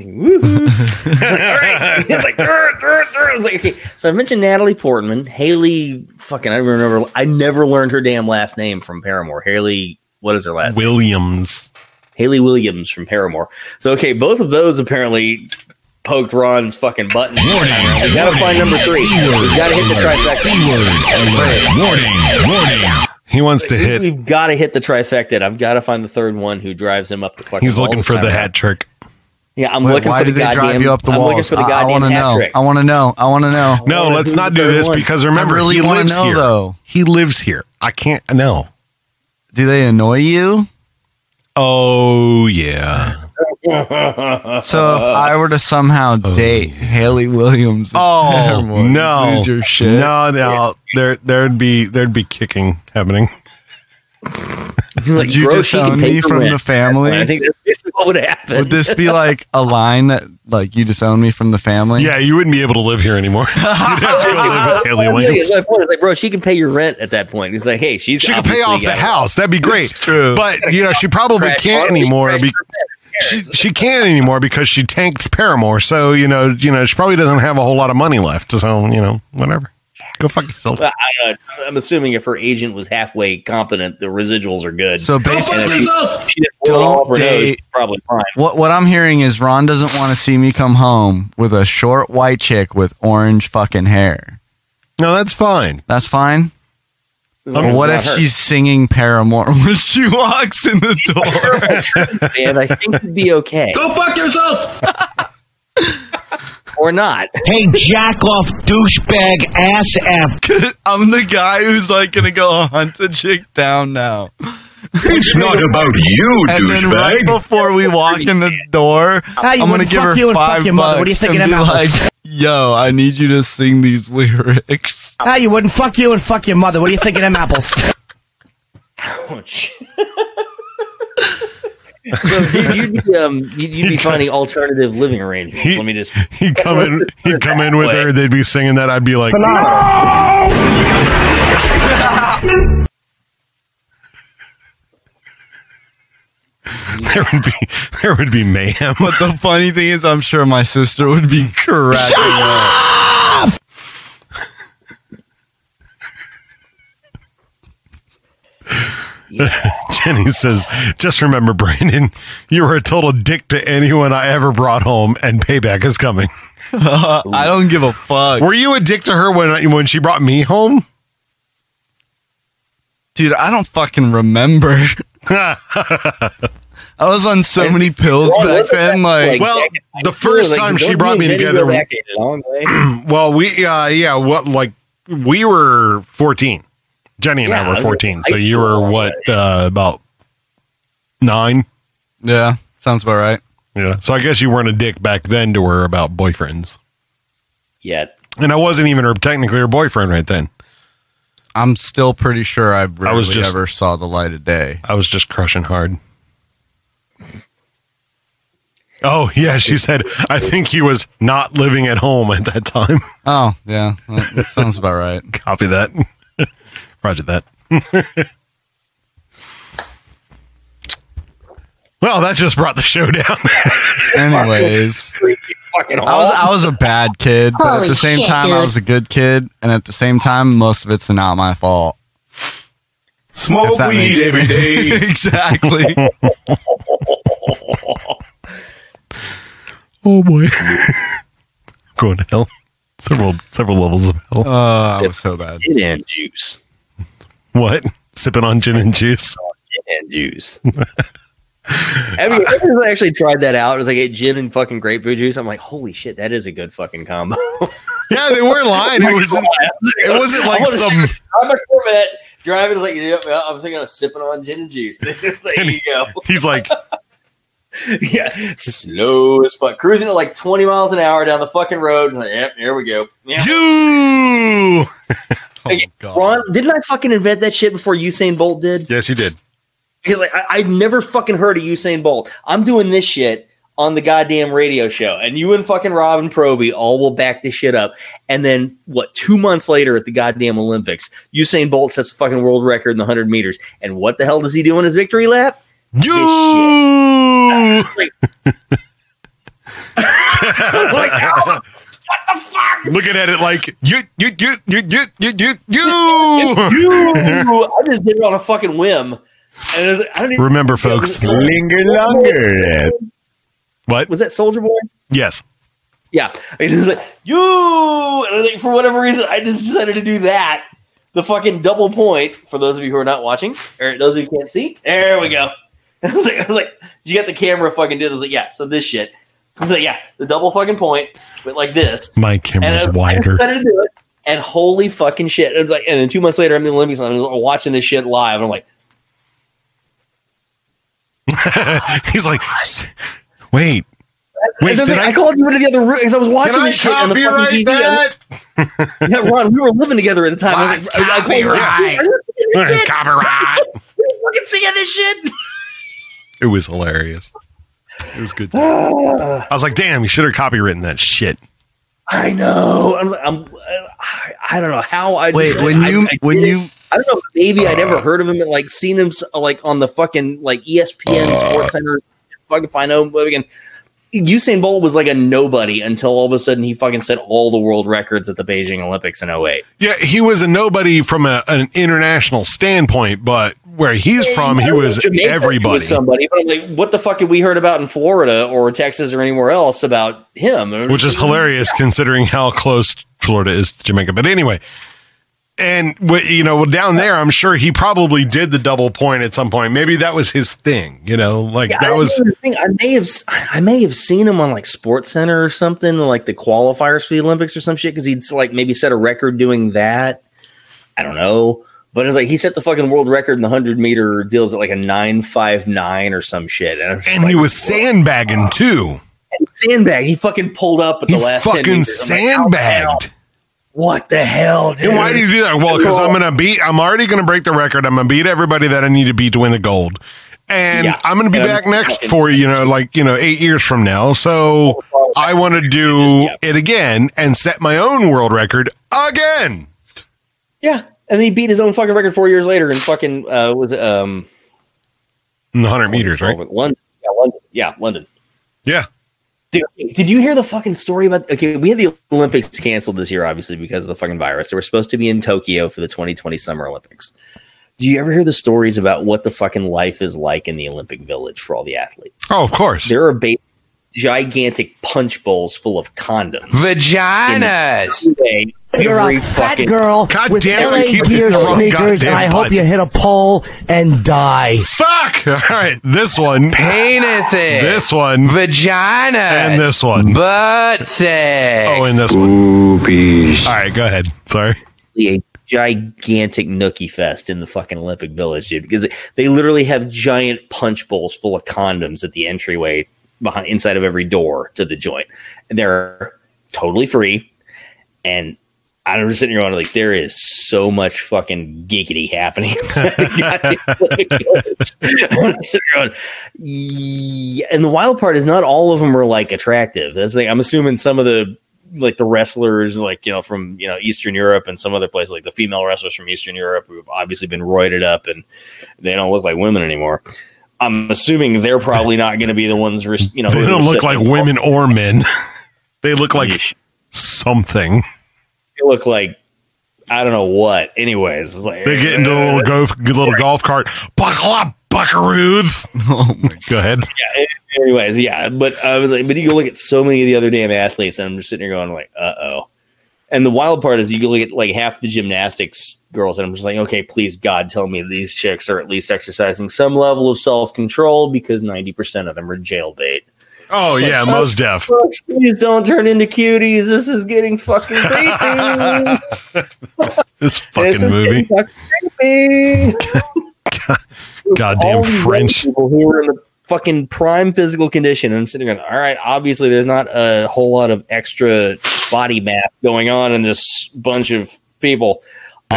Like, okay. So I mentioned Natalie Portman, Hayley. Fucking, I remember. I never learned her damn last name from Paramore. Hayley, what is her last name? Williams. Hayley Williams from Paramore. So okay, both of those apparently poked Ron's fucking buttons. We gotta find number three. We gotta hit the trifecta. Warning, warning. He wants to We- hit. We've got to hit the trifecta. I've got to find the third one who drives him up the fucking. He's looking for the hat trick. Yeah, I'm Wait, looking why for the do they goddamn. drive you up the I'm walls? the I- I, want to hat know. trick. I want to know. I want to know. No, let's not do this one. because remember really he lives know, here. though. He lives here. I can't. No. Do they annoy you? Oh yeah. So if I were to somehow oh. date Hayley Williams, Oh you'd no! lose your shit. No, no. There, there'd be there'd be kicking happening. He's like, Would you bro, she can disown me from rent. the family? I think that's basically what would happen. Would this be like a line that like you disown me from the family? Yeah, you wouldn't be able to live here anymore. You'd have to go live with Hayley Williams. it's like, it's like, bro, she can pay your rent at that point. He's like, hey, she's She could pay off the house. That'd be great. true. But you know, she probably can't anymore. Be- her bed. She she can't anymore because she tanked Paramore. So you know, you know, she probably doesn't have a whole lot of money left. So you know, whatever. Go fuck yourself. I, I, I'm assuming if her agent was halfway competent, the residuals are good. So basically, she, she didn't Don't roll off her nose, date- probably fine. What what I'm hearing is Ron doesn't want to see me come home with a short white chick with orange fucking hair. No, that's fine. That's fine. As But what if her. she's singing Paramore when she walks in the door? Man, I think it'd be okay. Go fuck yourself! or not. Hey, jack off, douchebag, ass F. I'm the guy who's like gonna go hunt a chick down now. It's not about you, And then right before we walk in the door, I'm gonna wouldn't give fuck her you and fuck five your bucks What do you think and be them apples? like, "Yo, I need you to sing these lyrics." Ah, you wouldn't fuck you and fuck your mother. What are you thinking of them apples? Ouch. so dude, you'd be, um, you'd, you'd be finding alternative living arrangements. Let me just. He'd come in. He'd come in with her. They'd be singing that. I'd be like, there would be there would be mayhem. But the funny thing is, I'm sure my sister would be cracking up. Jenny says, "Just remember, Brandon, you were a total dick to anyone I ever brought home, and payback is coming." I don't give a fuck. Were you a dick to her when when she brought me home? Dude, I don't fucking remember. I was on so many pills Ron, back then. that, Like, Well, the first Like, time she brought me together- back a long way? well, we uh yeah, what like we were 14. Jenny and Yeah, I I were 14. in So you were what uh about 9? yeah, sounds about right. Yeah. So I guess you weren't a dick back then to her about boyfriends. Yet. And I wasn't even her technically her boyfriend right then. I'm still pretty sure I rarely was just- ever saw the light of day. I was just crushing hard. Oh, yeah, she said I think he was not living at home at that time. Oh, yeah, well, that sounds about right. Copy that. Roger that. well, that just brought the show down. Anyways, I was I was a bad kid, but at the same shit, time, I was a good kid, and at the same time, most of it's not my fault. Smoke weed every day. exactly. oh boy. Going to hell. Several several levels of hell. Oh, I was so bad. Gin and juice. What? Sipping on gin and juice. Gin and juice. Have you ever actually tried that out? It was like a gin and fucking grapefruit juice. I'm like, holy shit, that is a good fucking combo. Yeah, they weren't lying. It was it wasn't like some. I'm a Corvette driving. Like, yep, yeah, I'm just thinking of sipping on gin and juice. It's like, here you go. he's like yeah, slow as fuck, cruising at like 20 miles an hour down the fucking road. Like, yep, here we go. Yeah. you Like, oh, God. Ron, didn't I fucking invent that shit before Usain Bolt did? Yes, he did. Because like I, I'd never fucking heard of Usain Bolt. I'm doing this shit on the goddamn radio show, and you and fucking Rob and Proby all will back this shit up. And then what? Two months later at the goddamn Olympics, Usain Bolt sets a fucking world record in the hundred meters. And what the hell does he do on his victory lap? You. Like, "Ow, oh, Looking at it like you, you, you, you, you, you, you, you. you. I just did it on a fucking whim. And was, I don't even Remember, folks. Linger longer. What was that, Soldier Boy? Yes. Yeah, and it was like you. And I was like, for whatever reason, I just decided to do that. The fucking double point for those of you who are not watching, or those of you who can't see. There we go. I was like, I was like, you got the camera fucking do this? I was like, yeah. So this shit. I was like, yeah, the double fucking point, but like this. My And camera's I- wider. I decided to do it, and holy fucking shit! It was like, and then two months later, I'm in the Olympics, and I'm watching this shit live, and I'm like, He's like, wait, wait, and did like, I, I, called you into the other room because I was watching this shit on the fucking TV. that? yeah, Ron, we were living together at the time. I was like, I, I called you, Copyright. You at? Copyright. Fucking seeing this shit? It was hilarious. It was good. I was like, damn, you should have copywritten that shit. I know. I'm, I'm I, I don't know how I Wait, I- when you I, I when did- you I don't know. Maybe I'd never uh. heard of him and like seen him like on the fucking like ESPN uh. Sports Center. Fucking find out again. Usain Bolt was like a nobody until all of a sudden he fucking set all the world records at the Beijing Olympics in 08. Yeah, he was a nobody from a, an international standpoint, but where he's from, he was Jamaica, he everybody. was somebody. But I'm like, what the fuck have we heard about in Florida or Texas or anywhere else about him? which is hilarious considering how close Florida is to Jamaica. But anyway, and you know, down there, I'm sure he probably did the double point at some point. Maybe that was his thing. You know, like Yeah, I that was. remember. I may have I may have seen him on like Sports Center or something, like the qualifiers for the Olympics or some shit, because he'd like maybe set a record doing that. I don't know, but it's like he set the fucking world record in the hundred meter deals at like a nine five nine or some shit, and, I'm And he was sandbagging too. like, sandbag. He fucking pulled up at He the last fucking. I'm like, how the hell? sandbagged. What the hell, dude? And why did he do that? Well, because I'm gonna beat. I'm already gonna break the record. I'm gonna beat everybody that I need to beat to win the gold. And Yeah. I'm gonna be And I'm back next for you know, like you know, eight years from now. So I want to do it again and set my own world record again. Yeah, and then he beat his own fucking record four years later in fucking uh, was um In the hundred meters, right? London, yeah, London, yeah, London. Yeah. Dude, did you hear the fucking story about? Okay, we had the Olympics canceled this year, obviously because of the fucking virus. They were supposed to be in Tokyo for the 2020 Summer Olympics. Do you ever hear the stories about what the fucking life is like in the Olympic Village for all the athletes? Oh, of course. There are ba- gigantic punch bowls full of condoms. Vaginas. Every, You're every a fat girl God with damn it, LA I keep Gear the wrong sneakers, goddamn I hope button. you hit a pole and die. Fuck! All right, this one, Penises. this one, Vaginas. and this one. Butt sex. Oh, and this one. All right, go ahead. Sorry. a gigantic nookie fest in the fucking Olympic Village, dude. Because they literally have giant punch bowls full of condoms at the entryway behind inside of every door to the joint, and they're totally free. And I'm just sitting here going, like, there is so much fucking giggity happening inside the goddamn Olympic Village. I'm sitting here going, yeah. And the wild part is not all of them are like attractive. That's. I'm assuming some of the like the wrestlers like you know from you know Eastern Europe and some other places like the female wrestlers from Eastern Europe who've obviously been roided up and they don't look like women anymore. I'm assuming they're probably not going to be the ones you know They don't look like women or men. They look like something. Look like I don't know what. Anyways, it's like They get into a little golf, little golf cart. Buckle up, buckaroos. Oh my, go ahead. yeah, anyways, yeah, but I was like, but you go look at so many of the other damn athletes, and I'm just sitting here going like, uh oh. And the wild part is you can look at like half the gymnastics girls, and I'm just like, okay, please God, tell me these chicks are at least exercising some level of self control because 90 percent of them are jailbait. Oh Like, yeah, oh, most deaf. Oh, please don't turn into cuties. This is getting fucking creepy. This This fucking is movie. fucking. Goddamn French. people who are in the fucking prime physical condition. And I'm sitting there, going, all right, obviously there's not a whole lot of extra body mass going on in this bunch of people.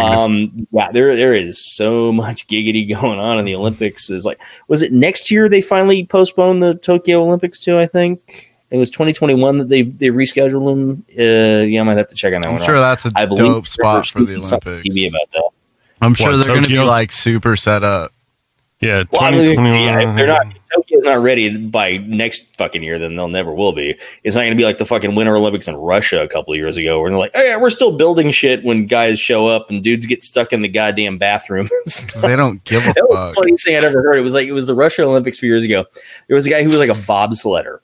Um, yeah, there there is so much giggity going on in the Olympics. Is like, was it next year they finally postponed the Tokyo Olympics too? I think it was 2021 that they they rescheduled them. Uh, yeah, I might have to check on that I'm one. sure that's a I dope spot for the there's something on Olympics. TV about that. I'm sure What, they're going to be like super set up. Yeah, Well, I mean, yeah, if they're not Tokyo's not ready by next fucking year, then they'll never will be. It's not going to be like the fucking Winter Olympics in Russia a couple of years ago, where they're like, oh, "Hey, we're still building shit." When guys show up and dudes get stuck in the goddamn bathroom, they don't give a that fuck. the funniest thing I'd ever heard. It was like it was the Russia Olympics a few years ago. There was a guy who was like a bobsledder,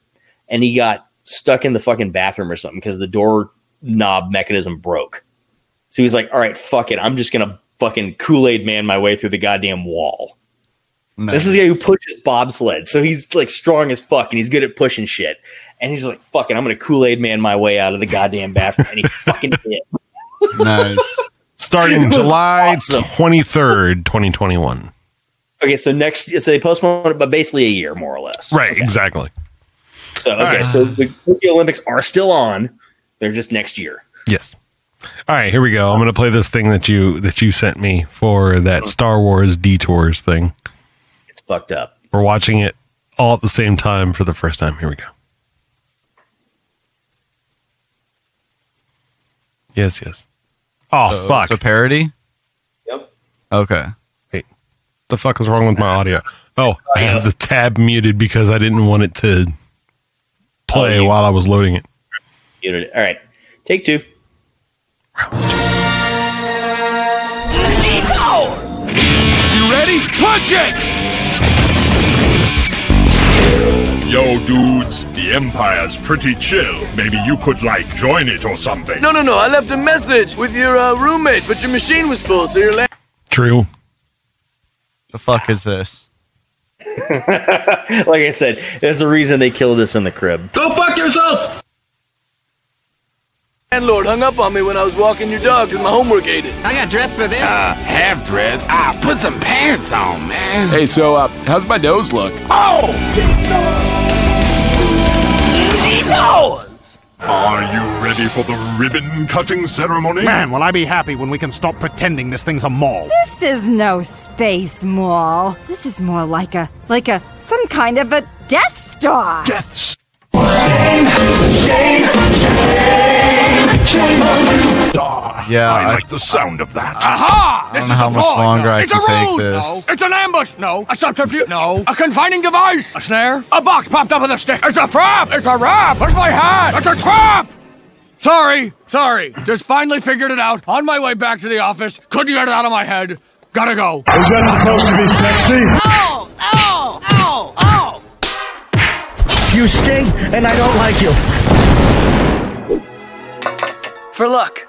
and he got stuck in the fucking bathroom or something because the door knob mechanism broke. So he was like, "All right, fuck it, I'm just gonna fucking Kool Aid man my way through the goddamn wall." This is the guy who pushes bobsled, so he's like strong as fuck and he's good at pushing shit. And he's like, "Fucking, I'm gonna Kool Aid man my way out of the goddamn bathroom," and he fucking did. nice. Starting July awesome. 23rd, 2021. Okay, so next, so they postponed it, but basically a year more or less. Right, exactly. So okay, Alright. so ah. the Tokyo Olympics are still on. They're just next year. Yes. All right, here we go. I'm going to play this thing that you that you sent me for that Star Wars detours thing. It's fucked up. We're watching it all at the same time for the first time. Here we go. Yes, yes. Oh So fuck! It's a parody. Yep. Okay. Wait, the fuck is wrong with my uh, audio? Oh, uh, I have the tab muted because I didn't want it to play oh, you- while I was loading it. Muted it. All right, take two. You ready? Punch it! Yo, dudes, the Empire's pretty chill. Maybe you could, like, join it or something. No, no, no. I left a message with your uh, roommate, but your machine was full, so you're. La- True. The fuck is this? like I said, there's a reason they killed this in the crib. Go fuck yourself! Landlord hung up on me when I was walking your dog because my homework ate it. I got dressed for this. Uh, half dressed. Ah, put some pants on, man. Hey, so uh, how's my nose look? Oh! Are you ready for the ribbon cutting ceremony? Man, will I be happy when we can stop pretending this thing's a mall. This is no space mall. This is more like a like a some kind of a Death Star. Death Yeah, I I- like the sound of that. Aha! I don't know how much longer I it's can a take this. No, it's an ambush. No, a subterfuge. No, a confining device. A snare. A box popped up with a stick. It's a trap. It's a wrap. Where's my hat? It's a trap. Sorry, sorry. Just finally figured it out. On my way back to the office. Couldn't get it out of my head. Gotta go. Is that supposed to be sexy? Ow! You stink, and I don't like you. For luck.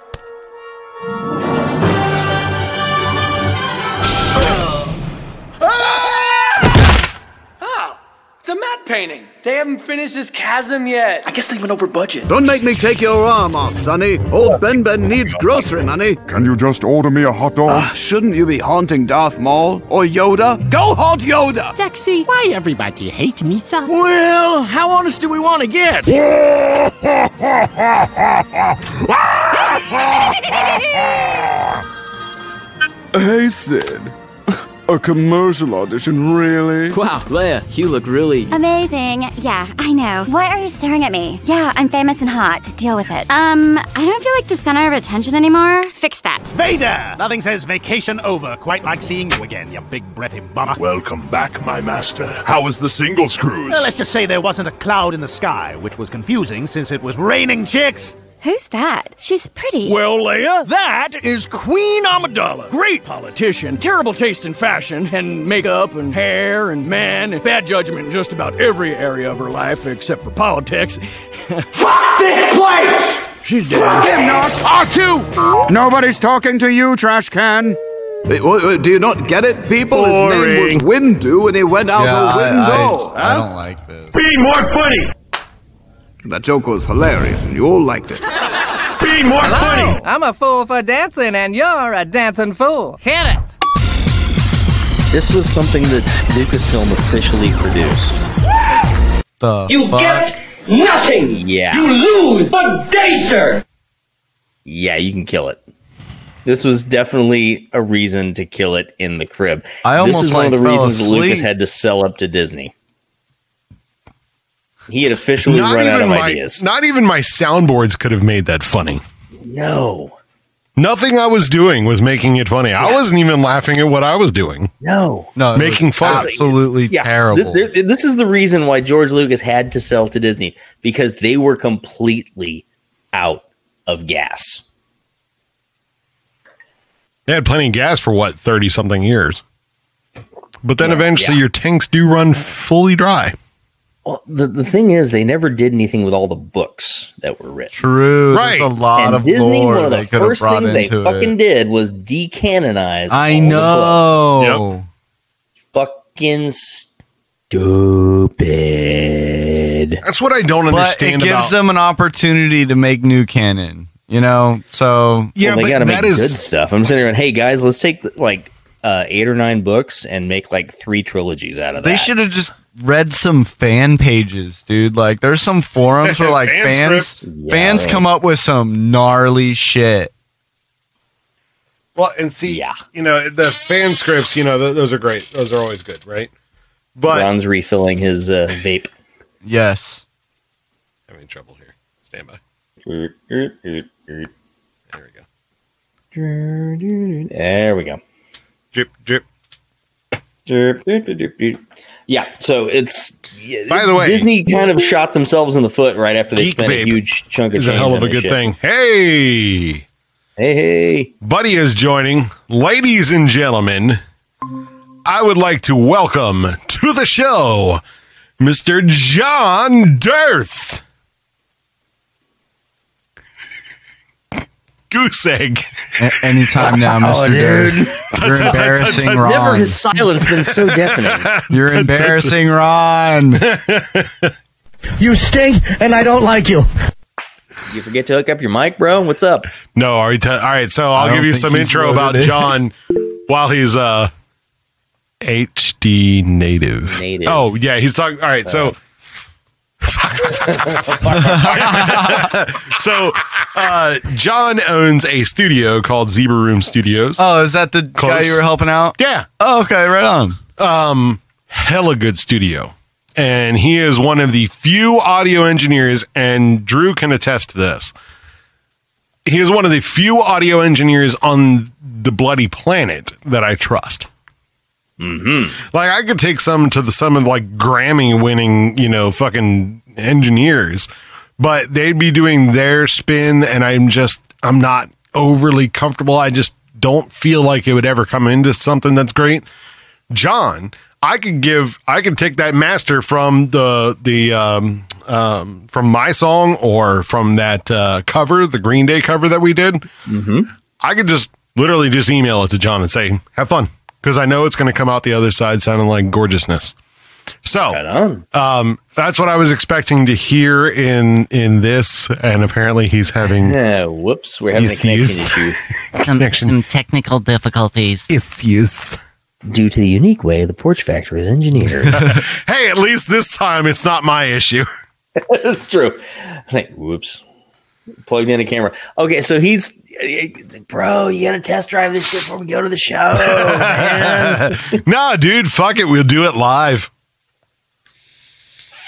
Painting. They haven't finished this chasm yet. I guess they went over budget. Don't make me take your arm off, Sonny. Old Ben Ben needs grocery money. Can you just order me a hot dog? Ah, shouldn't you be haunting Darth Maul or Yoda? Go haunt Yoda! Jaxie, why everybody hate me so? Well, how honest do we want to get? Hey, Sid. A commercial audition, really? Wow, Leia, you look really. Amazing. Yeah, I know. Why are you staring at me? Yeah, I'm famous and hot. Deal with it. Um, I don't feel like the center of attention anymore. Fix that. Vader! Nothing says vacation over quite like seeing you again, you big breathy bummer. Welcome back, my master. How was the singles cruise? Well, let's just say there wasn't a cloud in the sky, which was confusing since it was raining chicks. Who's that? She's pretty. Well, Leia, that is Queen Amidala. Great politician, terrible taste in fashion and makeup and hair and men, and bad judgment in just about every area of her life except for politics. Fuck this place! She's dead. Him not! R2! Nobody's talking to you, trash can. Wait, wait, wait, do you not get it, people? His name was Windu and he went out Yeah, a I- window. I, I don't like this. Be more funny! That joke was hilarious and you all liked it. Be more funny! I'm a fool for dancing, and you're a dancing fool. Hit it! This was something that Lucasfilm officially produced. The You fuck? get nothing! Yeah. You lose! But day, sir! Yeah, you can kill it. This was definitely a reason to kill it in the crib. I almost this almost, is one of the fell reasons Lucas had to sell up to Disney. He had officially Not run out even of my ideas. not even my soundboards could have made that funny. No. Nothing I was doing was making it funny. I wasn't even laughing at what I was doing. No, no, making fun. absolutely Yeah, terrible. th- th- this is the reason why George Lucas had to sell to Disney because they were completely out of gas. They had plenty of gas for what thirty something years, but then Yeah, eventually yeah. your tanks do run fully dry. Well, the, the thing is, they never did anything with all the books that were written. True. Right. There's a lot and of Disney, lore one of the first things they into fucking it. did was decanonize. I all the books. know. Fucking stupid. That's what I don't But it gives about. them an opportunity to make new canon. You know, so yeah, well, they but got to make that is good stuff. I'm sitting there going, hey guys, let's take like uh, eight or nine books and make like three trilogies out of that. They should have just read some fan pages, dude. Like, there's some forums where like Fan fans scripts. fans Yeah. come up with some gnarly shit. well, and see, yeah. you know, the fan scripts. You know, th- those are great. Those are always good, right? But Ron's refilling his uh, vape. Yes. having trouble here. Stand by. There we go. There we go. Drip, drip. Drip, drip, drip, drip, drip. Yeah, so it's By the way- Disney kind of shot themselves in the foot right after they Geek spent a huge chunk of is a hell of a good shit. thing. Hey, Hey, hey. Buddy is joining. Ladies and gentlemen, I would like to welcome to the show Mr. John Dearth. Goose egg. A- anytime now, Oh, Mr. dude. You're embarrassing Ron. Never Ron. has silence been so deafening. You're embarrassing Ron. You stink, and I don't like you. You forget to hook up your mic, bro? What's up? No, are we t- all right. So I'll give you some intro about in. John while he's uh HD native. Native. Oh yeah, he's talking. All right, so. So uh, John owns a studio called Zebra Room Studios. Oh, is that the guy you were helping out? Yeah. Oh, okay, right on. um hella good studio and he is one of the few audio engineers and drew can attest to this he is one of the few audio engineers on the bloody planet that i trust Mm-hmm. like i could take some to the some of like grammy winning you know fucking engineers but they'd be doing their spin and i'm just i'm not overly comfortable i just don't feel like it would ever come into something that's great John, I could give, I could take that master from the the um, um, from my song or from that uh, cover, the Green Day cover that we did. Mm-hmm. I could just literally just email it to John and say, "Have fun," because I know it's going to come out the other side sounding like gorgeousness. So, um, that's what I was expecting to hear in in this, and apparently he's having Yeah, whoops, we're having a connection issue. Some, Connection. some technical difficulties. issues. Due to the unique way the Porch Factory is engineered. hey, at least this time it's not my issue. That's true. I think, whoops. Plugged in a camera. Okay, so he's, bro, you got to test drive this shit before we go to the show, man. nah, dude, fuck it. We'll do it live.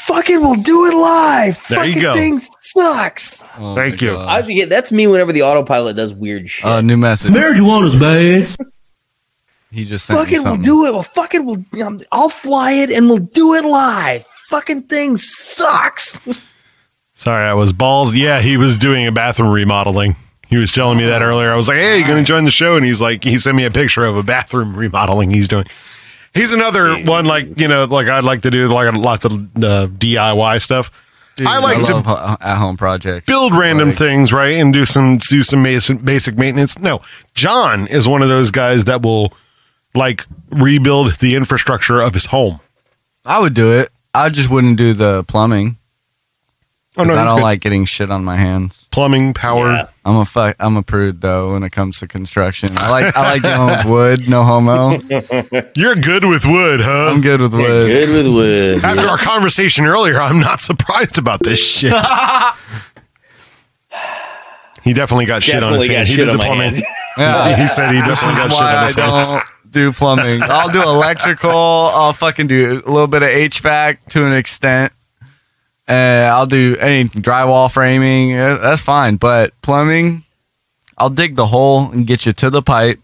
Fucking, we'll do it live. There you Fucking go. thing sucks. Thank you. I think that's me whenever the autopilot does weird shit. Uh, new message. Marijuana's bad. He just sent me fucking, we'll do it. Well, fucking, we'll, um, I'll fly it and we'll do it live. Fucking thing sucks. Sorry, I was balls. Yeah, he was doing a bathroom remodeling. He was telling me that earlier. I was like, "Hey, you going to join the show?" And he's like, he sent me a picture of a bathroom remodeling he's doing. He's another one like you know, like I'd like to do like lots of uh, DIY stuff. Dude, I like to love ho- at-home projects. build random Like- things, right, and do some do some basic maintenance. No, John is one of those guys that will like rebuild the infrastructure of his home. I would do it. I just wouldn't do the plumbing. Oh, no, 'Cause I don't good. like getting shit on my hands. Plumbing, power. I'm a fuck. I'm a prude though when it comes to construction. I like I like dealing with wood. No homo. You're good with wood, huh? I'm good with wood. Good with wood. After our conversation earlier, I'm not surprised about this shit. he definitely got shit on his Definitely hands. He did the plumbing. Yeah. he said he This definitely is got shit why on I his hands. don't do plumbing. I'll do electrical. I'll fucking do a little bit of HVAC to an extent. And I'll do any drywall framing. uh, That's fine. But plumbing, I'll dig the hole and get you to the pipe.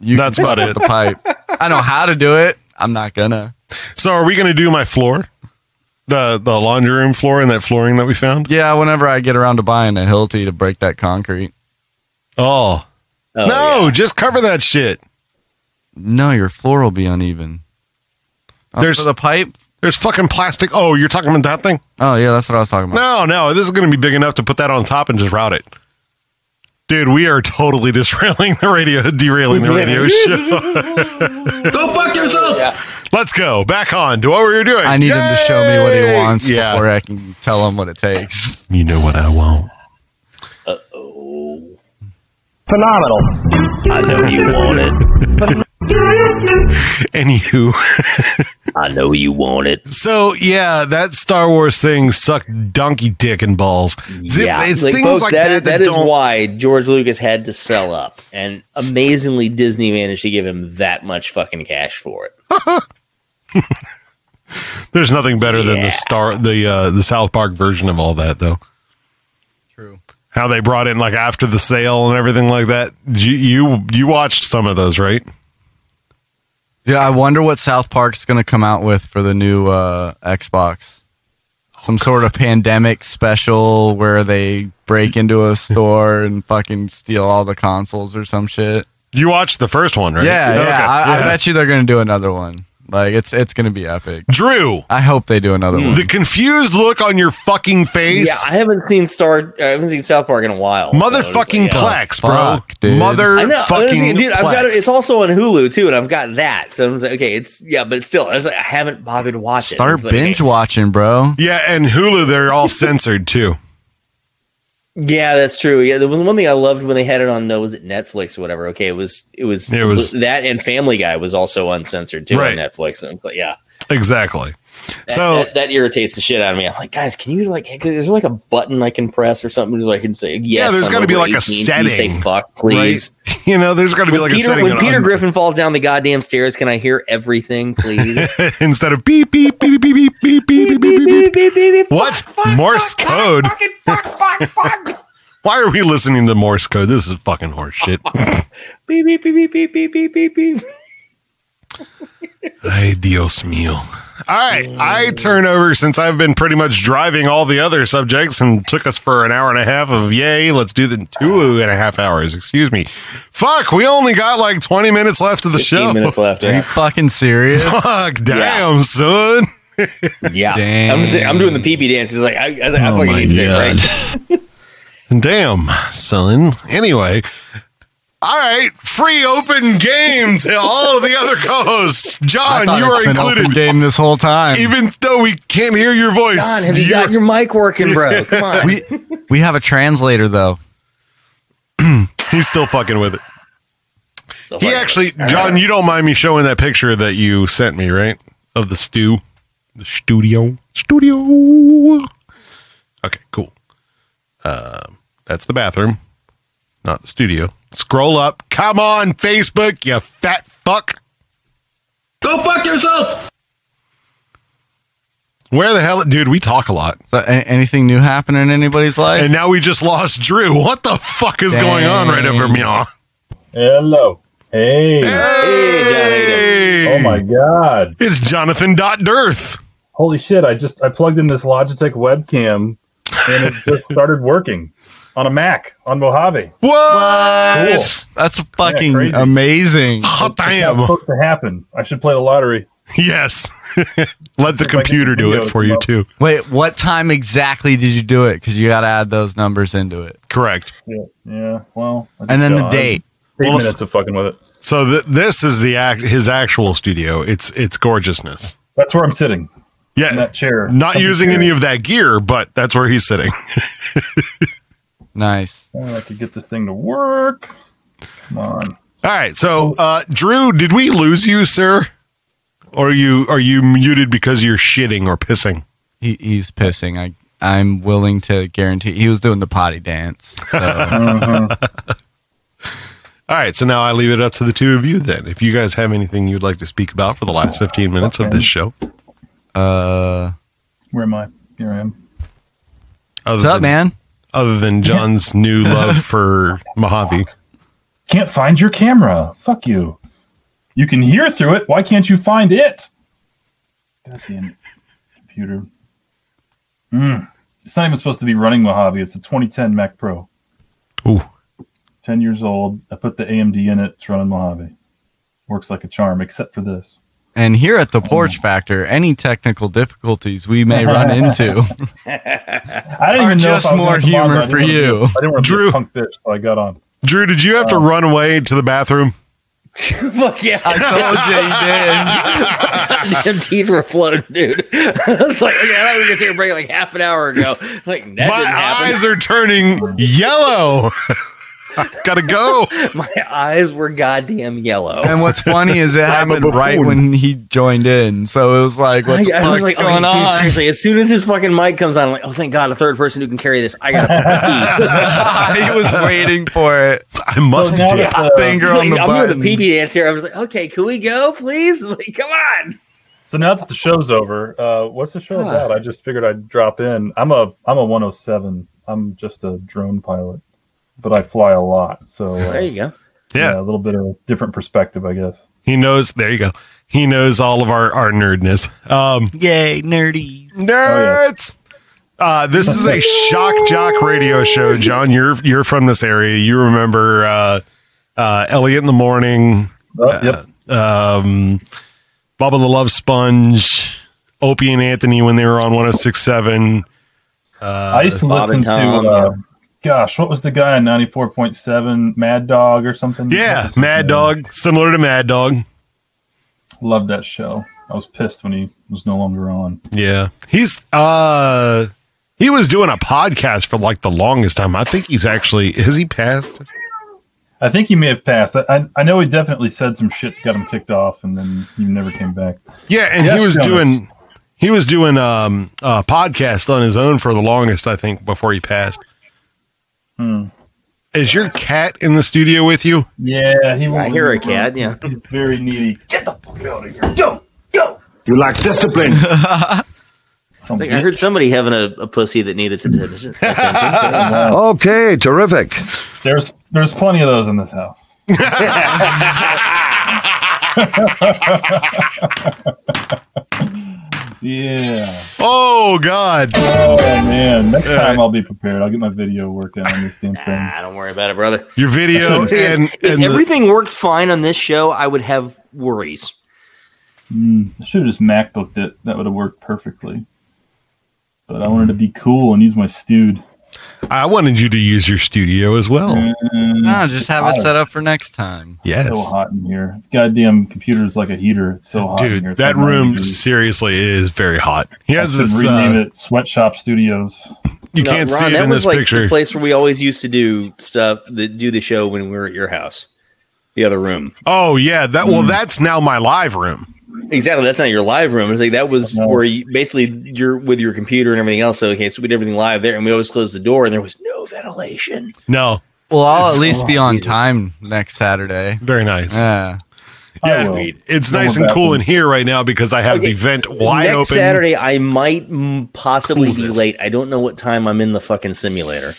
You That's about it. The pipe. I know how to do it. I'm not gonna. So are we going to do my floor? The the laundry room floor and that flooring that we found? Yeah, whenever I get around to buying a Hilti to break that concrete. Oh. no, just cover that shit. No, your floor will be uneven. Oh, There's for the pipe. There's fucking plastic. Oh, you're talking about that thing? Oh yeah, that's what I was talking about. No, no, this is going to be big enough to put that on top and just route it. Dude, we are totally disrailing the radio, derailing the radio show. Go fuck yourself. Let's go back on to what we were doing. I need him to show me what he wants Yeah, before I can tell him what it takes. you know what I want. Uh oh. Phenomenal. I know you want it. Anywho, I know you want it. so yeah, that Star Wars thing sucked donkey dick and balls. Yeah, it's like, things folks, like that that. is- that that is don't- why George Lucas had to sell up, and amazingly, Disney managed to give him that much fucking cash for it. There's nothing better than the Star the uh, the South Park version of all that though. True. How they brought in like after the sale and everything like that. You you, you watched some of those, right? Yeah, I wonder what South Park's going to come out with for the new uh, Xbox. Some sort of pandemic special where they break into a store and fucking steal all the consoles or some shit. You watched the first one, right? Yeah, yeah. Okay, I, I bet you they're going to do another one. Like it's it's going to be epic. Drew, I hope they do another hmm. one. the confused look on your fucking face. Yeah, I haven't seen Star. I haven't seen South Park in a while. so Motherfucking like, yeah. plex, bro. Fuck, dude. Mother I know, fucking dude. I've got it. It's also on Hulu too, and I've got that. So I was like, okay, it's yeah, but still, I was like, I haven't bothered to watch it. Start It's like, binge okay. watching, bro. Yeah, and Hulu, they're all censored too. Yeah, that's true. Yeah, there was one thing I loved when they had it on. No, was it Netflix or whatever? Okay, it was. It was. It was- that and Family Guy was also uncensored too Right. on Netflix. And like, yeah, Exactly. That, So that, that irritates the shit out of me. I'm like, guys, can you like? Is there like a button I can press or something so I can say yes? yeah, there's I'm got to be over like a 18. Can you setting. say fuck, please. Right? You know, there's got to be like Peter, a setting when on- Peter Griffin falls down the goddamn stairs, can I hear everything, please? instead of beep beep beep beep beep beep beep beep beep beep. Beep, beep, beep, beep, beep. What Morse code? Why are we listening to Morse code? This is fucking horse shit. beep beep beep beep beep beep beep beep. Ay, Dios mío. All right, I turn over since I've been pretty much driving all the other subjects and took us for an hour and a half of yay. Let's do the two and a half hours. Excuse me. Fuck, we only got like 20 minutes left of the show. minutes left. Are you Yeah. fucking serious? Fuck, damn, son. Yeah, Damn. I'm, saying- I'm doing the pee pee dance. He's like, I, I, was like, I Oh fucking need to do it right. Damn, son. Anyway, all right, free open game to all of the other co-hosts. John, you are been open included. game this whole time. Even though we can't hear your voice, John, have you you're- got your mic working, bro? Come on. we we have a translator though. he's still fucking with it. So He fucking- actually, John, you don't mind me showing that picture that you sent me, right? Of the stew, the studio, studio. Okay, cool. Uh, that's the bathroom, not the studio. Scroll up. Come on, Facebook, you fat fuck. Go fuck yourself. Where the hell, dude? We talk a lot, So, a- anything new happen in anybody's life? and now we just lost Drew. What the fuck is going on right over me? Hello. Hey. Hey, John, how you doing? Oh my god. It's Jonathan Dot Dearth. Holy shit, I just I plugged in this Logitech webcam and it just started working on a Mac on Mojave. What? Cool. That's fucking crazy. amazing. Hot It's damn. supposed to happen. I should play the lottery. Yes. Let the If I can computer do it for you up. too. Wait, what time exactly did you do it? Because you got to add those numbers into it. Correct. Yeah, yeah. Well, And then the date. Eight Well, minutes of fucking with it. So th- this is the act his actual studio. It's it's gorgeousness. That's where I'm sitting. Yeah, In that chair. not Something using chair. any of that gear, but that's where he's sitting. Nice. Oh, I could get this thing to work. Come on. All right. So, uh, Drew, did we lose you, sir? Or are you are you muted because you're shitting or pissing? He, he's pissing. I I'm willing to guarantee he was doing the potty dance. So. Uh-huh. All right. So now I leave it up to the two of you then. If you guys have anything you'd like to speak about for the last 15 minutes of this show. uh, Where am I? Here I am. Other what's up, man? Other than John's new love for Mojave. Can't find your camera. Fuck you. You can hear through it. Why can't you find it? Goddamn computer. Mm. It's not even supposed to be running Mojave. It's a 2010 Mac Pro. Ooh. 10 years old. I put the AMD in it. It's running Mojave. Works like a charm, except for this. And here at the oh. Porch Factor, any technical difficulties we may run into I didn't are know just if I more gonna on, humor for wanna be a- you. I didn't want to Drew. punk bitch, so I got on. Drew, did you have to um, run away to the bathroom? Fuck yeah. I told you you did. Damn teeth were floating, dude. I was like, okay, I thought we were gonna take a break like half an hour ago. Like that My didn't happen. eyes are turning yellow. Gotta go. My eyes were goddamn yellow. And what's funny is it happened right when he joined in. So it was like, what the I, I was like, going oh, dude, on? seriously, as soon as his fucking mic comes on, I'm like, oh, thank God, a third person who can carry this. I gotta pee. he was waiting for it. I must So now do. that the- Finger on the I'm doing the pee pee dance here. I was like, okay, can we go, please? Like, come on. So now that the show's over, uh, what's the show Huh. about? I just figured I'd drop in. I'm a I'm a 107. I'm just a drone pilot, but I fly a lot. So uh, There you go. Yeah. a little bit of a different perspective, I guess. He knows. There you go. He knows all of our, our nerdness. Um, Yay, nerdy. nerds. Uh, this is a shock jock radio show, John. You're you're from this area. You remember uh, uh, Elliot in the morning. Oh, yep. um, Bubba the Love Sponge, Opie and Anthony when they were on 1067. Uh, I used to Bob listen and Tom, to, uh, gosh, what was the guy on 94.7? Mad Dog or something? yeah, What was his Mad name? Dog, similar to Mad Dog. Loved that show. I was pissed when he was no longer on. Yeah, he's uh, he was doing a podcast for like the longest time. I think he's actually has he passed? I think he may have passed. I, I, know he definitely said some shit, got him kicked off, and then he never came back. Yeah, and he was doing he was doing um a podcast on his own for the longest. I think before he passed. Hmm. Is your cat in the studio with you? Yeah, he. I won't hear a leave, cat, yeah. He's very needy. Get the fuck out of here! Go, go. You lack discipline. Some I, heard somebody having a, a pussy that needed some attention. attention. okay, terrific. There's there's plenty of those in this house. yeah. Oh God! Oh man. Next Yeah. time I'll be prepared. I'll get my video working on this damn thing. Ah, don't worry about it, brother. Your video and if and the, everything worked fine on this show, I would have worries. Mm, I should have just MacBooked it. That would have worked perfectly. But I wanted to be cool and use my stewed. I wanted you to use your studio as well. No, just have it set up for next time. Yes. so hot in here. This goddamn computer is like a heater. It's so hot in here. Dude, that like room degrees. seriously is very hot. He has should this. rename Uh, it Sweatshop Studios. you No, can't Ron, see it that in was this like picture. the place where we always used to do stuff, that do the show when we were at your house, the other room. Oh yeah, that well, Mm. that's now my live room. Exactly, that's not your live room. It's like that was where you basically you're with your computer and everything else. So okay, so we did everything live there, and we always closed the door, and there was no ventilation. No, Well, I'll It's at least be on easy. time next Saturday. very nice. Yeah. yeah, it's No nice and cool in here right now because I have Okay, the vent wide Next open. Saturday, I might possibly be late. I don't know what time I'm in the fucking simulator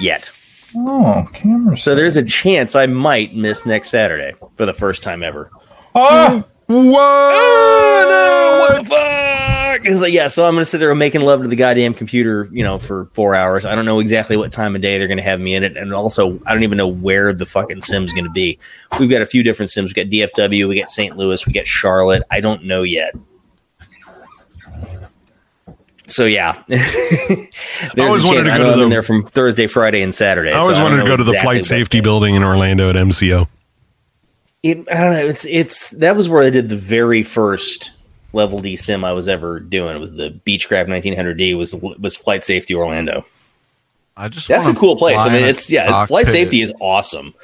yet. Oh, camera. So there's a chance I might miss next Saturday for the first time ever. Oh, Whoa! What the fuck? It's like, yeah, so I'm gonna sit there making love to the goddamn computer, you know, for four hours. I don't know exactly what time of day they're gonna have me in it, and also I don't even know where the fucking sim's gonna be. We've got a few different sims. We got DFW, we got St. Louis, we got Charlotte. I don't know yet. So yeah, There's always a wanted to I go to the- there from Thursday, Friday, and Saturday. I always so wanted don't to go to the exactly flight safety building in Orlando at MCO. It, I don't know. It's it's that was where I did the very first level D sim I was ever doing. It was the Beechcraft 1900D. Was was Flight Safety Orlando. I just That's a cool place. I mean, it's yeah. cockpit. Flight safety is awesome.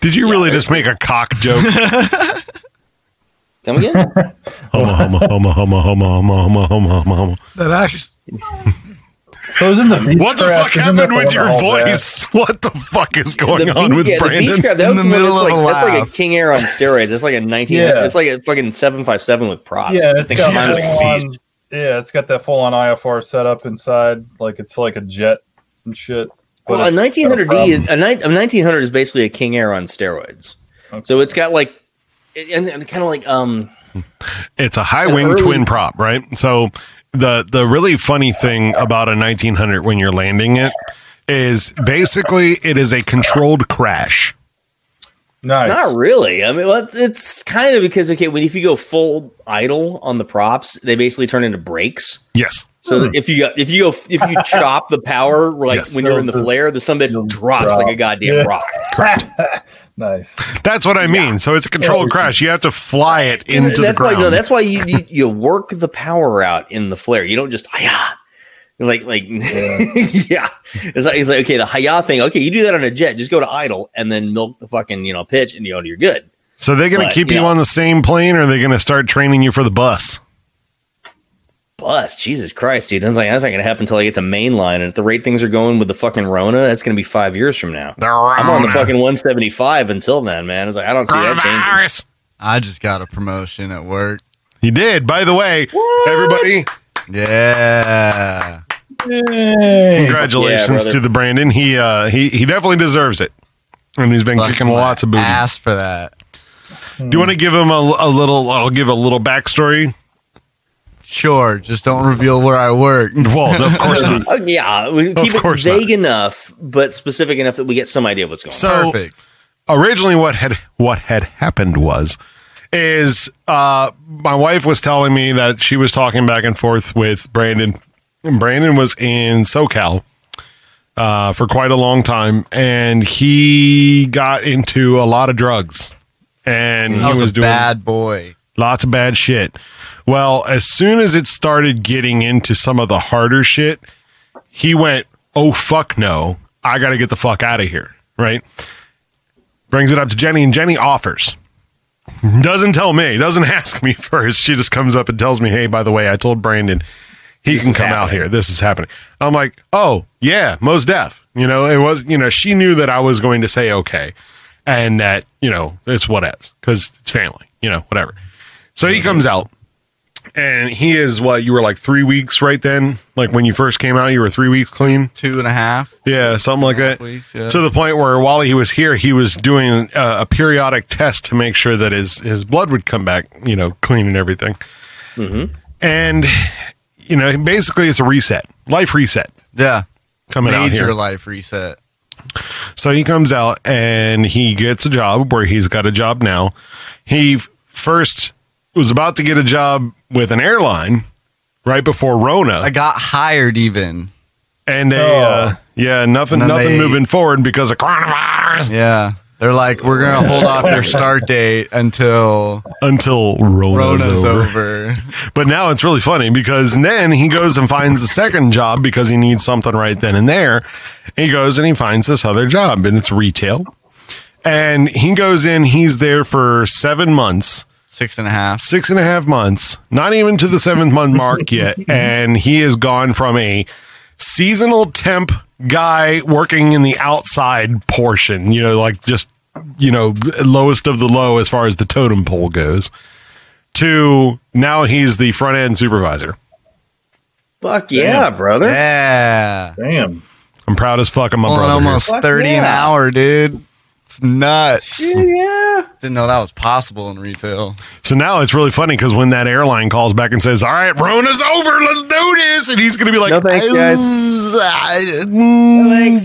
Did you really just make a cock joke? Come again? homo, homo, homo, homo, homo, homo, homo, homo, homo, homo. That actually. so is in the What the Beechcraft, fuck happened with one your that hauls voice? What the fuck is going the on Beech- with yeah, Brandon? The Beechcraft, that In the the middle that's of like a that's like a. King Air on steroids. It's like a 19. Yeah. It's like a fucking 757 with props. Yeah, I it's got mine was full seized. on, yeah, it's got that full on IFR setup inside, like it's like a jet and shit. Well, a 1900D is a, ni- a 1900 is basically a King Air on steroids. So it's got like, and, and kind of like um, It's a high wing early- twin prop, right? So the the really funny thing about a 1900 when you're landing it is basically it is a controlled crash. Nice. Not really. I mean, well, it's kind of because okay, when if you go full idle on the props, they basically turn into brakes. Yes. So that if you go, if you go, if you chop the power, like Yes. when you're in the flare, the some bit drops like a goddamn Yeah. rock. Correct. nice. That's what I mean. So it's a controlled crash. You have to fly it into the that's ground. why no, that's why you, you you work the power out in the flare. You don't just ah like like yeah. It's like it's like okay, the hiya thing. Okay, you do that on a jet. Just go to idle and then milk the fucking you know pitch, and you know you're good. so they're going to But, keep you you know. on the same plane, or are they going to start training you for the bus? Bus, Jesus Christ, dude! That's like that's not gonna happen until I get to mainline. And at the rate things are going with the fucking Rona, that's gonna be five years from now. I'm on the fucking 175 until then, man. It's like I don't see that changing. I just got a promotion at work. You did. By the way, everybody, Yeah. congratulations brother. to the Brandon. He uh he he definitely deserves it, and he's been Busted kicking lots of booty. Ass for that. Do you want to give him a, a little? I'll give a little backstory. Sure, just don't reveal where I work. Well, of course not. Oh, yeah, we keep it course vague enough, but specific enough that we get some idea of what's going So on. originally, what had what had happened was, is uh, my wife was telling me that she was talking back and forth with Brandon. And Brandon was in SoCal uh, for quite a long time, and he got into a lot of drugs, and I he was, was a doing bad boy. Lots of bad shit. Well, as soon as it started getting into some of the harder shit, he went, "Oh fuck no. I got to get the fuck out of here." Right? Brings it up to Jenny and Jenny offers. Doesn't tell me, doesn't ask me first. She just comes up and tells me, "Hey, by the way, I told Brandon he This can come out here. This is happening." I'm like, "Oh, yeah, most deaf." You know, it was, you know, she knew that I was going to say okay and that, you know, it's whatever cuz it's family, you know, whatever. So he comes out and he is what you were like three weeks right then? Like when you first came out, you were three weeks clean? Two and a half. Yeah, something like that. weeks, yeah. To the point where while he was here, he was doing a, a periodic test to make sure that his, his blood would come back, you know, clean and everything. Mm-hmm. And, you know, basically it's a reset, life reset. Yeah. Coming out Major here. life reset. So he comes out and he gets a job where he's got a job now. He first was about to get a job with an airline right before Rona. I got hired even. And they, Oh. uh, yeah, nothing, nothing they- moving forward because of coronavirus. Yeah. They're like, we're gonna hold off your start date until until Rona's, Rona's over. over. But now it's really funny because then he goes and finds a second job because he needs something right then and there. He goes and he finds this other job and it's retail. And he goes in, he's there for seven months. Six and a half. Six and a half months. Not even to the seventh month mark yet. And he has gone from a seasonal temp guy working in the outside portion, you know, like just, you know, lowest of the low as far as the totem pole goes, to now he's the front end supervisor. Fuck yeah, brother. Yeah. Damn. I'm proud as fuck of my Pulling brother. here. almost 30 an hour, dude. It's nuts. Yeah. Didn't know that was possible in retail. So now it's really funny because when that airline calls back and says, "All right, Rona's over, let's do this," and he's going to be like, No thanks, guys.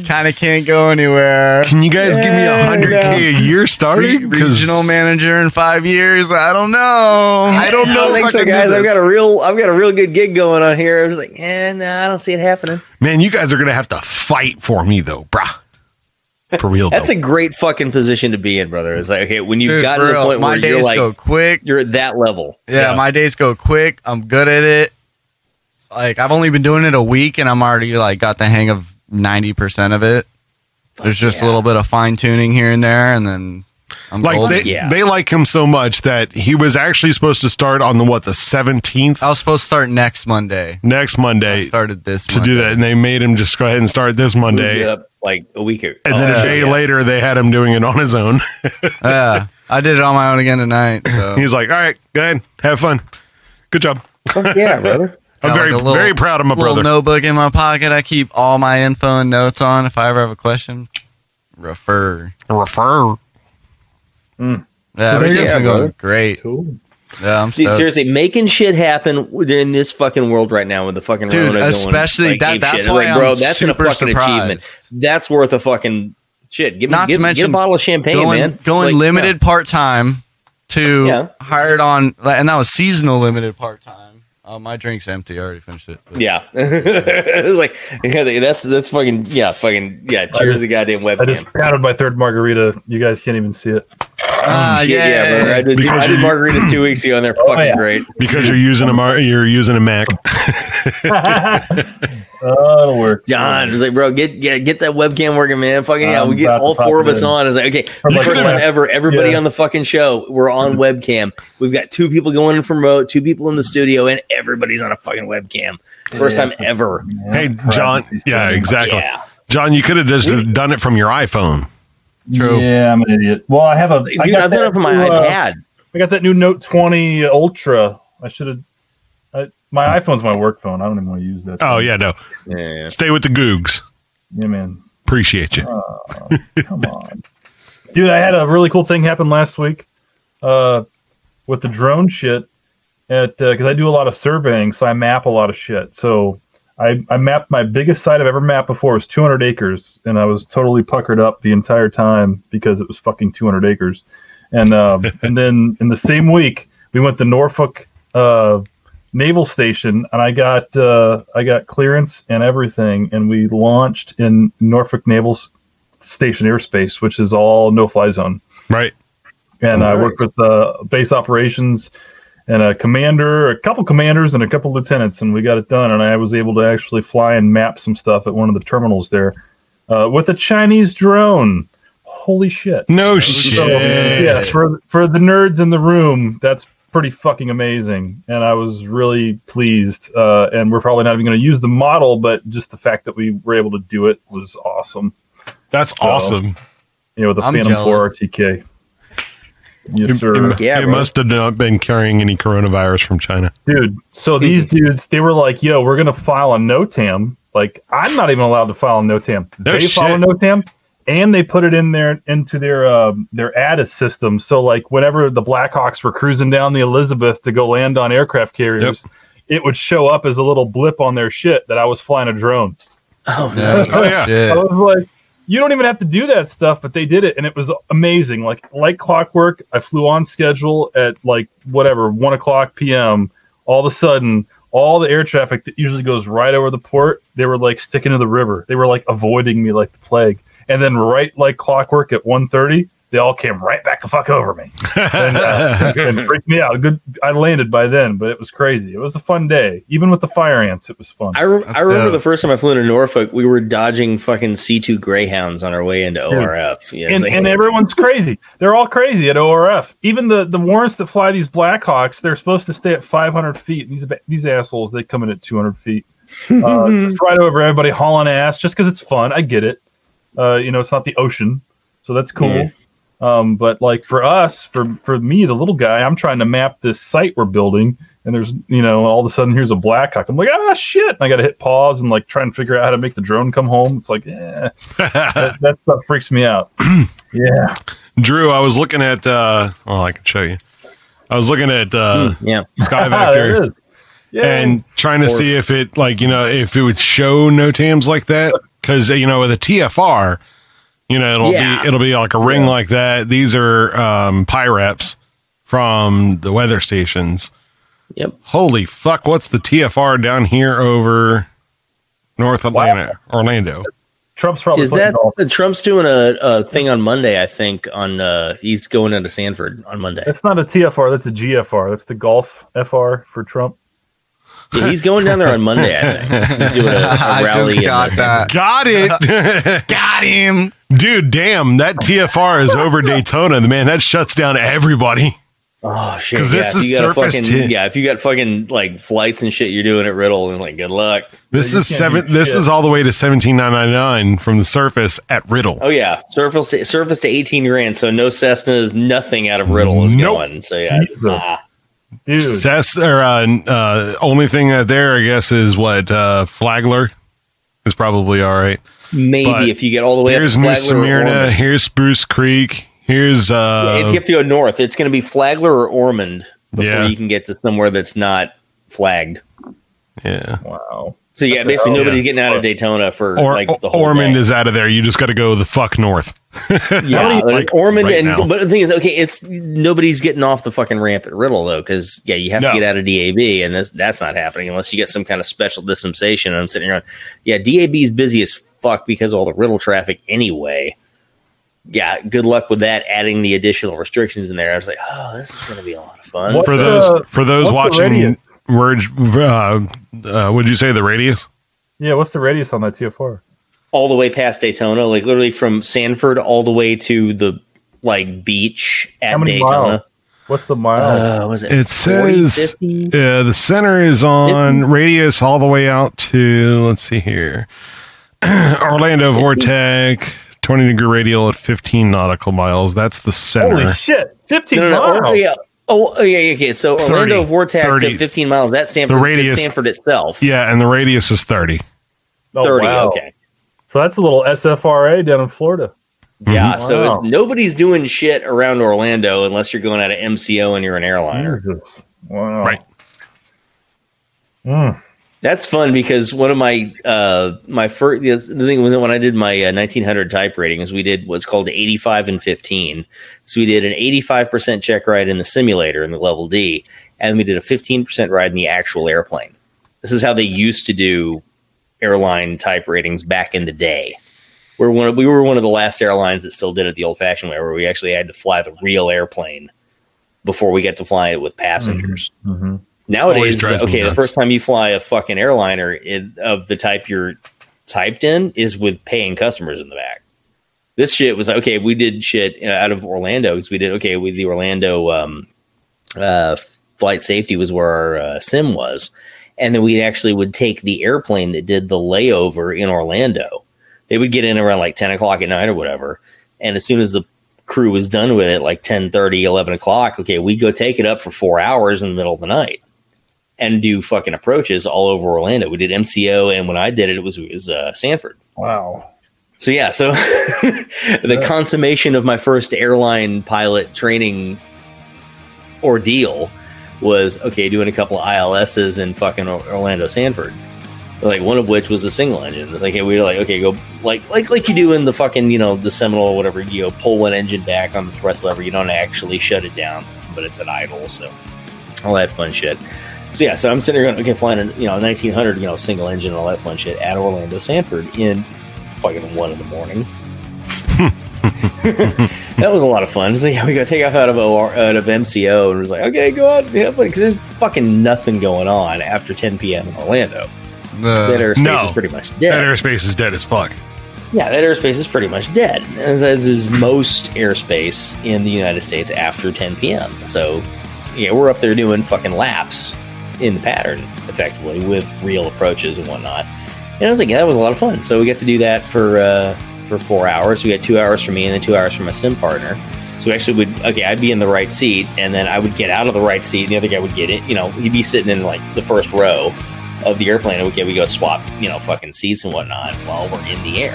Kind of can't go anywhere. "Can you guys give me a hundred k a year starting?" Re- 'Cause- regional manager in five years. I don't know. I don't I know. don't think so, guys. I've got a real, I've got a real good gig going on here. I was like, eh, no, I don't see it happening. Man, you guys are going to have to fight for me though, brah. For real, That's though. a great fucking position to be in, brother. It's like, okay, when you've Dude, gotten to the point my where you're days like, go quick. you're at that level. Yeah, my days go quick. I'm good at it. Like I've only been doing it a week, and I'm already like got the hang of ninety percent of it. There's just a little bit of fine tuning here and there, and then I'm like golden. they, they like him so much that he was actually supposed to start on the what the 17th I was supposed to start next Monday. next Monday Started this to do that and they made him just go ahead and start this Monday it up like a week ago. and then Oh, a day yeah. later they had him doing it on his own yeah, I did it on my own again tonight. So he's like all right go ahead have fun good job Fuck yeah, brother. I'm Got, very, like, little- very proud of my little brother. notebook in my pocket. I keep all my info and notes on. If I ever have a question, refer. Refer. Yeah, Yeah, everything's been brother. going great. Yeah, I'm Dude, seriously, making shit happen in this fucking world right now with the fucking Dude, Rona going, especially like, that- that's shit. why like, I'm bro, that's a super fucking surprised. achievement. That's worth a fucking shit. Give me, Not give, to mention get a bottle of champagne, going, man. Going Like, limited part time to Yeah. hired on, and that was seasonal limited part time. Oh, my drink's empty. I already finished it. but- Yeah, it was like yeah, that's that's fucking yeah, fucking yeah. Cheers, the goddamn webcam. I webcam. just counted my third margarita. You guys can't even see it. Ah, Shit, yeah, brother. I did, Because I did margaritas two weeks ago, and they're fucking yeah. great. Because you're using a mar- you're using a Mac. Oh, it'll work. John was like, bro, get get get that webcam working, man. Fucking yeah, I'm we get all four of it us in. on. It's like, okay, like, first time ever, everybody Yeah. on the fucking show, we're on webcam. We've got two people going in from remote, two people in the studio, and everybody's on a fucking webcam. First Yeah. time ever. Hey, John. Yeah, exactly. Yeah. John, you could have just done it from your iPhone. True. Yeah, I'm an idiot. Well, I have a. I Dude, got I've done that it from my new, uh, iPad. I got that new Note 20 Ultra. I should have. I, my iPhone's my work phone. I don't even want to use that. Oh thing. yeah, no. Yeah. Stay with the Googs. Yeah, man. Appreciate you. Come on, dude. I had a really cool thing happen last week, uh, with the drone shit. At because I do a lot of surveying, so I map a lot of shit. So I I mapped my biggest site I've ever mapped before was 200 acres, and I was totally puckered up the entire time because it was fucking 200 acres. And um, and then in the same week we went to Norfolk uh, Naval Station, and I got uh, I got clearance and everything, and we launched in Norfolk Naval Station airspace, which is all no fly zone. Right. And I worked with uh, base operations and a commander, a couple commanders, and a couple lieutenants, and we got it done. And I was able to actually fly and map some stuff at one of the terminals there uh, with a Chinese drone. Holy shit! No So, shit. yeah, for for the nerds in the room, that's pretty fucking amazing, and I was really pleased. Uh, and we're probably not even going to use the model, but just the fact that we were able to do it was awesome. That's So, awesome. You know, with the I'm Phantom Four. RTK. Yes, It, sir. it- Yeah, it must have not been carrying any coronavirus from China. dude. So these dudes, they were like, "Yo, we're gonna file a NOTAM." Like, I'm not even allowed to file a NOTAM. No they file a shit. NOTAM, and they put it in their into their um, their ADIS system. So, like, whenever the Blackhawks were cruising down the Elizabeth to go land on aircraft carriers, it would show up as a little blip on their shit that I was flying a drone. Oh Yeah. Oh, yeah. Shit. I was like, you don't even have to do that stuff, but they did it, and it was amazing. Like like clockwork, I flew on schedule at like whatever one o'clock p.m. All of a sudden, all the air traffic that usually goes right over the port, they were like sticking to the river. They were like avoiding me like the plague. And then right like clockwork at 1.30, they all came right back the fuck over me and, uh, and freaked me out. Good, I landed by then, but it was crazy. It was a fun day, even with the fire ants. It was fun. I, re- I remember dope. the first time I flew into Norfolk, we were dodging fucking C two Greyhounds on our way into ORF. Yeah, and, like- and everyone's crazy. They're all crazy at ORF. Even the the warrants that fly these Blackhawks, they're supposed to stay at 500 feet. These these assholes, they come in at 200 feet. Uh, right over everybody hauling ass just because it's fun. I get it. Uh, you know, it's not the ocean, so that's cool. Yeah. Um, but like for us, for for me, the little guy, I'm trying to map this site we're building, and there's you know all of a sudden here's a Blackhawk. I'm like, ah, shit! And I got to hit pause and like try and figure out how to make the drone come home. It's like, eh, that, that stuff freaks me out. yeah. Drew, I was looking at. uh Oh, I can show you. I was looking at uh, yeah, SkyVector. Yeah. and trying to see if it like you know if it would show NOTAMs like that because you know with a TFR, you know it'll Yeah. be it'll be like a ring like that. These are um, PIREPs from the weather stations. Yep. Holy fuck! What's the TFR down here over North Atlanta, Orlando? Trump's probably Is that golf. Trump's doing a, a thing on Monday? I think on uh, he's going into Sanford on Monday. That's not a TFR. That's a GFR. That's the golf FR for Trump. Yeah, he's going down there on Monday. I think he's doing a rally. just got that. Got it. Got him. Dude, damn, that TFR is over Daytona. Man, that shuts down everybody. Oh shit! 'Cause this yeah, if is you got surface fucking, tin. Yeah, if you got fucking like flights and shit, you're doing at Riddle, and like good luck. This is seven. This shit. is all the way to seventeen nine ninety nine from the surface at Riddle. Oh yeah, surface to surface to eighteen grand. So no Cessnas, nothing out of Riddle is Nope. going. So yeah, it's, ah. Dude. Cess, or uh, uh, only thing out there, I guess, is what uh, Flagler is probably all right. Maybe But if you get all the way here's up New to Smyrna. Here's Spruce Creek. Here's uh, if you have to go north, it's going to be Flagler or Ormond before Yeah. you can get to somewhere that's not flagged. yeah. Wow. So yeah, basically nobody's yeah. getting out of Daytona for Or, like the whole Ormond day. is out of there. You just got to go the fuck north. Yeah, Like, like Ormond right and now. but the thing is, okay, it's nobody's getting off the fucking ramp at Riddle though, because yeah, you have No. to get out of DAB, and that's that's not happening unless you get some kind of special dispensation. And I'm sitting here, going, yeah, DAB is busy as fuck because of all the Riddle traffic anyway. Yeah, good luck with that. Adding the additional restrictions in there, I was like, oh, this is going to be a lot of fun. What's for the- those for those watching, Merge, uh, uh, would you say the radius? Yeah, what's the radius on that TFR? all the way past Daytona, like literally from Sanford all the way to the like beach at How many Daytona. miles? What's the mile? Uh, was it? It 40, says 50? uh, the center is on radius all the way out to let's see here, Orlando VORTAC, twenty degree radial at fifteen nautical miles. That's the center. Holy shit! Fifteen No, no, no. miles. Oh, yeah. Oh, oh, yeah, yeah, okay. So 30, Orlando VORTAC 30. to 15 miles. That's Sanford. The radius- Sanford itself. Yeah, and the radius is thirty. Oh, 30. wow. Okay. So that's a little SFRA down in Florida. Yeah. So Wow. it's, nobody's doing shit around Orlando unless you're going out of MCO and you're an airliner. Jesus. Wow. Right. Mm. That's fun because one of my uh my first the thing was when I did my uh, 1900 type ratings we did what's called 85 and 15. So we did an 85% check ride in the simulator in the level D and we did a 15% ride in the actual airplane. This is how they used to do airline type ratings back in the day. We're one of, we were one of the last airlines that still did it the old fashioned way where we actually had to fly the real airplane before we get to fly it with passengers. Mm-hmm. Always Nowadays, okay, the first time you fly a fucking airliner in, of the type you're typed in is with paying customers in the back. This shit was okay. We did shit out of Orlando because we did okay with the Orlando um, uh, flight safety was where our uh, sim was, and then we actually would take the airplane that did the layover in Orlando. They would get in around like ten o'clock at night or whatever, and as soon as the crew was done with it, like 10, 11 o'clock, okay, we go take it up for four hours in the middle of the night and do fucking approaches all over Orlando. We did MCO, and when I did it, it was it was uh, Sanford. Wow. So yeah, so the consummation of my first airline pilot training ordeal was okay, doing a couple of ILSs in fucking Orlando Sanford. Like one of which was a single engine. It's like hey, we were like okay, go like like like you do in the fucking you know the Seminole or whatever. You know, pull one engine back on the thrust lever. You don't actually shut it down, but it's at idle. So all that fun shit. So yeah, so I'm sitting here going, okay, flying a you know 1900 you know single engine and all that fun shit at Orlando Sanford in fucking one in the morning. that was a lot of fun. So yeah, we got to take off out of OR, out of MCO and it was like, okay, go out, yeah, because there's fucking nothing going on after 10 p.m. in Orlando. that airspace no. is pretty much dead. That airspace is dead as fuck. Yeah, that airspace is pretty much dead, as, as is most airspace in the United States after 10 p.m. So, yeah, we're up there doing fucking laps in the pattern, effectively, with real approaches and whatnot. And I was like, yeah, that was a lot of fun. So we got to do that for uh, for four hours. We got two hours for me and then two hours for my sim partner. So we actually would okay, I'd be in the right seat, and then I would get out of the right seat, and the other guy would get it. You know, he'd be sitting in like the first row of the airplane. and Okay, we go swap, you know, fucking seats and whatnot while we're in the air,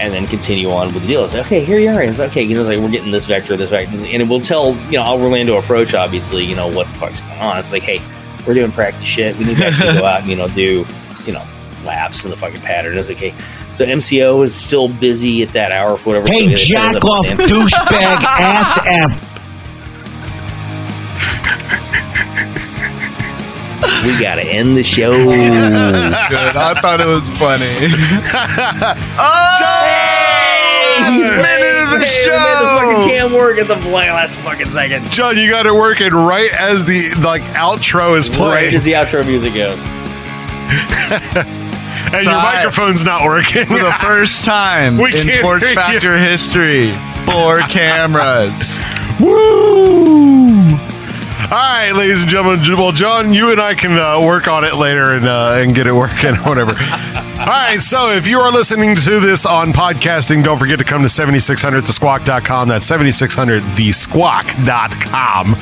and then continue on with the deal. It's like, okay, here you are. And It's okay, you know, it's like we're getting this vector, this vector, and it will tell you know our Orlando approach. Obviously, you know what the fuck's going on. It's like, hey, we're doing practice shit. We need to actually go out and you know do you know laps in the fucking pattern. It's like, okay, so MCO is still busy at that hour for whatever. so Hey, they set it jack up off, in douchebag, ass F. We gotta end the show. Good. I thought it was funny. minute of the show. the fucking cam work at the last fucking second. John, you got it working right as the like outro is playing. Right playing, as the outro music goes. and your Time. microphone's not working For the first time We in can't Porch hear you. Factor history, four cameras. Woo! All right, ladies and gentlemen. Well, John, you and I can uh, work on it later and uh, and get it working, whatever. All right, so if you are listening to this on podcasting, don't forget to come to 7600thesquawk.com. That's 7600thesquawk.com.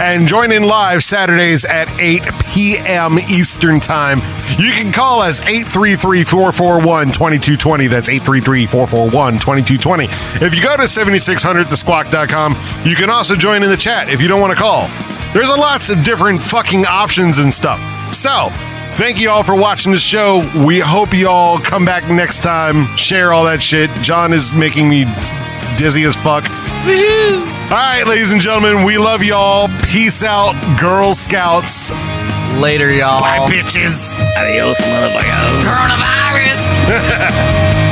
And join in live Saturdays at 8 p.m. Eastern Time. You can call us 833-441-2220. That's 833-441-2220. If you go to 7600thesquawk.com, you can also join in the chat if you don't want to call. There's a lots of different fucking options and stuff. So, thank you all for watching the show. We hope you all come back next time, share all that shit. John is making me dizzy as fuck. All right, ladies and gentlemen, we love y'all. Peace out, Girl Scouts. Later, y'all. Bye, bitches. Adios, motherfucker. Coronavirus.